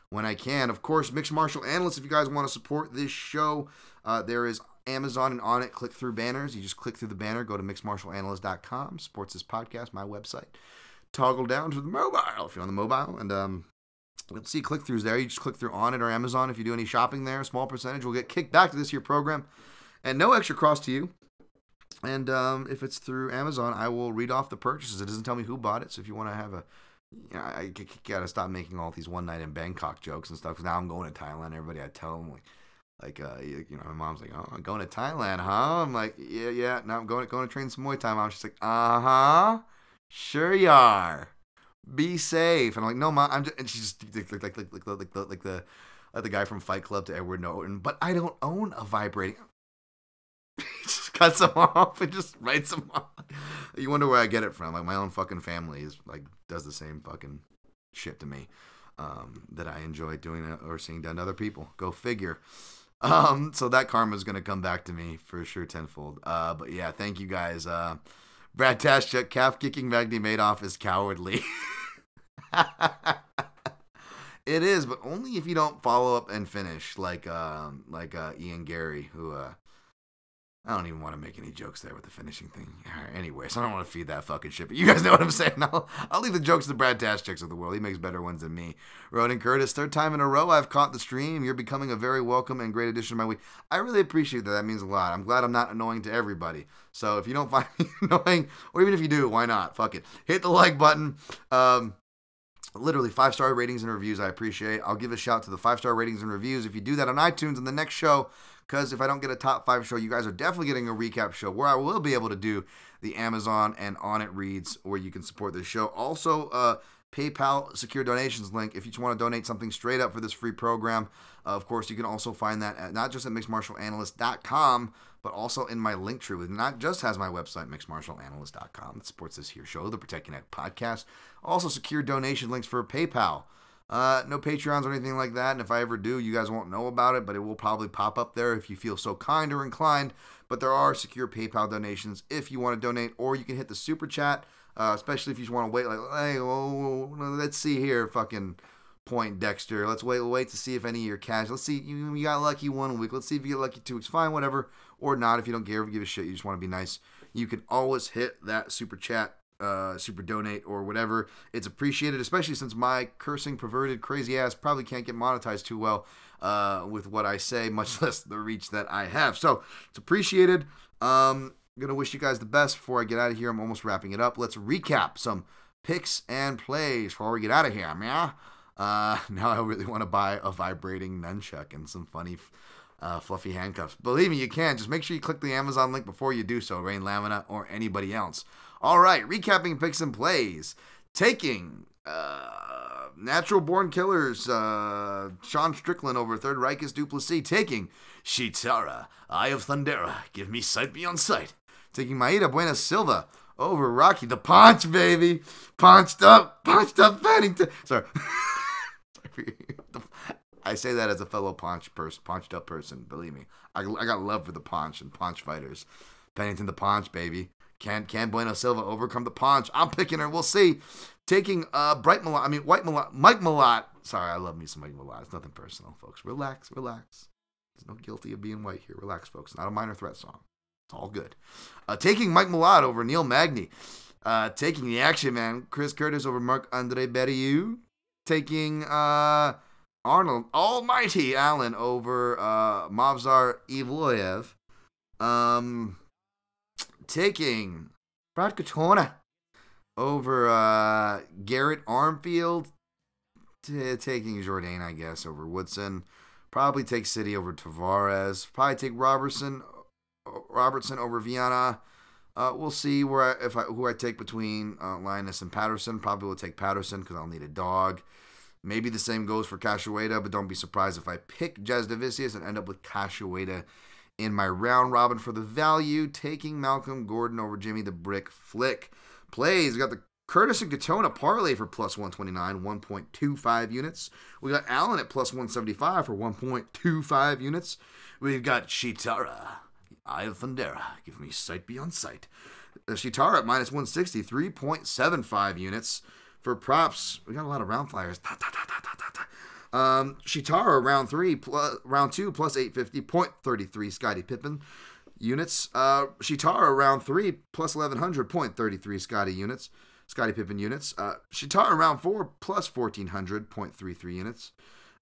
When I can, of course, mixed martial Analysts, If you guys want to support this show, uh, there is Amazon and Onnit click through banners. You just click through the banner, go to mixedmartialanalyst.com, supports this podcast, my website toggle down to the mobile if you're on the mobile. And um, let's see click throughs there. You just click through Onnit or Amazon if you do any shopping there. A small percentage will get kicked back to this year program and no extra cost to you. And um, if it's through Amazon, I will read off the purchases. It doesn't tell me who bought it. So if you want to have a, you know, I, gotta stop making all these one night in Bangkok jokes and stuff. Cause now I'm going to Thailand. Everybody, I tell them like, like uh, you, know, my mom's like, oh, I'm going to Thailand, huh? I'm like, yeah, yeah. Now I'm going to going to train some Muay Thai. Mom, she's like, uh huh. Sure you are. Be safe. And I'm like, no, mom. I'm just, and she's just like like like like like the like the the, guy from Fight Club to Edward Norton. But I don't own a vibrating. just cuts them off and just writes them off. You wonder where I get it from. Like my own fucking family is like does the same fucking shit to me um, that I enjoy doing or seeing done to other people. Go figure. Um, so that karma is gonna come back to me for sure tenfold. Uh, but yeah, thank you guys. Uh, Brad Taschuk, calf kicking Magny Madoff is cowardly. it is, but only if you don't follow up and finish like um like uh, Ian Garry, who uh I don't even want to make any jokes there with the finishing thing. Anyways, I don't want to feed that fucking shit. But you guys know what I'm saying. I'll, I'll leave the jokes to Brad Taschuk of the world. He makes better ones than me. Ronan Curtis, third time in a row I've caught the stream. You're becoming a very welcome and great addition to my week. I really appreciate that. That means a lot. I'm glad I'm not annoying to everybody. So if you don't find me annoying, or even if you do, why not? Fuck it. Hit the like button. Um, literally five star ratings and reviews I appreciate. I'll give a shout to the five star ratings and reviews. If you do that on iTunes in the next show, because if I don't get a top five show, you guys are definitely getting a recap show where I will be able to do the Amazon and Onnit reads where you can support this show. Also, uh, PayPal secure donations link if you just want to donate something straight up for this free program. Uh, of course, you can also find that at not just at mixedmartialanalyst.com, but also in my link tree. It not just has my website, mixedmartialanalyst.com, that supports this here show, the Protect Ya Neck podcast. Also, secure donation links for PayPal. Uh, no Patreons or anything like that. And if I ever do, you guys won't know about it, but it will probably pop up there if you feel so kind or inclined. But there are secure PayPal donations if you want to donate, or you can hit the super chat, uh, especially if you just want to wait. Like, hey, well, let's see here, fucking point Dexter. Let's wait, wait to see if any of your cash. Let's see, you, you got lucky one week. Let's see if you get lucky two weeks. Fine, whatever, or not. If you don't care, give a shit. You just want to be nice. You can always hit that super chat uh, super donate or whatever. It's appreciated, especially since my cursing, perverted, crazy ass probably can't get monetized too well uh, with what I say, much less the reach that I have. So it's appreciated. Um, I'm gonna wish you guys the best before I get out of here. I'm almost wrapping it up. Let's recap some picks and plays before we get out of here, man. Uh, now I really want to buy a vibrating nunchuck and some funny. Uh, fluffy handcuffs. Believe me, you can. Just make sure you click the Amazon link before you do so, Rain Lamina or anybody else. All right, recapping picks and plays. Taking uh, Natural Born Killers, uh, Sean Strickland over Third Reich's Du Plessis. Taking Sheetara, Eye of Thundera, Give Me Sight Beyond Sight. Taking Mayra Bueno Silva over Rocky the Punch, baby. Punched up, punched up Pennington. Sorry. I say that as a fellow punch person, punched up person. Believe me, I, I got love for the punch and punch fighters. Pennington the Punch, baby. Can can Bueno Silva overcome the punch? I'm picking her. We'll see. Taking uh Bright Malott, I mean White Malott, Mike Malott. Sorry, I love me some Mike Malott. It's nothing personal, folks. Relax, relax. There's no guilty of being white here. Relax, folks. Not a minor threat song. It's all good. Uh, taking Mike Malott over Neil Magny. Uh, taking the action man, Chris Curtis over Marc-André Barriault. Taking uh, Arnold Almighty Allen over uh, Movsar Evloev. Um, taking Brad Katona over uh, Garrett Armfield. T- taking Jourdain, I guess, over Woodson. Probably take Sidey over Taveras. Probably take Robertson Robertson over Viana. Uh, we'll see where I, if I, who I take between uh, Linus and Patterson. Probably will take Patterson because I'll need a dog. Maybe the same goes for Cachoeira, but don't be surprised if I pick Jasudavicius and end up with Cachoeira in my round robin for the value, taking Malcolm Gordon over Jimmy the Brick Flick. Plays, we got the Curtis and Katona parlay for plus 129, 1.25 units. We got Allen at plus 175 for 1.25 units. We've got Sheetara, Eye of Thundera, give me sight beyond sight. Uh, Sheetara at minus 160, 3.75 units. For props, we got a lot of round flyers. Um, Sheetara round three, plus, round two plus 850, 0.33 Scottie Pippen units. Uh, Sheetara round three plus 1100, 0.33 Scottie units. Scotty Pippen units. Uh, Sheetara round four plus 1400, 0.33 units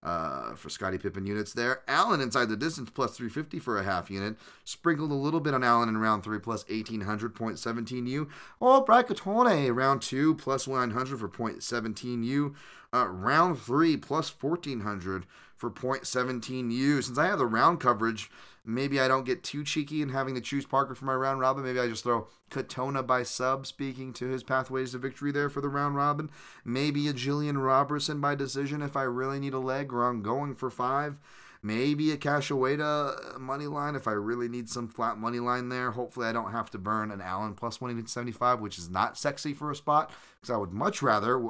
uh, for Scottie Pippen units there. Allen inside the distance plus 350 for a half unit. Sprinkled a little bit on Allen in round three plus 1800.17 U. Oh, Brad Katona round two plus 100 for 0.17 U. Uh, round three plus 1400 for 0.17 U. Since I have the round coverage, maybe I don't get too cheeky in having to choose Parker for my round robin. Maybe I just throw Katona by sub, speaking to his pathways to victory there for the round robin. Maybe a Jillian Robertson by decision if I really need a leg or I'm going for five. Maybe a Cachoeira money line if I really need some flat money line there. Hopefully, I don't have to burn an Allen plus 175, which is not sexy for a spot because I would much rather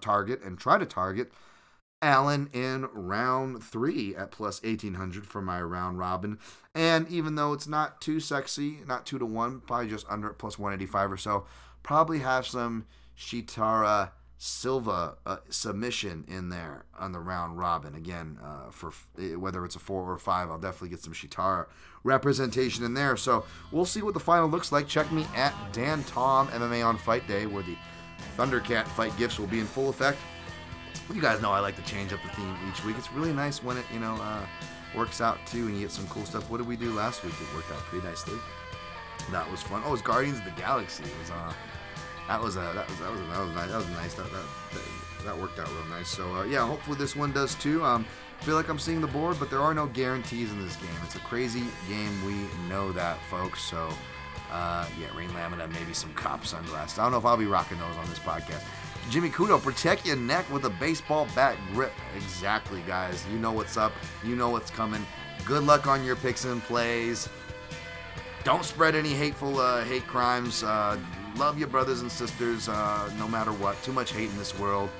target and try to target Allen in round three at plus 1800 for my round robin. And even though it's not too sexy, not two to one, probably just under plus 185 or so, probably have some Sheetara Silva uh, submission in there on the round robin. Again, uh, for f- whether it's a four or five, I'll definitely get some Sheetara representation in there. So we'll see what the final looks like. Check me at Dan Tom MMA on Fight Day, where the Thundercat fight gifts will be in full effect. You guys know I like to change up the theme each week. It's really nice when it, you know, uh, works out too, and you get some cool stuff. What did we do last week? It worked out pretty nicely. That was fun. Oh, it was Guardians of the Galaxy. It was uh, that was uh, that was that was that was nice. That was nice. That that, that, that worked out real nice. So uh, yeah, hopefully this one does too. Um, feel like I'm seeing the board, but there are no guarantees in this game. It's a crazy game. We know that, folks. So uh, yeah, rain lamina, maybe some cop sunglasses. I don't know if I'll be rocking those on this podcast. Jimmy Kudo, protect your neck with a baseball bat grip. Exactly, guys. You know what's up. You know what's coming. Good luck on your picks and plays. Don't spread any hateful uh, hate crimes. Uh, love your brothers and sisters uh, no matter what. Too much hate in this world.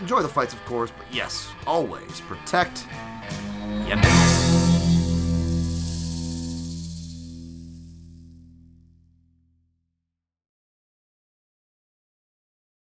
Enjoy the fights, of course, but yes, always protect your.